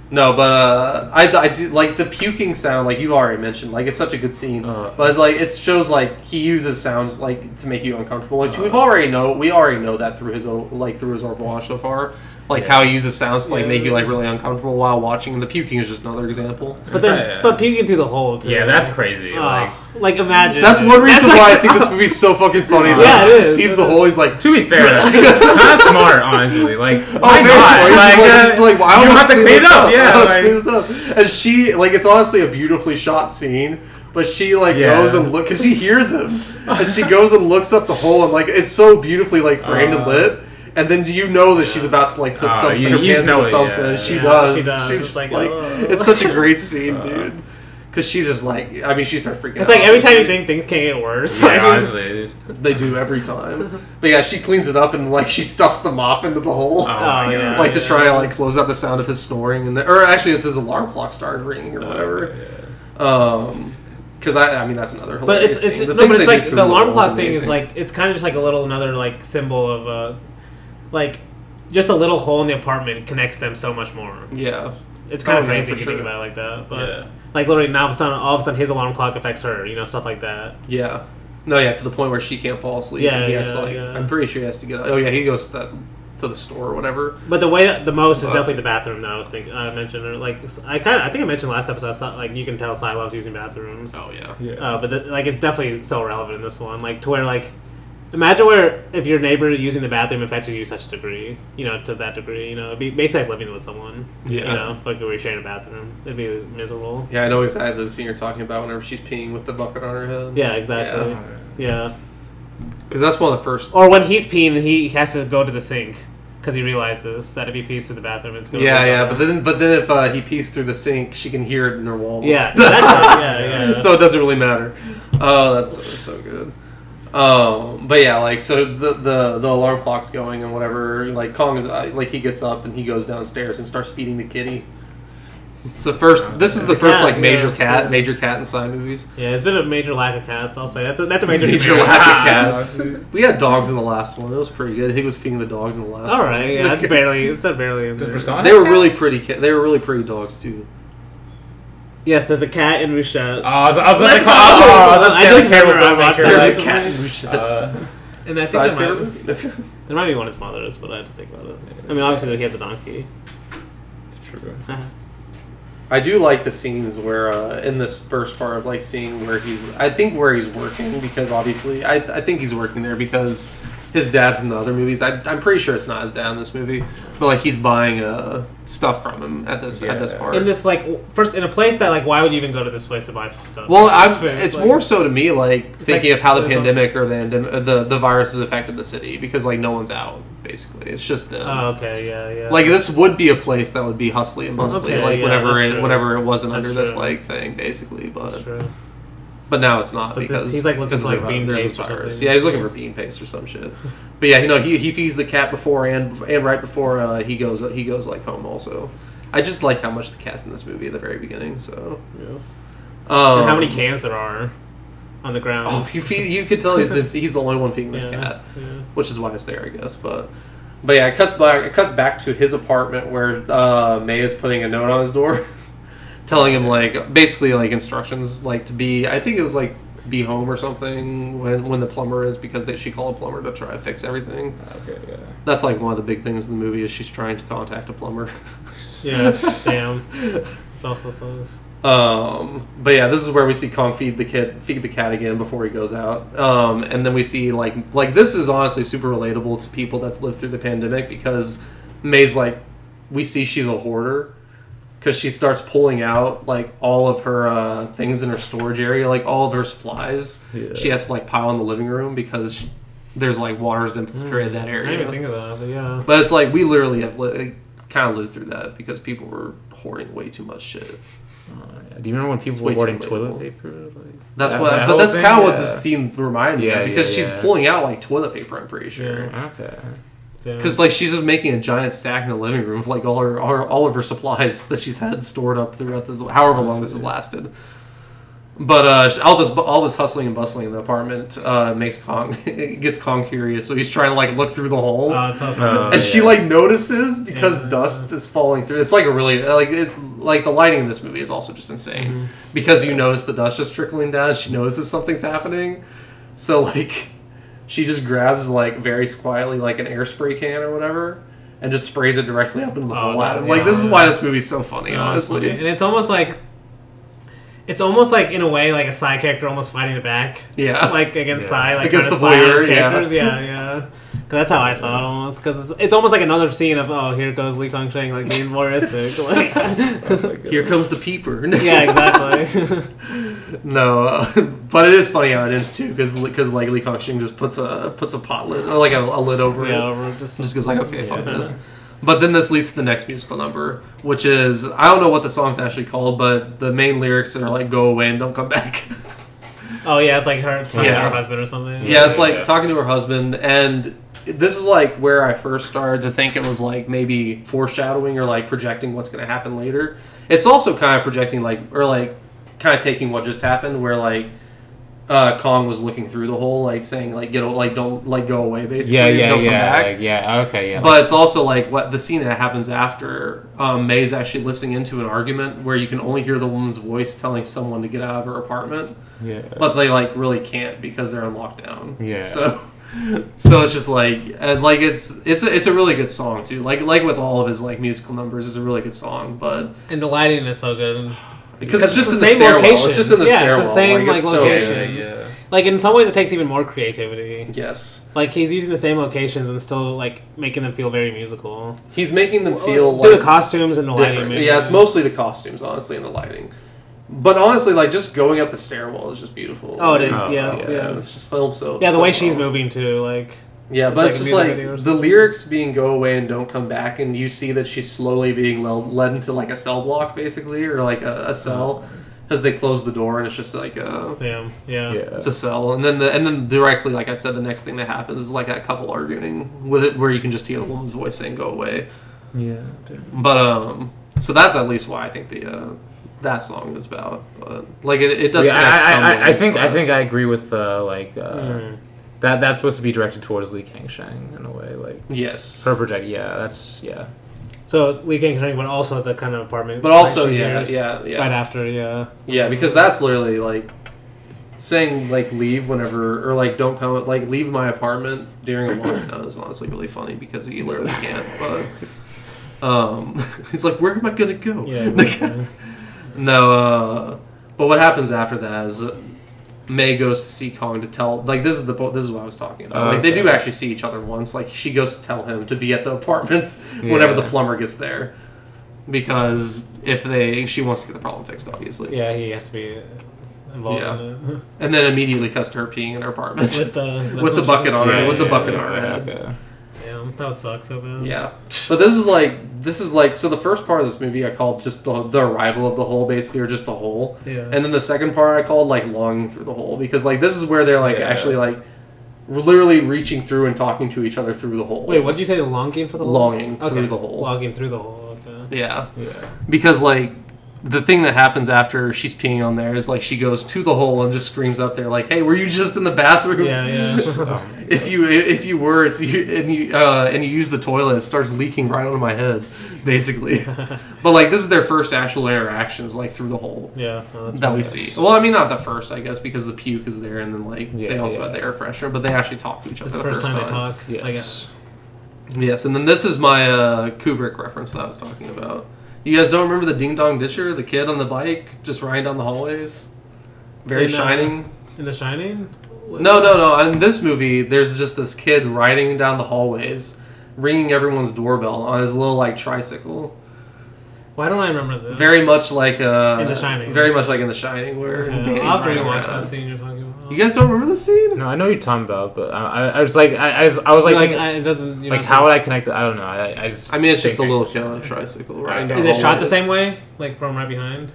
No, but uh, I, I do like the puking sound, like you've already mentioned. Like it's such a good scene, Uh. but it's like it shows like he uses sounds like to make you uncomfortable. Like we've already know, we already know that through his like through his Orbois so far. Like Yeah. how he uses sounds to like Yeah. make you like really uncomfortable while watching. And the puking is just another example. But then, Yeah. but puking through the hole too. Yeah, that's crazy. Oh, Like like, imagine. That's one reason That's why I think this movie's so fucking funny. though, Yeah, is it he sees the hole, he's like, to be fair, that's kind of smart, honestly. Like Oh, my very not? smart. He's Like, just like, uh, he's just like, well, I don't don't have to clean it this up. Yeah, like- clean this up. And she, like, it's honestly a beautifully shot scene. But she like Yeah. goes and look because she hears him, and she goes and looks up the hole and like it's so beautifully like framed and Uh, lit. And then you know that she's about to like put Uh, something you- her you hands know into it, something. yeah. she, Yeah, does. she does. She's It's just like, like, oh. it's such a great scene, dude. Because she just like, I mean, she starts freaking. Out. It's out, like every time you think things can't get worse. Yeah, like, honestly, they do every time. But yeah, she cleans it up and like she stuffs the mop into the hole. Oh, Oh, yeah. God. like to try and like close out the sound of his snoring and the, or actually it's his alarm clock started ringing or whatever um because I, I mean that's another But hilarious it's it's scene. The no, but it's like the alarm clock thing is like it's kind of just like a little another like symbol of uh like just a little hole in the apartment connects them so much more. yeah It's kind Oh, of crazy for if you sure. think about it like that. But Yeah. like literally now, all of a sudden, all of a sudden, his alarm clock affects her. You know, stuff like that. Yeah. No, yeah, to the point where she can't fall asleep. Yeah, and he has yeah, to like. yeah. I'm pretty sure he has to get. Oh yeah, he goes to the, to the store or whatever. But the way that the most is definitely the bathroom. That I was thinking, I mentioned, or like I kind of, I think I mentioned last episode. Saw, like you can tell Tsai loves using bathrooms. Oh yeah. Yeah. Uh, but the, like it's definitely so relevant in this one, like to where like imagine where if your neighbor using the bathroom affected you such a degree, you know, to that degree, you know, it'd be basically like living with someone, you know, like we were sharing a bathroom, it'd be miserable. Yeah, I know exactly the scene you're talking about. Whenever she's peeing with the bucket on her head. Yeah, exactly. Yeah. Because that's one of the first. Or when he's peeing, he has to go to the sink because he realizes that if he pees through the bathroom, it's going. To Yeah, yeah, but then but then if uh, he pees through the sink, she can hear it in her walls. yeah, exactly. yeah, yeah. so it doesn't really matter. Oh, that's so, so good. Um, but yeah, like so the, the the alarm clock's going and whatever. Like Kong is uh, like he gets up and he goes downstairs and starts feeding the kitty. It's the first. This is the The first cat, like major yeah, cat, yeah. major cat in Tsai movies. yeah, it's been a major lack of cats. I'll say that's a, that's a major, Major lack of cats. We had dogs in the last one. It was pretty good. He was feeding the dogs in the last. All one. right, yeah, that's barely, it's barely. In Does there. Persona They were have really pretty. Ca- they were really pretty dogs too. Yes, there's a cat in Mouchette. Oh, I was, I was Let's like, oh, I was I to say, terrible remember I watched filmmaker. that There's a cat in Mouchette's. Uh, and I think Size there might, movie? there might be one of its mothers, but I have to think about it. I mean, obviously he has a donkey. true. I do like the scenes where uh, in this first part of like seeing where he's I think where he's working because obviously I, I think he's working there because his dad from the other movies I, I'm pretty sure it's not his dad in this movie but like he's buying uh, stuff from him at this at this part. in this like first in a place that like why would you even go to this place to buy stuff? well, I'm, it's like- more so to me like thinking of how the pandemic or the, endem- the the virus has affected the city because like no one's out basically it's just them. Oh, okay, yeah, yeah. like this would be a place that would be hustly and bustly Okay, like yeah, whenever it true. whenever it wasn't That's under this like thing basically but that's true. But now it's not But this- because he's, like, looking because like, bean there's paste a or virus. Yeah, he's looking for bean paste or some shit. But yeah, you know, he, he feeds the cat before and and right before uh, he goes he goes like home. Also, I just like how much the cat's in this movie at the very beginning. So, Yes. um, and how many cans there are on the ground? Oh, you, feed, you could tell he's been he's the only one feeding this yeah, cat, yeah. which is why it's there, I guess. But but yeah, it cuts back it cuts back to his apartment where uh, May is putting a note on his door, telling him like basically like instructions like to be. I think it was like be home or something when when the plumber is because they, she called a plumber to try to fix everything. Okay, yeah. That's like one of the big things in the movie is she's trying to contact a plumber. Yeah, damn. It also sucks. Um, but yeah, this is where we see Kong feed the kid, feed the cat again before he goes out. Um, and then we see like like this is honestly super relatable to people that's lived through the pandemic because May's like we see she's a hoarder because she starts pulling out like all of her uh, things in her storage area, like all of her supplies. Yeah. She has to like pile in the living room because she, there's like waters infiltrated that area. I didn't even think of that, but yeah. But it's like we literally have li- kind of lived through that because people were hoarding way too much shit. Oh, yeah. Do you remember when people were hoarding toilet paper? Like, That's that- what, that but that's kind of what this scene reminded me of because yeah, she's yeah. pulling out like toilet paper. I'm pretty sure Yeah. Okay. Damn. because like she's just making a giant stack in the living room of like all her, all, her, all of her supplies that she's had stored up throughout this however long this has lasted. But uh, all this all this hustling and bustling in the apartment uh, makes Kong gets Kong curious, so he's trying to like look through the hole. Uh, funny. and she like notices because Yeah. dust is falling through. It's like a really like it, like the lighting in this movie is also just insane Mm-hmm. because you notice the dust just trickling down. She notices something's happening, so like she just grabs like very quietly like an air spray can or whatever and just sprays it directly up into the Oh, hole at him. yeah, Like this is why this movie's so funny, No, it's honestly. funny. And it's almost like it's almost like in a way like a side character almost fighting it back. Yeah. Like against Yeah. Tsai, like Against trying the to spy on his voyeur, yeah. characters. Yeah, yeah. 'Cause that's how I saw it almost. Because it's, it's almost like another scene of oh here goes Lee Kang-sheng like being voyeuristic. Like, Here comes the peeper. yeah, exactly. No, uh, but it is funny how it ends too, because because like Lee Kang-sheng just puts a puts a pot lid, like a, a lid over yeah, it, over just, just goes like, okay, fuck Yeah. this. But then this leads to the next musical number, which is I don't know what the song's actually called, but the main lyrics are like "Go away and don't come back." Oh yeah, it's like her talking Yeah. to her husband or something. yeah, it's like yeah. talking to her husband, and this is like where I first started to think it was like maybe foreshadowing or like projecting what's going to happen later. It's also kind of projecting like or like kind of taking what just happened, where like uh, Kong was looking through the hole, like saying like get like don't like go away basically. Yeah, yeah, don't come yeah, back. like, yeah. Okay, yeah. But it's also like what the scene that happens after um, May's actually listening into an argument where you can only hear the woman's voice telling someone to get out of her apartment, yeah. but they like really can't because they're on lockdown. Yeah. So, so it's just like like it's it's a, it's a really good song too. Like like with all of his like musical numbers, it's a really good song, but And the lighting is so good. because it's just it's in the stairwell. It's just in the Yeah, it's the same, like, like, so locations. yeah. Like in some ways, it takes even more creativity. Yes, Like he's using the same locations and still like making them feel very musical. he's making them feel Through like the costumes and the lighting. maybe. Yeah, it's mostly the costumes, honestly, and the lighting. But honestly, like just going up the stairwell is just beautiful. Oh, it is, Like, yes, yeah, yes. It's just filmed so. Yeah, the so way she's well. moving too, like Yeah, It's but like it's a just like the lyrics being "go away and don't come back," and you see that she's slowly being led, led into like a cell block, basically, or like a, a cell, as they close the door, and it's just like a damn, yeah. yeah. it's a cell, and then the and then directly, like I said, the next thing that happens is like that couple arguing with it, where you can just hear the woman's voice saying "go away." yeah. But um, so that's at least why I think the uh, that song is about. But like it, it does. Yeah, connect I, some I, I ways, think I think I agree with the like uh, Mm. that. That's supposed to be directed towards Lee Kang-sheng in a way. Like yes. her project. Yeah, that's yeah. So Lee Kang-sheng, but also the kind of apartment. But also, yeah, yeah, yeah. Right after, yeah. Yeah, because that's literally like saying like leave whenever or like don't come like leave my apartment during a lockdown is honestly really funny because he literally can't. But um, he's like, where am I gonna go? Yeah. Like, exactly. no, uh, but what happens after that is May goes to see Kong to tell like this is the this is what I was talking about. Oh, like they do actually see each other once. Like she goes to tell him to be at the apartment whenever the plumber gets there. Because if they, she wants to get the problem fixed, obviously. yeah, he has to be involved Yeah. in. And then immediately cuts to her peeing in her apartment. With the With the bucket on her- yeah, with the bucket yeah. on her head. Okay. Yeah, that would suck so bad. yeah. But this is like this is like so the first part of this movie I called just the the arrival of the hole basically or just the hole. Yeah. And then the second part I called like longing through the hole because like this is where they're like Yeah. actually like literally reaching through and talking to each other through the hole. Wait, what did you say? The longing for the hole? Longing through Okay. the hole. Longing through the hole. Okay. Yeah. Yeah. Because like the thing that happens after she's peeing on there is like she goes to the hole and just screams up there like, "Hey, were you just in the bathroom?" Yeah, yeah. Um, if you if you were it's you, and you uh, and you use the toilet, it starts leaking right onto my head, basically. but like this is their first actual interactions, like through the hole yeah. no, that we right. see. Well, I mean not the first, I guess, because the puke is there, and then like they also yeah. have the air freshener, but they actually talk to each other It's the the first time, they talk. Like, yes. Yes, and then this is my uh, Kubrick reference that I was talking about. You guys don't remember the Ding Dong Disher, the kid on the bike just riding down the hallways, very In, uh, shining. in The Shining. No, no, no. In this movie, there's just this kid riding down the hallways, ringing everyone's doorbell on his little like tricycle. Why don't I remember this? Very much like uh, In The Shining. Very much like in The Shining, where Okay. Danny's I'll have to riding that scene you're talking about. You guys don't remember the scene? No, I know what you're talking about, but I, I, I was like, I, I was, I was like, like, I, it doesn't. You like, how would I connect it? I don't know. I, I just. I mean, it's just a little kid on a tricycle right? Is it shot the same way, like from right behind?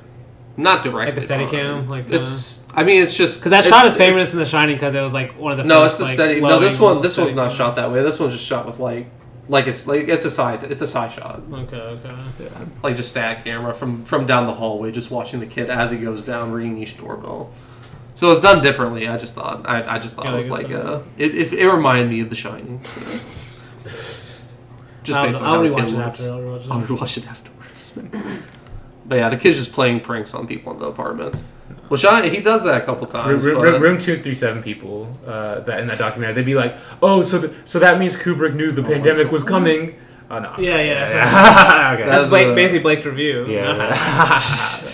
Not directly. Like the Steadicam, like, uh, it's. I mean, it's just Because that shot is famous in The Shining because it was like one of the. No, it's first, the like, steady. No, this one. This one's not shot that way. This one's just shot with like, like it's like it's a side. It's a side shot. Okay, okay. Yeah. like just static camera from from down the hallway, just watching the kid as he goes down, ringing each doorbell. So it's done differently. I just thought I, I just thought Yeah, it was like so. uh, it, it it reminded me of The Shining. So. Just I'll, based on I'll how the rewatch kid it looks. after. I'll rewatch it. I'll rewatch it afterwards. but yeah, the kid's just playing pranks on people in the apartment, which Sean, he does that a couple Room, times. room, but- room two three seven people uh, that in that documentary they'd be like, oh, so th- so that means Kubrick knew the pandemic was coming. Oh no. Yeah, yeah. okay. That That's was Blake, a- basically Blake's review. yeah.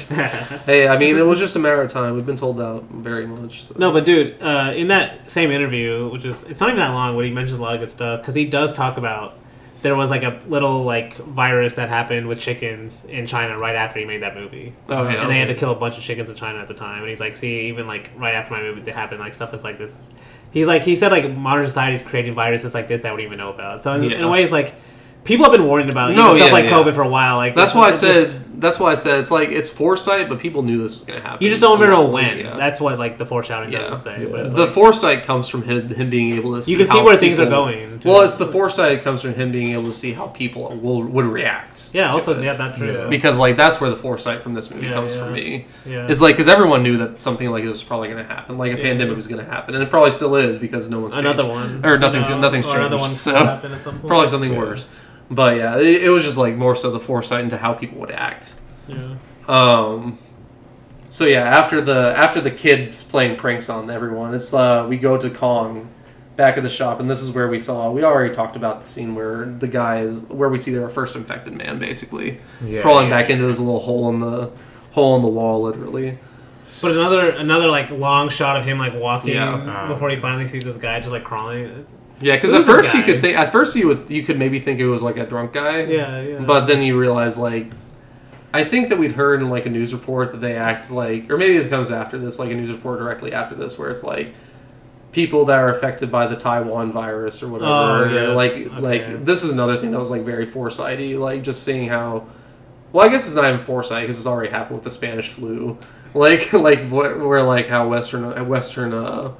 Hey, I mean, it was just a matter of time. We've been told that very much. So. No, but dude, uh, in that same interview, which is it's not even that long, but he mentions a lot of good stuff because he does talk about there was like a little like virus that happened with chickens in China right after he made that movie, Oh yeah. and they had to kill a bunch of chickens in China at the time. And he's like, see, even like right after my movie, they happened like stuff is like this. He's like he said like modern society is creating viruses like this that we don't even know about. So in, in a way, it's like people have been warning about No, no, stuff yeah, like yeah. COVID for a while. Like That's why I said. just- that's why I said it's like it's foresight, but people knew this was going to happen. you just don't remember Yeah. when. Yeah. That's what like the foreshadowing Yeah. doesn't say. Yeah. But the like, foresight comes from him, him being able to see. you can see how where things are going. too. Well, it's the foresight comes from him being able to see how people will would react. yeah. Also, it. yeah, that's true. Yeah. because like that's where the foresight from this movie Yeah, comes yeah. from me. Yeah. It's like because everyone knew that something like this was probably going to happen, like a Yeah. pandemic was going to happen, and it probably still is because no one's another changed. one or nothing's No, nothing's or changed. another one so will happen at some point. probably something worse. But yeah, it, it was just like more so the foresight into how people would act. Yeah. Um, so yeah, after the after the kids playing pranks on everyone, it's uh, we go to Kong, back at the shop, and this is where we saw. We already talked about the scene where the guy is where we see their first infected man, basically Yeah, crawling yeah. back into his little hole in the hole in the wall, literally. But another another like long shot of him like walking Yeah. before he finally sees this guy just like crawling. It's- Yeah, because at first you could think at first you would you could maybe think it was like a drunk guy. Yeah, yeah. But then you realize like I think that we'd heard in like a news report that they act like or maybe it comes after this, like a news report directly after this where it's like people that are affected by the Taiwan virus or whatever. Oh, yes, like okay. like this is another thing that was like very foresighty, like just seeing how well, I guess it's not even foresight because it's already happened with the Spanish flu. Like, like what, where like how Western Western uh,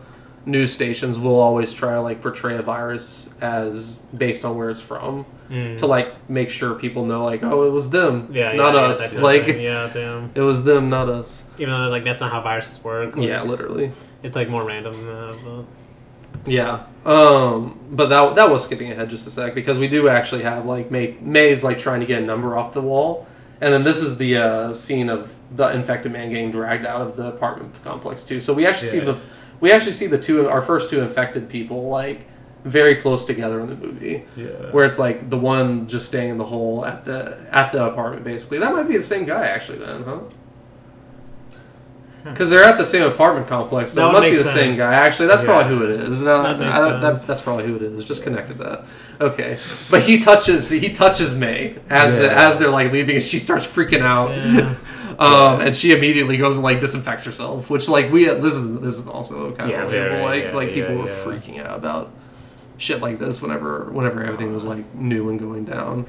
news stations will always try to like portray a virus as based on where it's from Mm. to like make sure people know like oh it was them yeah, not yeah, yeah, us of like yeah, damn. it was them not us Even though like that's not how viruses work. like, yeah literally it's like more random. than that, but- yeah um but that that was skipping ahead just a sec because we do actually have like May May's like trying to get a number off the wall and then this is the uh, scene of the infected man getting dragged out of the apartment complex too so we actually see the Yes. We actually see the two our first two infected people like very close together in the movie. Yeah. where it's like the one just staying in the hole at the at the apartment basically. That might be the same guy actually then huh? Hmm. Because they're at the same apartment complex so That it must be the same guy. Actually that's Yeah. probably who it is. No, That makes I- that- sense. that's probably who it is. Just connected that okay. But he touches he touches may as the as they're like leaving and she starts freaking out. Yeah. um, and she immediately goes and like disinfects herself, which like we this is this is also kind Yeah, of very, relatable. Like yeah, like people yeah, were yeah. freaking out about shit like this whenever whenever everything was like new and going down.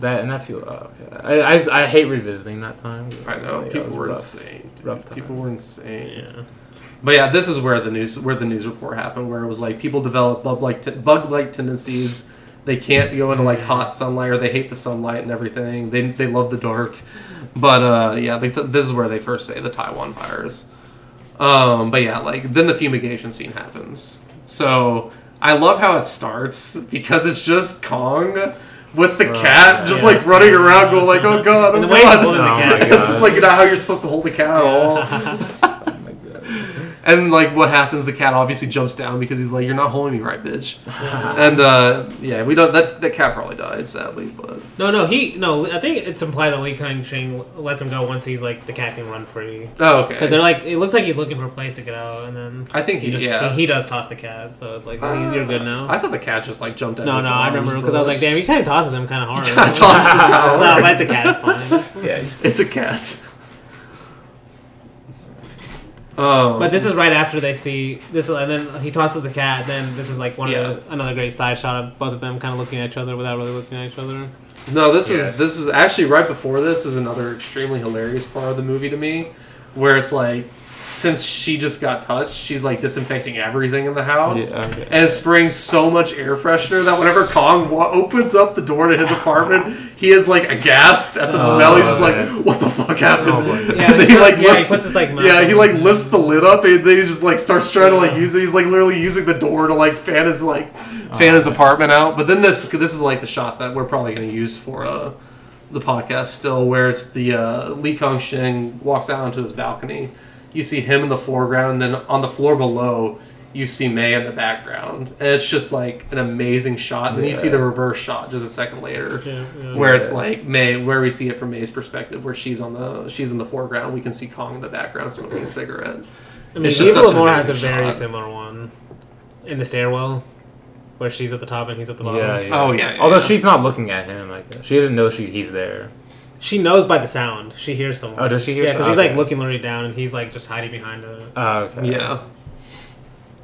That and that feel. Oh, okay. I, I, just, I hate revisiting that time. I know Yeah, people were rough. insane. dude. rough time. People were insane. yeah. But yeah, this is where the news where the news report happened, where it was like people develop bug like t- bug like tendencies. They can't go into like hot sunlight, or they hate the sunlight and everything. They they love the dark. But uh, yeah, they t- this is where they first say the Taiwan virus. Um, but yeah, like then the fumigation scene happens. So I love how it starts because it's just Kong with the cat just yeah. like running around, going like, "Oh god, oh And the way he's god." holding Oh my. It's just like not how you're supposed to hold a cat at all. My God. And like what happens, the cat obviously jumps down because he's like, "You're not holding me right, bitch." and uh, yeah, we don't. That that cat probably died, sadly. But No, no, he no. I think it's implied that Lee Kang-sheng lets him go once he's like the cat can run free. oh, okay. Because they're like, it looks like he's looking for a place to get out, and then I think he he, just yeah. he, he does toss the cat, so it's like Uh, you're good now. I thought the cat just like jumped out. no, his no, I arms, remember because I was like, damn, he kind of tosses him kind of hard. Kinda tosses him out. no, that's a cat. It's fine. Yeah. it's- it's a cat. Um, But this is right after they see this, and then he tosses the cat. Then this is like one Yeah. of the, another great side shot of both of them kind of looking at each other without really looking at each other. No, this Yes. is this is actually right before this is another extremely hilarious part of the movie to me, where it's like since she just got touched, she's like disinfecting everything in the house. Yeah, okay. And spraying so much air freshener that whenever Kong wa- opens up the door to his apartment, he is like aghast at the Oh, smell. He's just like, "What the fuck happened?" Oh. Yeah, and he he like yeah, lifts, puts his, like, yeah, he like lifts the lid up, and then he just like starts trying to like use it. He's like literally using the door to like fan his like fan his apartment out. But then this this is like the shot that we're probably going to use for uh, the podcast still, where it's the uh, Lee Kang-sheng walks out onto his balcony. You see him in the foreground, and then on the floor below, you see May in the background, and it's just like an amazing shot. And then you see the reverse shot just a second later Yeah, yeah. where it's like May, where we see it from May's perspective, where she's on the she's in the foreground. We can see Kong in the background smoking a cigarette. I mean, It's just Evil such has a amazing very shot. similar one in the stairwell, where she's at the top and he's at the bottom. Yeah, yeah. Oh, yeah, yeah, Although she's not looking at him, like she doesn't know she he's there. She knows by the sound. She hears someone. Oh, does she hear Yeah, because she's like okay. looking literally down, and he's like just hiding behind her. Oh, okay. Yeah,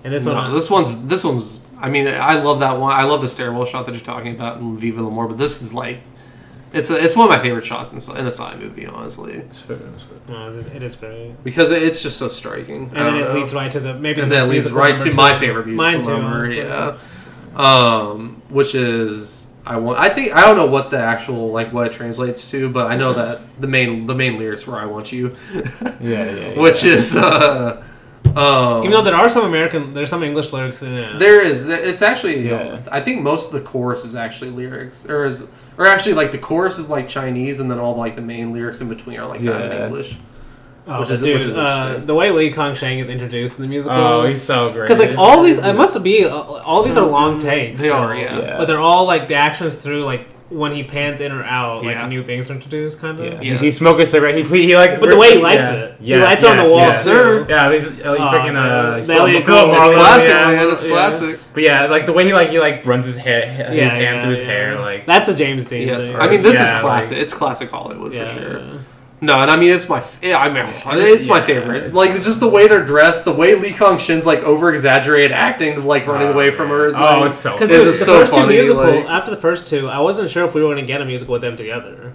And this no, one, this one's this one's I mean, I love that one. I love the stairwell shot that you're talking about in Vive L'Amour, but this is like, it's a, it's one of my favorite shots in, in a Tsai movie, honestly, It's fair, it's fair. No, it is, it is great. because it's just so striking. And then it leads right to the maybe and the then it leads right to my favorite musical Mine too, number. honestly. Yeah, um, which is I want. I think I don't know what the actual like what it translates to, but I know that the main the main lyrics were "I want you," Yeah, yeah. yeah. which is uh, um, Even though there are some American, there's some English lyrics in it. There is. It's actually. Yeah. I think most of the chorus is actually lyrics, or is, or actually like the chorus is like Chinese, and then all like the main lyrics in between are like kind of Yeah. English. Oh, which but is- dude, which is uh, the way Lee Kang-sheng is introduced in the musical. Oh, he's so great. Because like all these, it must be uh, all these are long good. takes. They are, yeah. Yeah. But they're all like the actions through like when he pans in or out, like Yeah. new things are introduced, kind of. Yeah. Yes. He's, he's smoking a cigarette. He, he, he like. But the way he lights yeah. it. He Yes, lights it on the wall, yes. sir. Yeah, he's, uh, he's Oh, freaking uh, dude. he's Elliot It's Marlowe, classic, yeah. man. It's yeah. classic. But yeah, like the way he like he like runs his hair, his Yeah, hand yeah, through his yeah. hair, like That's the James Dean Yes, thing. I mean this Yeah, is classic. like- it's classic Hollywood yeah, for sure. Yeah. No, and I mean it's my. f- Yeah, I mean it's my Yeah, favorite. it's- Like just the way they're dressed, the way Lee Kang-sheng's like over exaggerated acting, like running Oh, away from her. Is oh, it's so Because the, the so first funny, two musical, like- after the first two, I wasn't sure if we were going to get a musical with them together.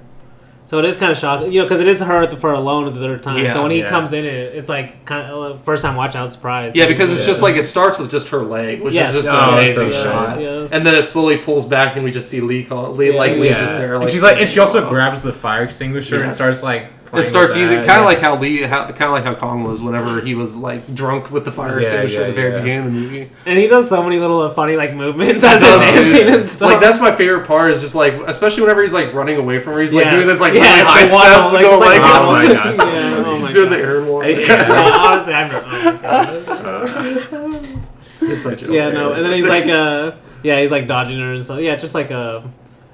So it is kind of shocking, you know, because it is her for alone at the third time. Yeah, so when he yeah. comes in, it it's like kind of uh, first time watch, I was surprised. Yeah, because it's Yeah. just like it starts with just her leg, which Yes. is just Oh, an amazing so shot, nice. Yes. and then it slowly pulls back, and we just see Lee, Kong, Lee Yeah. like Lee yeah. just there. and she's like, and she also oh. grabs the fire extinguisher and starts like. Playing It starts with using that, kind of yeah. like how Lee, how, kind of like how Kong was whenever he was like drunk with the fire Yeah, extinguisher at the very yeah. beginning of the movie. and he does so many little uh, funny like movements as does, he's and stuff. Like that's my favorite part is just like, especially whenever he's like running away from her, he's like Yeah. doing this like really the high waddle, steps like, to go it's like, like Oh my god! so Yeah, oh he's my doing God. the air walk. yeah, honestly, I'm. Oh my God. It's like yeah, no, and then he's like, uh, yeah, he's like dodging her and so yeah, just like uh,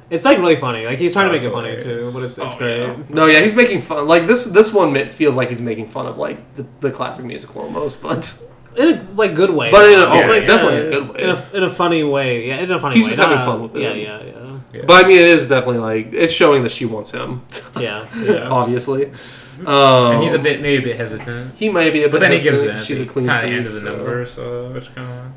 it's like really funny. Like he's trying Oh, to make it's it funny too, but it's, it's Oh, great. yeah. No, yeah, he's making fun. Like this, this one feels like he's making fun of like the, the classic musical almost, but In a like good way, But in a- It's oh, like, definitely uh, a good way. In a, in a funny way, yeah, in a funny He's way. just having not- fun with it. Yeah, yeah, yeah, but I mean, it is definitely like it's showing that she wants him, yeah. Yeah. obviously. Um, and he's a bit maybe a bit hesitant, He may be a bit, but then he gives hesitant. it. She's a clean kind of end of the so- number, so which kind of.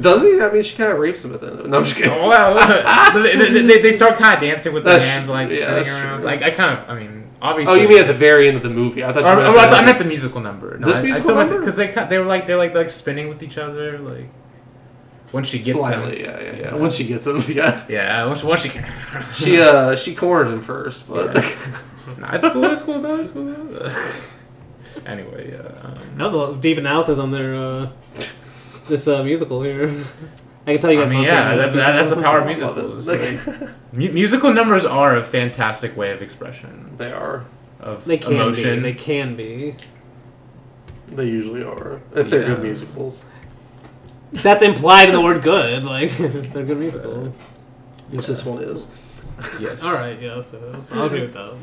Does he? I mean, she kind of rapes him at the end. No, I'm just kidding. Oh, wow. But they, they, they- they start kind of dancing with their That's hands, true. like Yeah, turning that's around. true. Like I kind of, I mean, obviously. Oh, obviously. you mean at the very end of the movie? I thought Or, you or, meant. I, at the I meant the musical number. No, This I, musical I number? because they cut- they were like they're like like spinning with each other like Once she gets Slightly, him. yeah, yeah, yeah. Once she gets him, yeah. Yeah, once once she can. She uh she cornered him first, but Nah, it's cool. It's cool though. It's cool. Though. anyway, yeah. Um, That was a lot- deep analysis on their uh, this uh, musical here. I can tell you I mean, yeah, that's that, that's the power of I love musicals. it. Like, mu- musical numbers are a fantastic way of expression they are. of They can emotion. be. They can be. They usually are if they're Yeah. good musicals. That's implied in the word "good." Like they're good musicals. Which this one is. yes. All right, yeah, so I'll agree with that.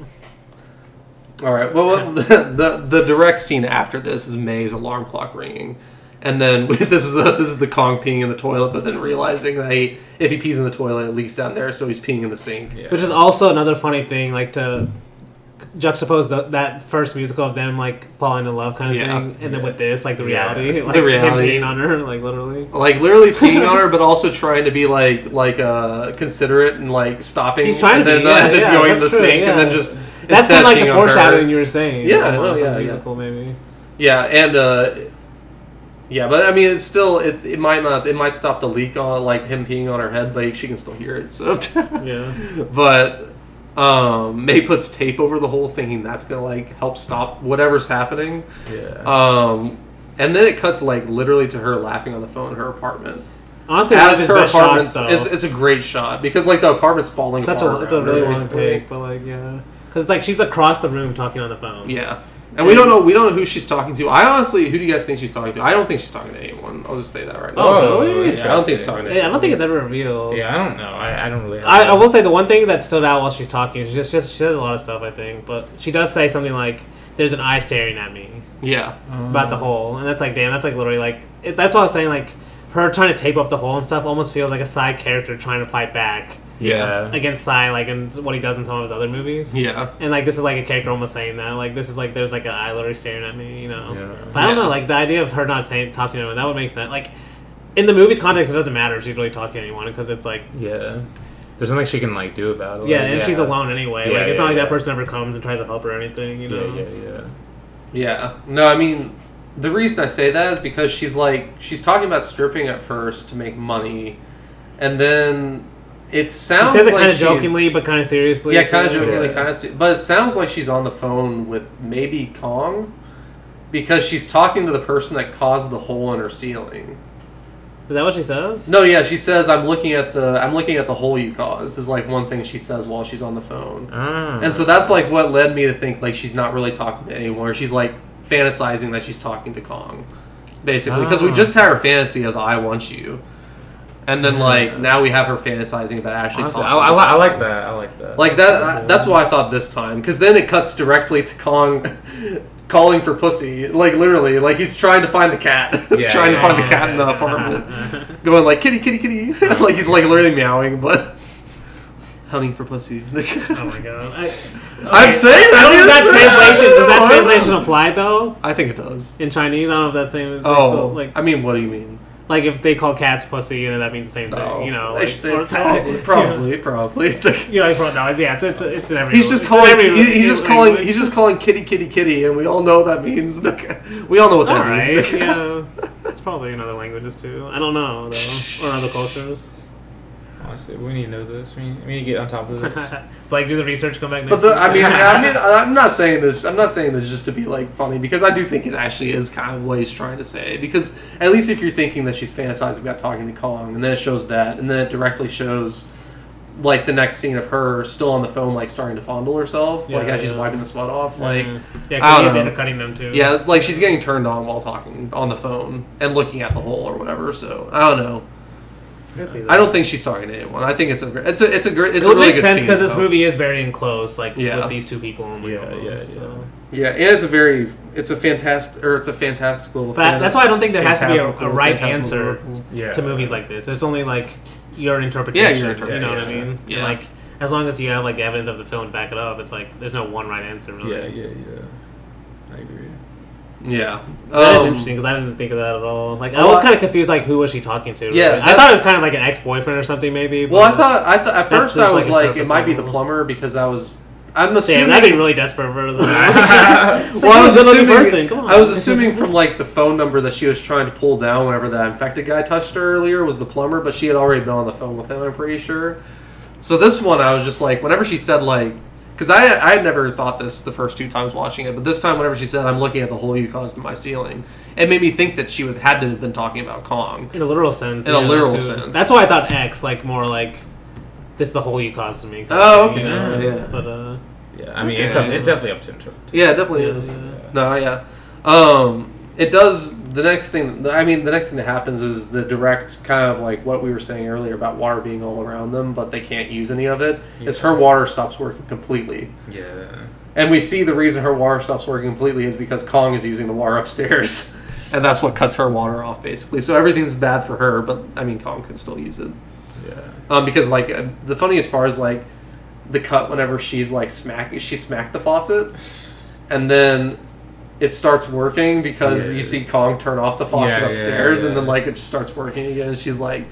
All right. Well, well, the, the the direct scene after this is May's alarm clock ringing, and then this is a, this is the Kong peeing in the toilet, but then realizing that he, if he pees in the toilet, it leaks down there, so he's peeing in the sink. Yeah. Which is also another funny thing, like to juxtapose the, that first musical of them like falling in love kind of Yeah. thing, and then with this, like the Yeah. reality, The like him peeing on her, like literally. Like literally peeing on her, but also trying to be like like uh considerate and like stopping. He's trying and to then, be, uh, yeah, and then yeah, going in the that's true, sink, and then yeah. just That's instead kind of like the peeing on her. foreshadowing you were saying. Yeah, almost, no, of the yeah, yeah. musical maybe. Yeah, and uh yeah, but I mean, it's still it, it might not it might stop the leak on like him peeing on her head, but she can still hear it. So, Yeah. but um, May puts tape over the whole, thinking that's gonna like help stop whatever's happening. Yeah. Um, and then it cuts like literally to her laughing on the phone in her apartment. Honestly, As her apartment, it's it's a great shot because like the apartment's falling Such apart. a, it's a really long basically. take, but like yeah, because it's like she's across the room talking on the phone. Yeah. And we don't know we don't know who she's talking to. I honestly, who do you guys think she's talking to? I don't think she's talking to anyone. I'll just say that right now. Oh, oh really? Yeah, I don't think she's talking to. Yeah, I don't think it's ever revealed. yeah, I don't know. I, I don't really. I, I will say the one thing that stood out while she's talking, she just, just she says a lot of stuff, I think, but she does say something like, "There's an eye staring at me" Yeah. about the hole, and that's like, damn, that's like literally like, it, that's what I was saying, like, her trying to tape up the hole and stuff almost feels like a side character trying to fight back Yeah. against Tsai, like in what he does in some of his other movies. Yeah. And like this is like a character almost saying that, like this is like there's like an eye literally staring at me, you know. Yeah. But I don't Yeah. know, like the idea of her not saying talking to him, that would make sense. Like in the movie's context, it doesn't matter if she's really talking to anyone because it's like Yeah. There's nothing she can like do about it. yeah, like, and she's alone anyway. Yeah, like it's yeah, not like yeah. that person ever comes and tries to help her or anything. You know. yeah, It's- yeah. Yeah. No, I mean, the reason I say that is because she's like she's talking about stripping at first to make money, and then it sounds says it like kind of she's- jokingly, but kind of seriously. Yeah, kind of jokingly, Yeah. kind of. But it sounds like she's on the phone with maybe Kong, because she's talking to the person that caused the hole in her ceiling. Is that what she says? No, yeah, she says I'm looking at the I'm looking at the hole you caused. Is like one thing she says while she's on the phone. Ah. And so that's like what led me to think like she's not really talking to anyone. Or she's like fantasizing that she's talking to Kong, basically, because we Ah. just had her fantasy of the "I want you," and then mm. like now we have her fantasizing about Ashley. Honestly, I. I, li- I like that. I like that. Like that. I- That's why I thought this time, because then it cuts directly to Kong calling for pussy. Like literally, like he's trying to find the cat, Yeah, trying yeah, to find the yeah, cat in the apartment, going like kitty, kitty, kitty. like he's like literally meowing, but hunting for pussy. Oh my god. I, I'm saying know if that translation does that I don't know. translation apply though I think it does. in Chinese. I don't know if that same. Oh, like I mean, what do you mean? Like if they call cats pussy, you know that means the same thing. You know, like, or- probably, probably, probably. You know, like, no, it's, yeah, it's it's, it's in every. He's just calling. every- he- he's just calling. language. He's just calling kitty, kitty, kitty, and we all know that means. we all know what that All right, means. yeah. It's probably in other languages too. I don't know though, or other cultures. Honestly, we need to know this. We need, we need to get on top of this. like, do the research. Come back next. But the. I mean, I mean, I'm not saying this. I'm not saying this just to be like funny because I do think it actually is kind of what he's trying to say. Because at least if you're thinking that she's fantasizing about talking to Kong, and then it shows that, and then it directly shows like the next scene of her still on the phone, like starting to fondle herself, like Yeah, as she's wiping the sweat off, mm-hmm. like. yeah, I because don't he's know. end up cutting them too. Yeah, like she's getting turned on while talking on the phone and looking at the hole or whatever. So I don't know. I, can see that. I don't think she's talking to anyone. I think it's a gr- it's a it's a great it's It a would really make good sense because this though. movie is very enclosed, like Yeah. with these two people only. Yeah, almost, yeah, so. Yeah, and it's a very it's a fantastic or it's a fantastical. But fan- that's why I don't think there has to be a, a right answer Yeah. to movies like this. There's only like your interpretation. Yeah, your interpretation. You know what I mean? Yeah. And, like as long as you have like the evidence of the film to back it up, it's like there's no one right answer. Really. Yeah, yeah, yeah. I agree. Yeah, That is Um, interesting because I didn't think of that at all. Like I was kind of confused. Like who was she talking to? Yeah, really. I thought it was kind of like an ex boyfriend or something, maybe. Well, I thought I th- at first I was like like, it might be the plumber because that was. I'm Damn, assuming that'd be really desperate for the. well, I was He's a living assuming. person, come on. I was assuming from like the phone number that she was trying to pull down whenever that infected guy touched her earlier was the plumber, but she had already been on the phone with him. I'm pretty sure. So this one, I was just like, whenever she said like, because I I had never thought this the first two times watching it, but this time, whenever she said, "I'm looking at the hole you caused in my ceiling," it made me think that she was had to have been talking about Kong. in a literal sense. In a literal too. sense. That's why I thought X, like more like this is the hole you caused to me. Oh, okay, you know? yeah, yeah. But uh, Yeah, I mean, it's, Okay. up, it's definitely up to interpret. Yeah, it definitely Yeah, is. yeah. No, yeah. Um, it does. The next thing, I mean, the next thing that happens is the direct kind of like what we were saying earlier about water being all around them, but they can't use any of it. Is her water stops working completely, Yeah. and we see the reason her water stops working completely is because Kong is using the water upstairs, and that's what cuts her water off basically. So everything's bad for her, but I mean, Kong can still use it. Yeah. Um, because like uh, the funniest part is like the cut whenever she's like smack she smacked the faucet, and then it starts working because Yeah. you see Kong turn off the faucet Yeah, yeah, upstairs, and then like it just starts working again. And she's like,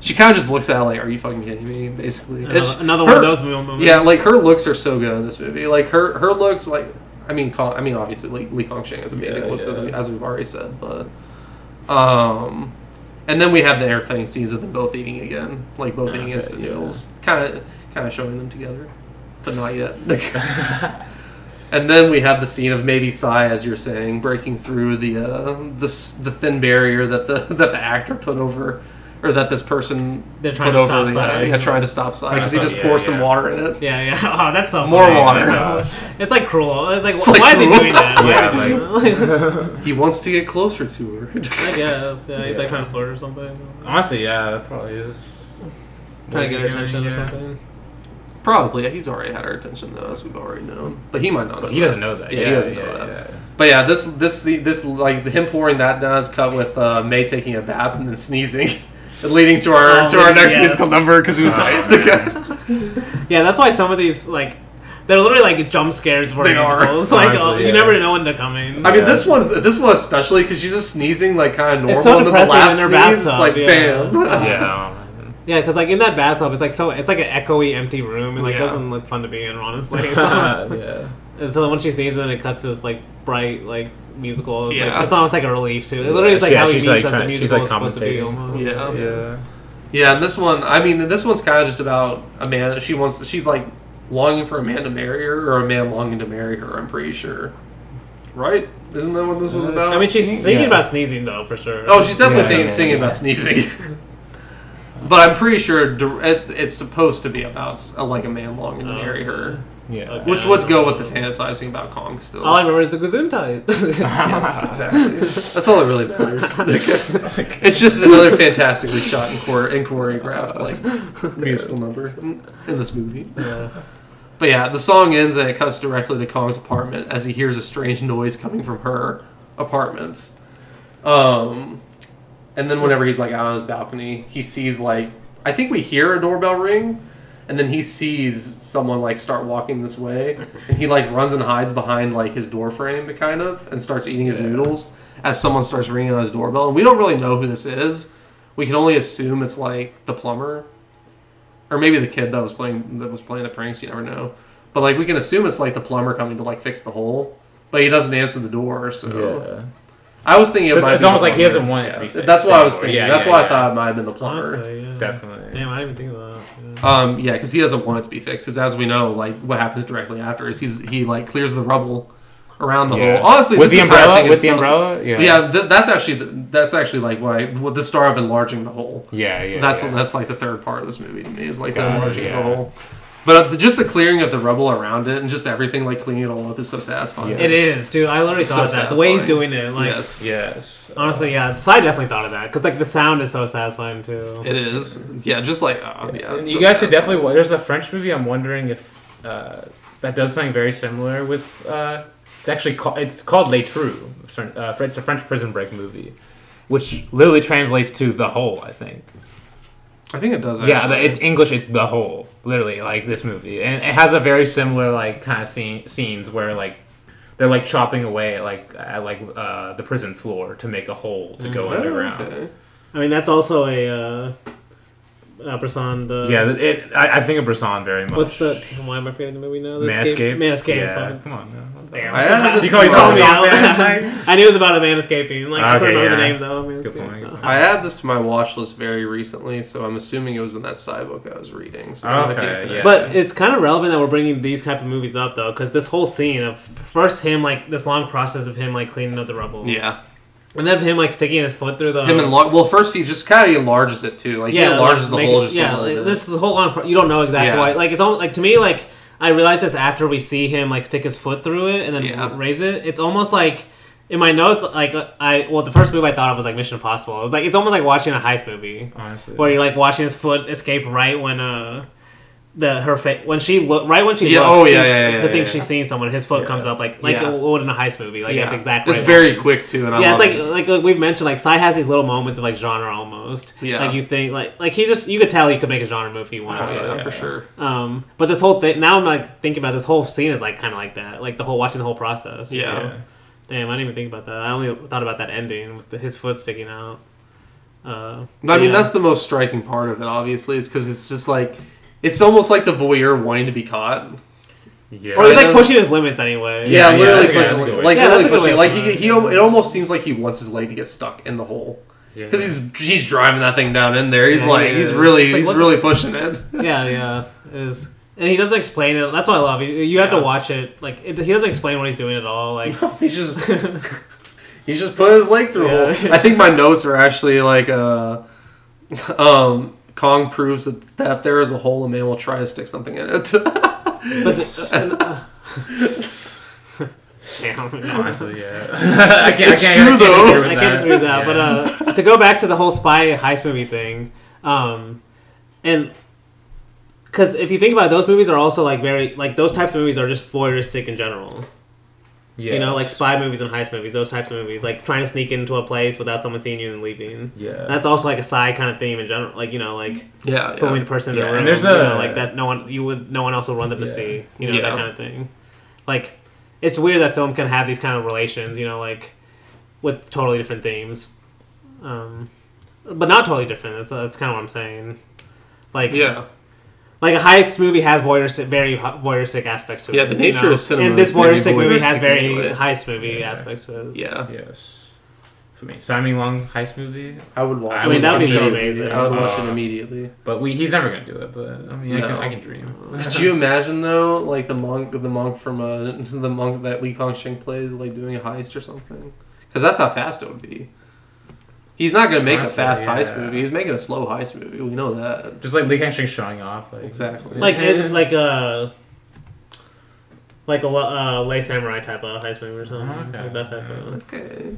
she kind of just looks at it like, "Are you fucking kidding me?" Basically, It's- another, another one of her- those moments. Yeah, like her looks are so good in this movie. Like her her looks like I mean Kong, I mean obviously Lee, Lee Kang-sheng has amazing Yeah, looks as, we, as we've already said, but um, and then we have the air cutting scenes of them both eating again, like both eating Okay, instant yeah. noodles, kind of kind of showing them together, but not yet. and then we have the scene of maybe Tsai, as you're saying, breaking through the uh, the the thin barrier that the that the actor put over. Or that this person They're trying put to over stop the, Tsai. yeah, trying to stop Tsai because he just Yeah, pours yeah. some water in it. Yeah, yeah. Oh, that's so More funny. water. It's like cruel. It's like, like why is he doing that? Yeah, is he doing that? He wants to get closer to her. I guess. Yeah, he's like trying to flirt or something. Honestly, yeah, that probably is. Trying to get her What he's attention or yeah. something. Probably, yeah, he's already had our attention though, as we've already known. But he might not. But know he that. doesn't know that. Yeah, Yeah, he doesn't yeah, know that. yeah. But yeah, this this this like him pouring that down is cut with uh, May taking a bath and then sneezing, leading to our Oh, to our next yes. musical number because we died. Yeah, that's why some of these like They're literally like jump scares for They are. musicals. Like Honestly, uh, you yeah. never know when they're coming. I mean, Yeah. this one, this one especially because she's just sneezing like kind of normal, It's so and then the depressing last in her sneeze is bathtub, like yeah. bam. yeah. Yeah, because like in that bathtub, it's like so it's like an echoey, empty room, and like Yeah. doesn't look fun to be in. Honestly, It's almost- yeah. and so when she sneezes, and it cuts to this like bright like musical. It's, Yeah. like, it's almost like a relief too. It literally is like Yeah, how he she's, means like, that the trying- she's, musical like, is supposed to be. Almost. Yeah. Yeah. Yeah, and this one, I mean, this one's kind of just about a man. She wants, she's like longing for a man to marry her, or a man longing to marry her. I'm pretty sure, right? Isn't that what this one's about? I mean, she's thinking Yeah. about sneezing though, for sure. oh, she's definitely Yeah, thinking, yeah, singing yeah. about sneezing. but I'm pretty sure it's, it's supposed to be about s- like a man longing to Oh, marry her, Yeah. Okay. which would go with the fantasizing about Kong still. all I remember is the Gesundheit. yes, exactly. That's all that really matters. it's just another fantastically shot and, chore- and choreographed like musical number in in this movie. yeah. But yeah, the song ends and it cuts directly to Kong's apartment as he hears a strange noise coming from her apartment. Um, and then whenever he's like out on his balcony, he sees like I think we hear a doorbell ring, and then he sees someone like start walking this way, and he like runs and hides behind like his door frame, kind of, and starts eating his Yeah. noodles as someone starts ringing on his doorbell. And we don't really know who this is. We can only assume it's like the plumber, or maybe the kid that was playing that was playing the pranks. You never know, but like we can assume it's like the plumber coming to like fix the hole, but he doesn't answer the door. So Yeah. I was thinking So it it's- might it's be almost the like he plumber. doesn't want it to be fixed, That's what I was thinking. Yeah, That's yeah, why I thought it might have been the plumber. Honestly, yeah. Definitely. Damn, I didn't even think of that. Yeah. Um, yeah, because he doesn't want it to be fixed. Because as we know, like what happens directly after is he's he like clears the rubble around the Yeah. hole. Honestly, with the umbrella, thing with the so- umbrella, yeah, Yeah, th- that's actually the, that's actually like why what the star of enlarging the hole. yeah, yeah. that's yeah. what that's like the third part of this movie to me is like the Got it, enlarging of yeah. the hole. But uh, just the clearing of the rubble around it and just everything like cleaning it all up is so satisfying. Yeah. It is, dude. I literally So thought that. The way he's doing it, like, yes, Yes. honestly, yeah. So I definitely thought of that because like the sound is so satisfying too. it is. Yeah, just like oh, yeah. It's you so guys should definitely. There's a French movie. I'm wondering if uh, that does something very similar with. Uh, it's actually called. It's called Le Trou. It's a- Uh, it's a French prison break movie, which literally translates to the hole. I think. I think it does. Yeah, actually. the, it's English. It's the hole. Literally, like this movie, and it has a very similar like kind of scene scenes where like. They're like chopping away at like at like uh, the prison floor to make a hole to go Oh, underground. okay. I mean, that's also a uh, uh Bresson, the Yeah, it. I, I think of Bresson very much. What's the? Damn, why am I forgetting the movie now? The Man Escaped? Manscaped. Yeah, fuck. come on. Man. Damn. I had this You call yourself me Bresson I knew it was about a man escaping. Like I Okay, couldn't remember yeah. the name though. Good Man Escaped. point, good point. I added this to my watch list very recently, so I'm assuming it was in that side book I was reading. So it might be Okay, yeah. But it's kind of relevant that we're bringing these type of movies up though, because this whole scene of first him like this long process of him like cleaning up the rubble, yeah, and then him like sticking his foot through the him and well, first he just kind of enlarges it too. Like he enlarges like, the make hole just yeah. a like, bit. this is the whole long. Pro- you don't know exactly Yeah. why. Like it's almost like to me like I realized this after we see him like stick his foot through it and then Yeah. raise it. It's almost like. In my notes, like I well, the first movie I thought of was like Mission Impossible. It was like it's almost like watching a heist movie. Honestly. where you're like watching his foot escape right when uh the her face when she look right when she Yeah, looks oh, to, yeah, yeah, yeah, to think yeah. she's seeing someone his foot comes up like like Yeah. it would in a heist movie like at the exact it's right very moment. quick too, and I yeah it's like, it. like like we've mentioned like Tsai has these little moments of like genre almost Yeah. like you think like like he just you could tell he could make a genre movie if he wanted Oh, to yeah, for sure. um but this whole thing now I'm like thinking about this whole scene is like kind of like that like the whole watching the whole process Yeah. know? Yeah. damn I didn't even think about that I only thought about that ending with the, his foot sticking out uh I mean yeah. that's the most striking part of it. Obviously, is because it's just like it's almost like the voyeur wanting to be caught. Yeah. or he's like pushing his limits anyway Yeah, yeah, literally that's a good- that's a pushing, good like Yeah, literally that's a good pushing. way Like he, he, it almost seems like he wants his leg to get stuck in the hole Yeah. because he's he's driving that thing down in there. He's Yeah, like he he's really like, he's what really pushing it. yeah, yeah, it is. And he doesn't explain it. That's what I love. You, you have Yeah. to watch it. Like it, he doesn't explain what he's doing at all. Like he's just he's just put his leg through a Yeah. hole. I think my notes are actually like uh um Kong proves that, that if there is a hole, a man will try to stick something in it. but uh, damn. Honestly, yeah. I can't. It's I true, can't, I can't though. I can't that. disagree with that. But uh, to go back to the whole spy heist movie thing, um, and because if you think about it, those movies are also like very like those types of movies are just voyeuristic in general. You know, like spy movies and heist movies, those types of movies, like trying to sneak into a place without someone seeing you and leaving. Yeah. That's also like a side kind of theme in general, like you know, like Yeah, filming yeah. a person in Yeah, a room, and there's you know, like that. No one you would, no one else will run them to see, you know, Yeah. that kind of thing. Like, it's weird that film can have these kind of relations, you know, like with totally different themes, um, but not totally different. That's that's kind of what I'm saying. Like, Yeah. Like a heist movie has voyeuristic, very voyeuristic aspects to it. Yeah, the you nature know? of cinema and this is very voyeuristic movie has very anyway. heist movie Yeah. aspects to it. Yeah. Yes. For me, Tsai Ming-liang heist movie, I would watch. I it mean, that would be so immediately. amazing. I would watch Uh, it immediately. but we he's never gonna do it. But I mean, I, can, I can dream. Could you imagine though, like the monk, the monk from uh, the monk that Lee Kang-sheng plays, like doing a heist or something? Because that's how fast it would be. He's not gonna make Honestly, a fast heist yeah. movie. He's making a slow heist movie. We know that. Just like Lee Kang-sheng showing off, like Exactly. Like it, like a like a uh, lay samurai type of heist movie or something. Okay. Like that type of. Okay.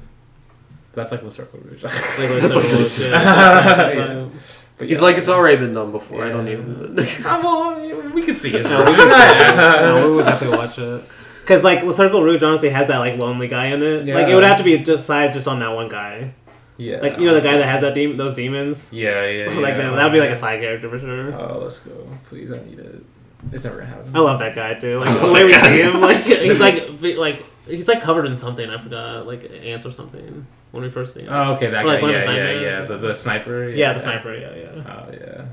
that's like the Cercle Rouge. Like, That's like like those- this. yeah, that Yeah. But He's yeah. like, it's already been done before. I don't even. need it. Come on, we can see it. No, we can see it. no, we would definitely watch it. Cause like Le Cercle Rouge honestly has that like lonely guy in it. Like it would have to be just sides just on that one guy. Yeah, Like you know the guy that has that demon, those demons. Yeah, yeah, like yeah. that, that would be like a side character for sure. Oh, let's go, please. I need it. It's never gonna happen. I love that guy too. Like the way we see him, like he's like like he's like covered in something. I forgot, like ants or something when we first see him. Oh, okay, that Or, like, guy. Yeah, the yeah, yeah. The, the sniper. yeah, the sniper. Yeah, yeah. Oh yeah.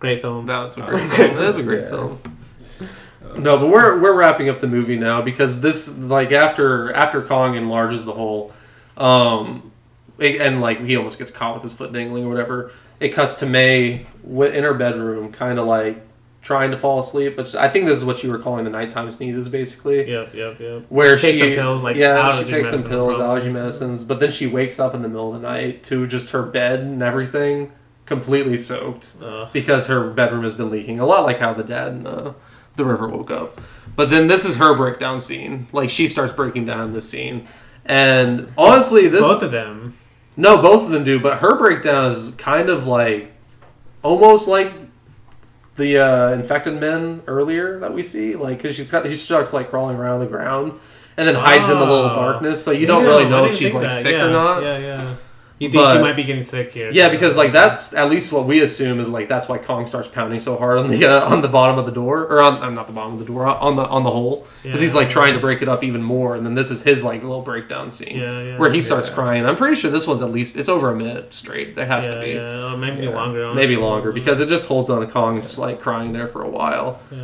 Great film. That was a Oh, great that's film. great. That is a great Yeah. film. No, but we're we're wrapping up the movie now because this like after after Kong enlarges the hole, um, it- and like he almost gets caught with his foot dangling or whatever. It cuts to May in her bedroom, kind of like trying to fall asleep. But I think this is what you were calling the nighttime sneezes, basically. Yep, yep, yep. Where She she, takes some pills, like, yeah, she takes some pills, probably. allergy medicines, but then she wakes up in the middle of the night to just her bed and everything completely soaked Uh, because her bedroom has been leaking a lot like how the dad in uh, the river woke up but then this is her breakdown scene like she starts breaking down this scene and honestly this both of them. No both of them do but her breakdown is kind of like almost like the uh, infected men earlier that we see like because she's got she starts like crawling around the ground and then hides in the little Oh. darkness so you don't really know if she's like that. sick Yeah, or not Yeah, yeah. You think But- she might be getting sick here? Yeah, because like that's at least what we assume is like that's why Kong starts pounding so hard on the uh, on the bottom of the door or on uh, not the bottom of the door on the on the hole because he's Yeah. like trying to break it up even more and then this is his like little breakdown scene Yeah, yeah. where he starts crying. I'm pretty sure this one's at least it's over a minute straight. There has to be yeah, maybe Yeah. longer. maybe longer because it just holds on to Kong just like crying there for a while. Yeah.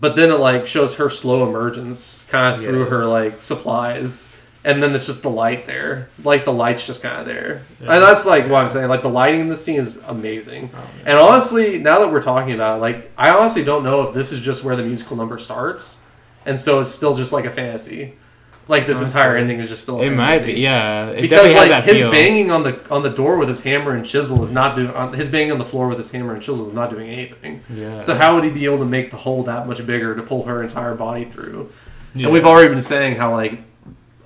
But then it like shows her slow emergence kind of through her like supplies. And then it's just the light there. Like the light's just kind of there. Yeah. And that's like what I'm saying. Like the lighting in the scene is amazing. Oh, And honestly, now that we're talking about it, like I honestly don't know if this is just where the musical number starts. And so it's still just like a fantasy. Like this Honestly. entire ending is just still a It might fantasy. be, yeah. It Because like that his feel. banging on the on the door with his hammer and chisel is not doing on, his banging on the floor with his hammer and chisel is not doing anything. Yeah. So how would he be able to make the hole that much bigger to pull her entire body through? Yeah. And we've already been saying how like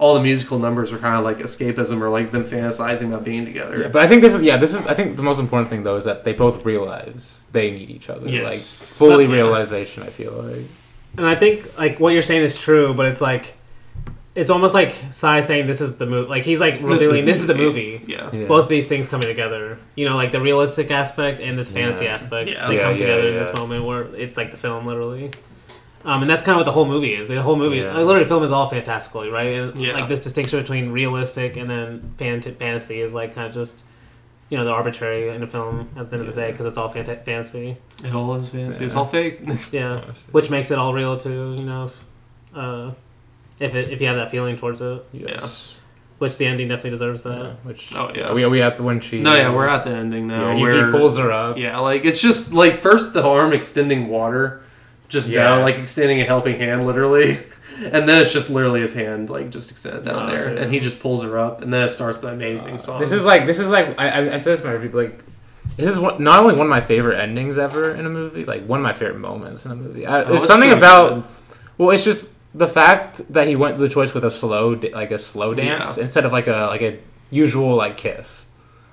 all the musical numbers are kind of like escapism or like them fantasizing about being together. Yeah, but I think this is yeah. This is I think the most important thing though is that they both realize they need each other. Yes. Like fully But- realization. I feel like. And I think like what you're saying is true, but it's like it's almost like Tsai saying this is the movie. Like he's like revealing this, is the movie. Yeah. Yeah. Both of these things coming together. You know, like the realistic aspect and this fantasy Yeah. aspect. Yeah. They Yeah, come yeah, together in yeah. this moment where it's like the film literally. Um, and that's kind of what the whole movie is. The whole movie, Yeah. like, literally, the film is all fantastical, right? And Yeah. like this distinction between realistic and then fant- fantasy is like kind of just, you know, the arbitrary in a film at the end of the day because it's all fanta- fantasy. It all is fantasy. It's all fake. Yeah, Honestly. which makes it all real too. You know, if, uh, if it, if you have that feeling towards it, Yes. which the ending definitely deserves Yeah. that. Which. Oh, yeah. We, are we at the when she? no, yeah, we're at the ending now. Yeah, he, he pulls her up. Yeah, like it's just like first the arm extending water, just down, like extending a helping hand, literally, and then it's just literally his hand, like just extended down Oh, there, dude. and he just pulls her up, and then it starts the amazing uh, song. This is like this is like I, I, I said this in my review, but like this is one, not only one of my favorite endings ever in a movie, like one of my favorite moments in a movie. I, there's something so about good. well, it's just the fact that he went to the choice with a slow, like a slow dance Yeah. instead of like a like a usual like kiss.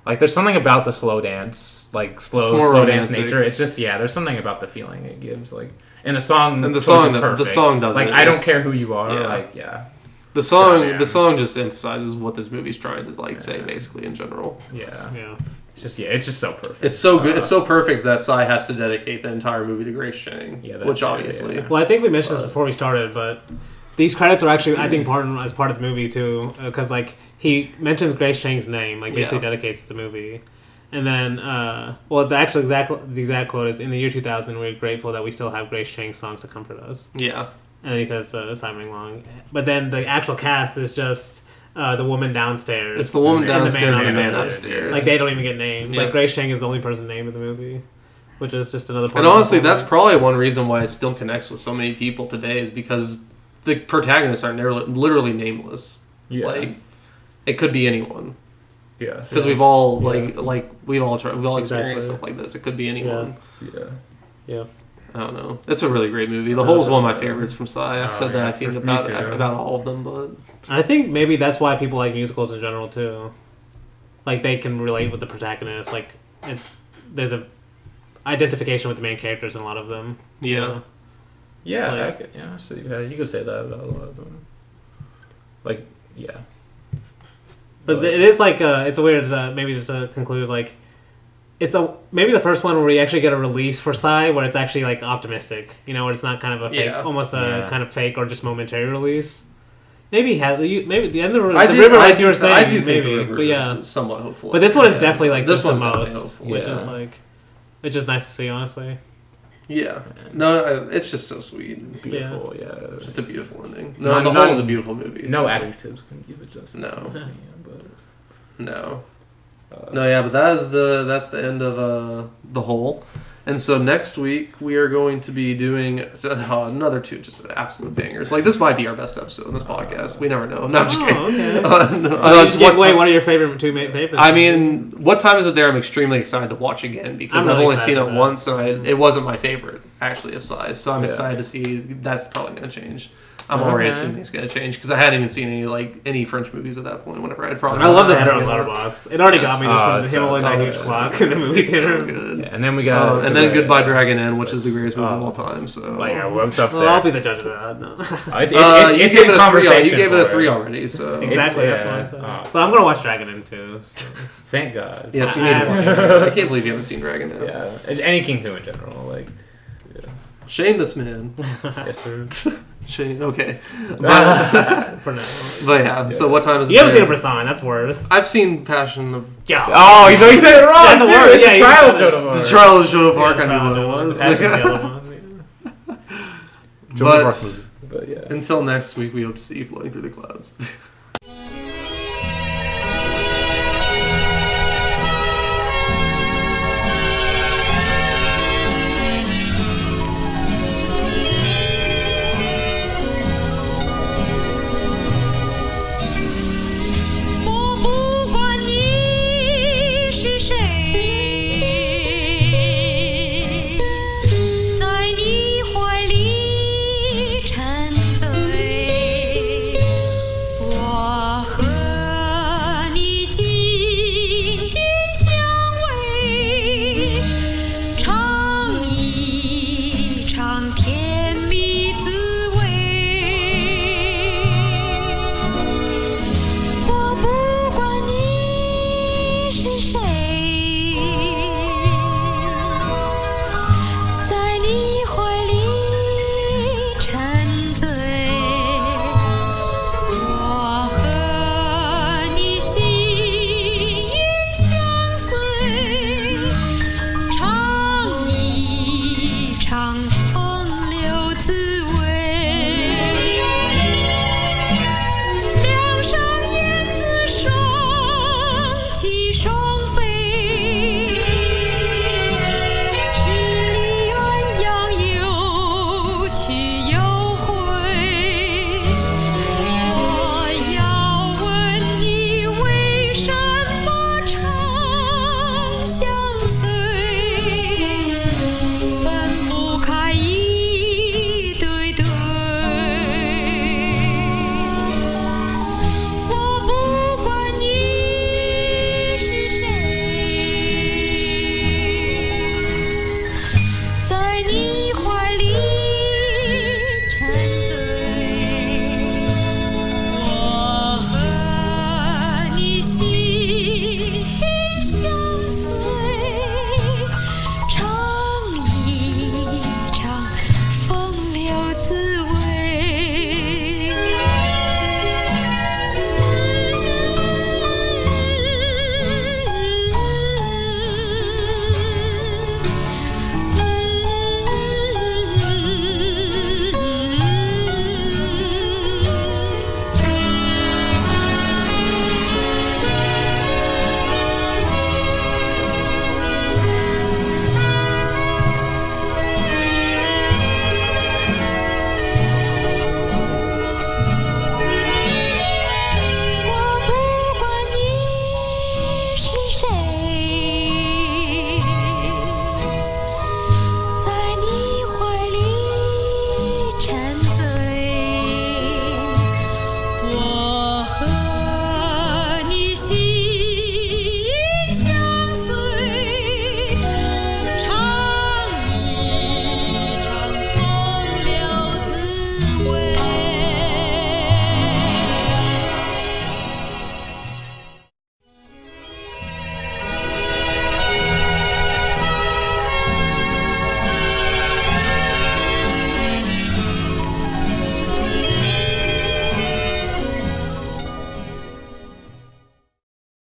Like there's something about the slow dance, like slow It's more dance nature. It's just yeah, there's something about the feeling it gives. Like and the song And the song- the- the song does like it, I yeah. don't care who you are. Yeah. Like yeah, The song, Goddamn. the song just emphasizes what this movie's trying to like say, basically in general. yeah. Yeah. It's just yeah, it's just so perfect. It's so good. Uh, It's so perfect that Tsai has to dedicate the entire movie to Grace Chang. Yeah, that- which yeah, obviously. yeah. Well, I think we mentioned this before we started, but these credits are actually, I think, part of, as part of the movie too, because like he mentions Grace Chang's name, like basically Yeah. dedicates the movie, and then, uh, well, the actual exact the exact quote is, "In the year 2000, we're grateful that we still have Grace Chang's songs to comfort us." Yeah, And then he says uh, Tsai Ming-liang, but then the actual cast is just uh, the woman downstairs. it's the woman and the man downstairs and the man upstairs. upstairs. Like they don't even get names. Yeah. Like Grace Chang is the only person named in the movie, which is just another. part And of honestly, whole that's probably one reason why it still connects with so many people today is because the protagonists are literally nameless. yeah, Like, it could be anyone yeah, because we've all like like we've all tried, we've all experienced Exactly. stuff like this. It could be anyone. yeah. yeah. I don't know. It's a really great movie. The Hole is one of my favorites from Tsai. I've Oh, said that I think for about too. about all of them, but I think maybe that's why people like musicals in general too. Like they can relate with the protagonist. Like it, there's a identification with the main characters in a lot of them. you yeah. know? Yeah, Like- I could, yeah, so yeah, you could say that about a lot of them. Like, yeah, But it is like uh, it's weird. Uh, maybe just to conclude, like it's a maybe the first one where we actually get a release for Tsai where it's actually like optimistic. You know, where it's not kind of a fake, Yeah. almost a Yeah. kind of fake or just momentary release. Maybe have you maybe the end of the, I the do, river, I like do, you were saying, I do think maybe, the river but yeah. is somewhat hopeful. But this one is Yeah. definitely like this just one's the definitely most, hopeful. which Yeah. is like it's just nice to see, honestly. Yeah. No, I- it's just so sweet. beautiful. Yeah, It's just a beautiful ending. No, Not- the not- whole is a beautiful movie. no so- adjectives can give it justice. No. in my opinion, but No. uh, No, yeah, but that is the that's the end of uh the whole. And so next week we are going to be doing uh, another two just absolute bangers. Like this might be our best episode in this podcast. We never know. No, I'm just kidding. Oh, okay. Uh, no, So uh, you give what away one of your favorite two ma- favorites. I mean, what time is it there? I'm extremely excited to watch again because I'm I've really only seen it once, and I, it wasn't my favorite actually of Tsai's. So I'm Yeah. excited to see that's probably going to change. I'm Okay. already assuming it's going to change because I hadn't even seen any like any French movies at that point. Whenever I'd probably I love the watched header it. on Letterboxd. It already got me just Oh, from it's him so- holding Oh, that huge it's so clock in good. the movie It's so good. yeah, and then we got Uh, and then Goodbye Dragon Inn, which is the greatest movie of Oh. all time. So Like, yeah, what's up there? Well, I'll be the judge of that. No. Uh, it's, Uh, it's, you it's gave in it a three. conversation. You gave it a three already. So exactly, It's- that's yeah. what I said. Oh, but I'm gonna watch Dragon Inn too. Thank God. yes, you I- need I to watch it. I can't believe you haven't seen Dragon Inn. Yeah, it's any King Hu in general. Like, Shame this man. yes sir. Shame. Okay, but, For now. but yeah. So what time is it? You haven't seen a there? Bresson, that's worse. I've seen Passion of Yeah. Oh, he's always said it wrong That's too. a word, It's yeah, a you trial said it. Joan of Arc. the Trial of Joan of Arc. Yeah, I knew what it Passion, was. The other one. Joan of Arc But movie. But yeah. until next week, we hope to see you floating through the clouds.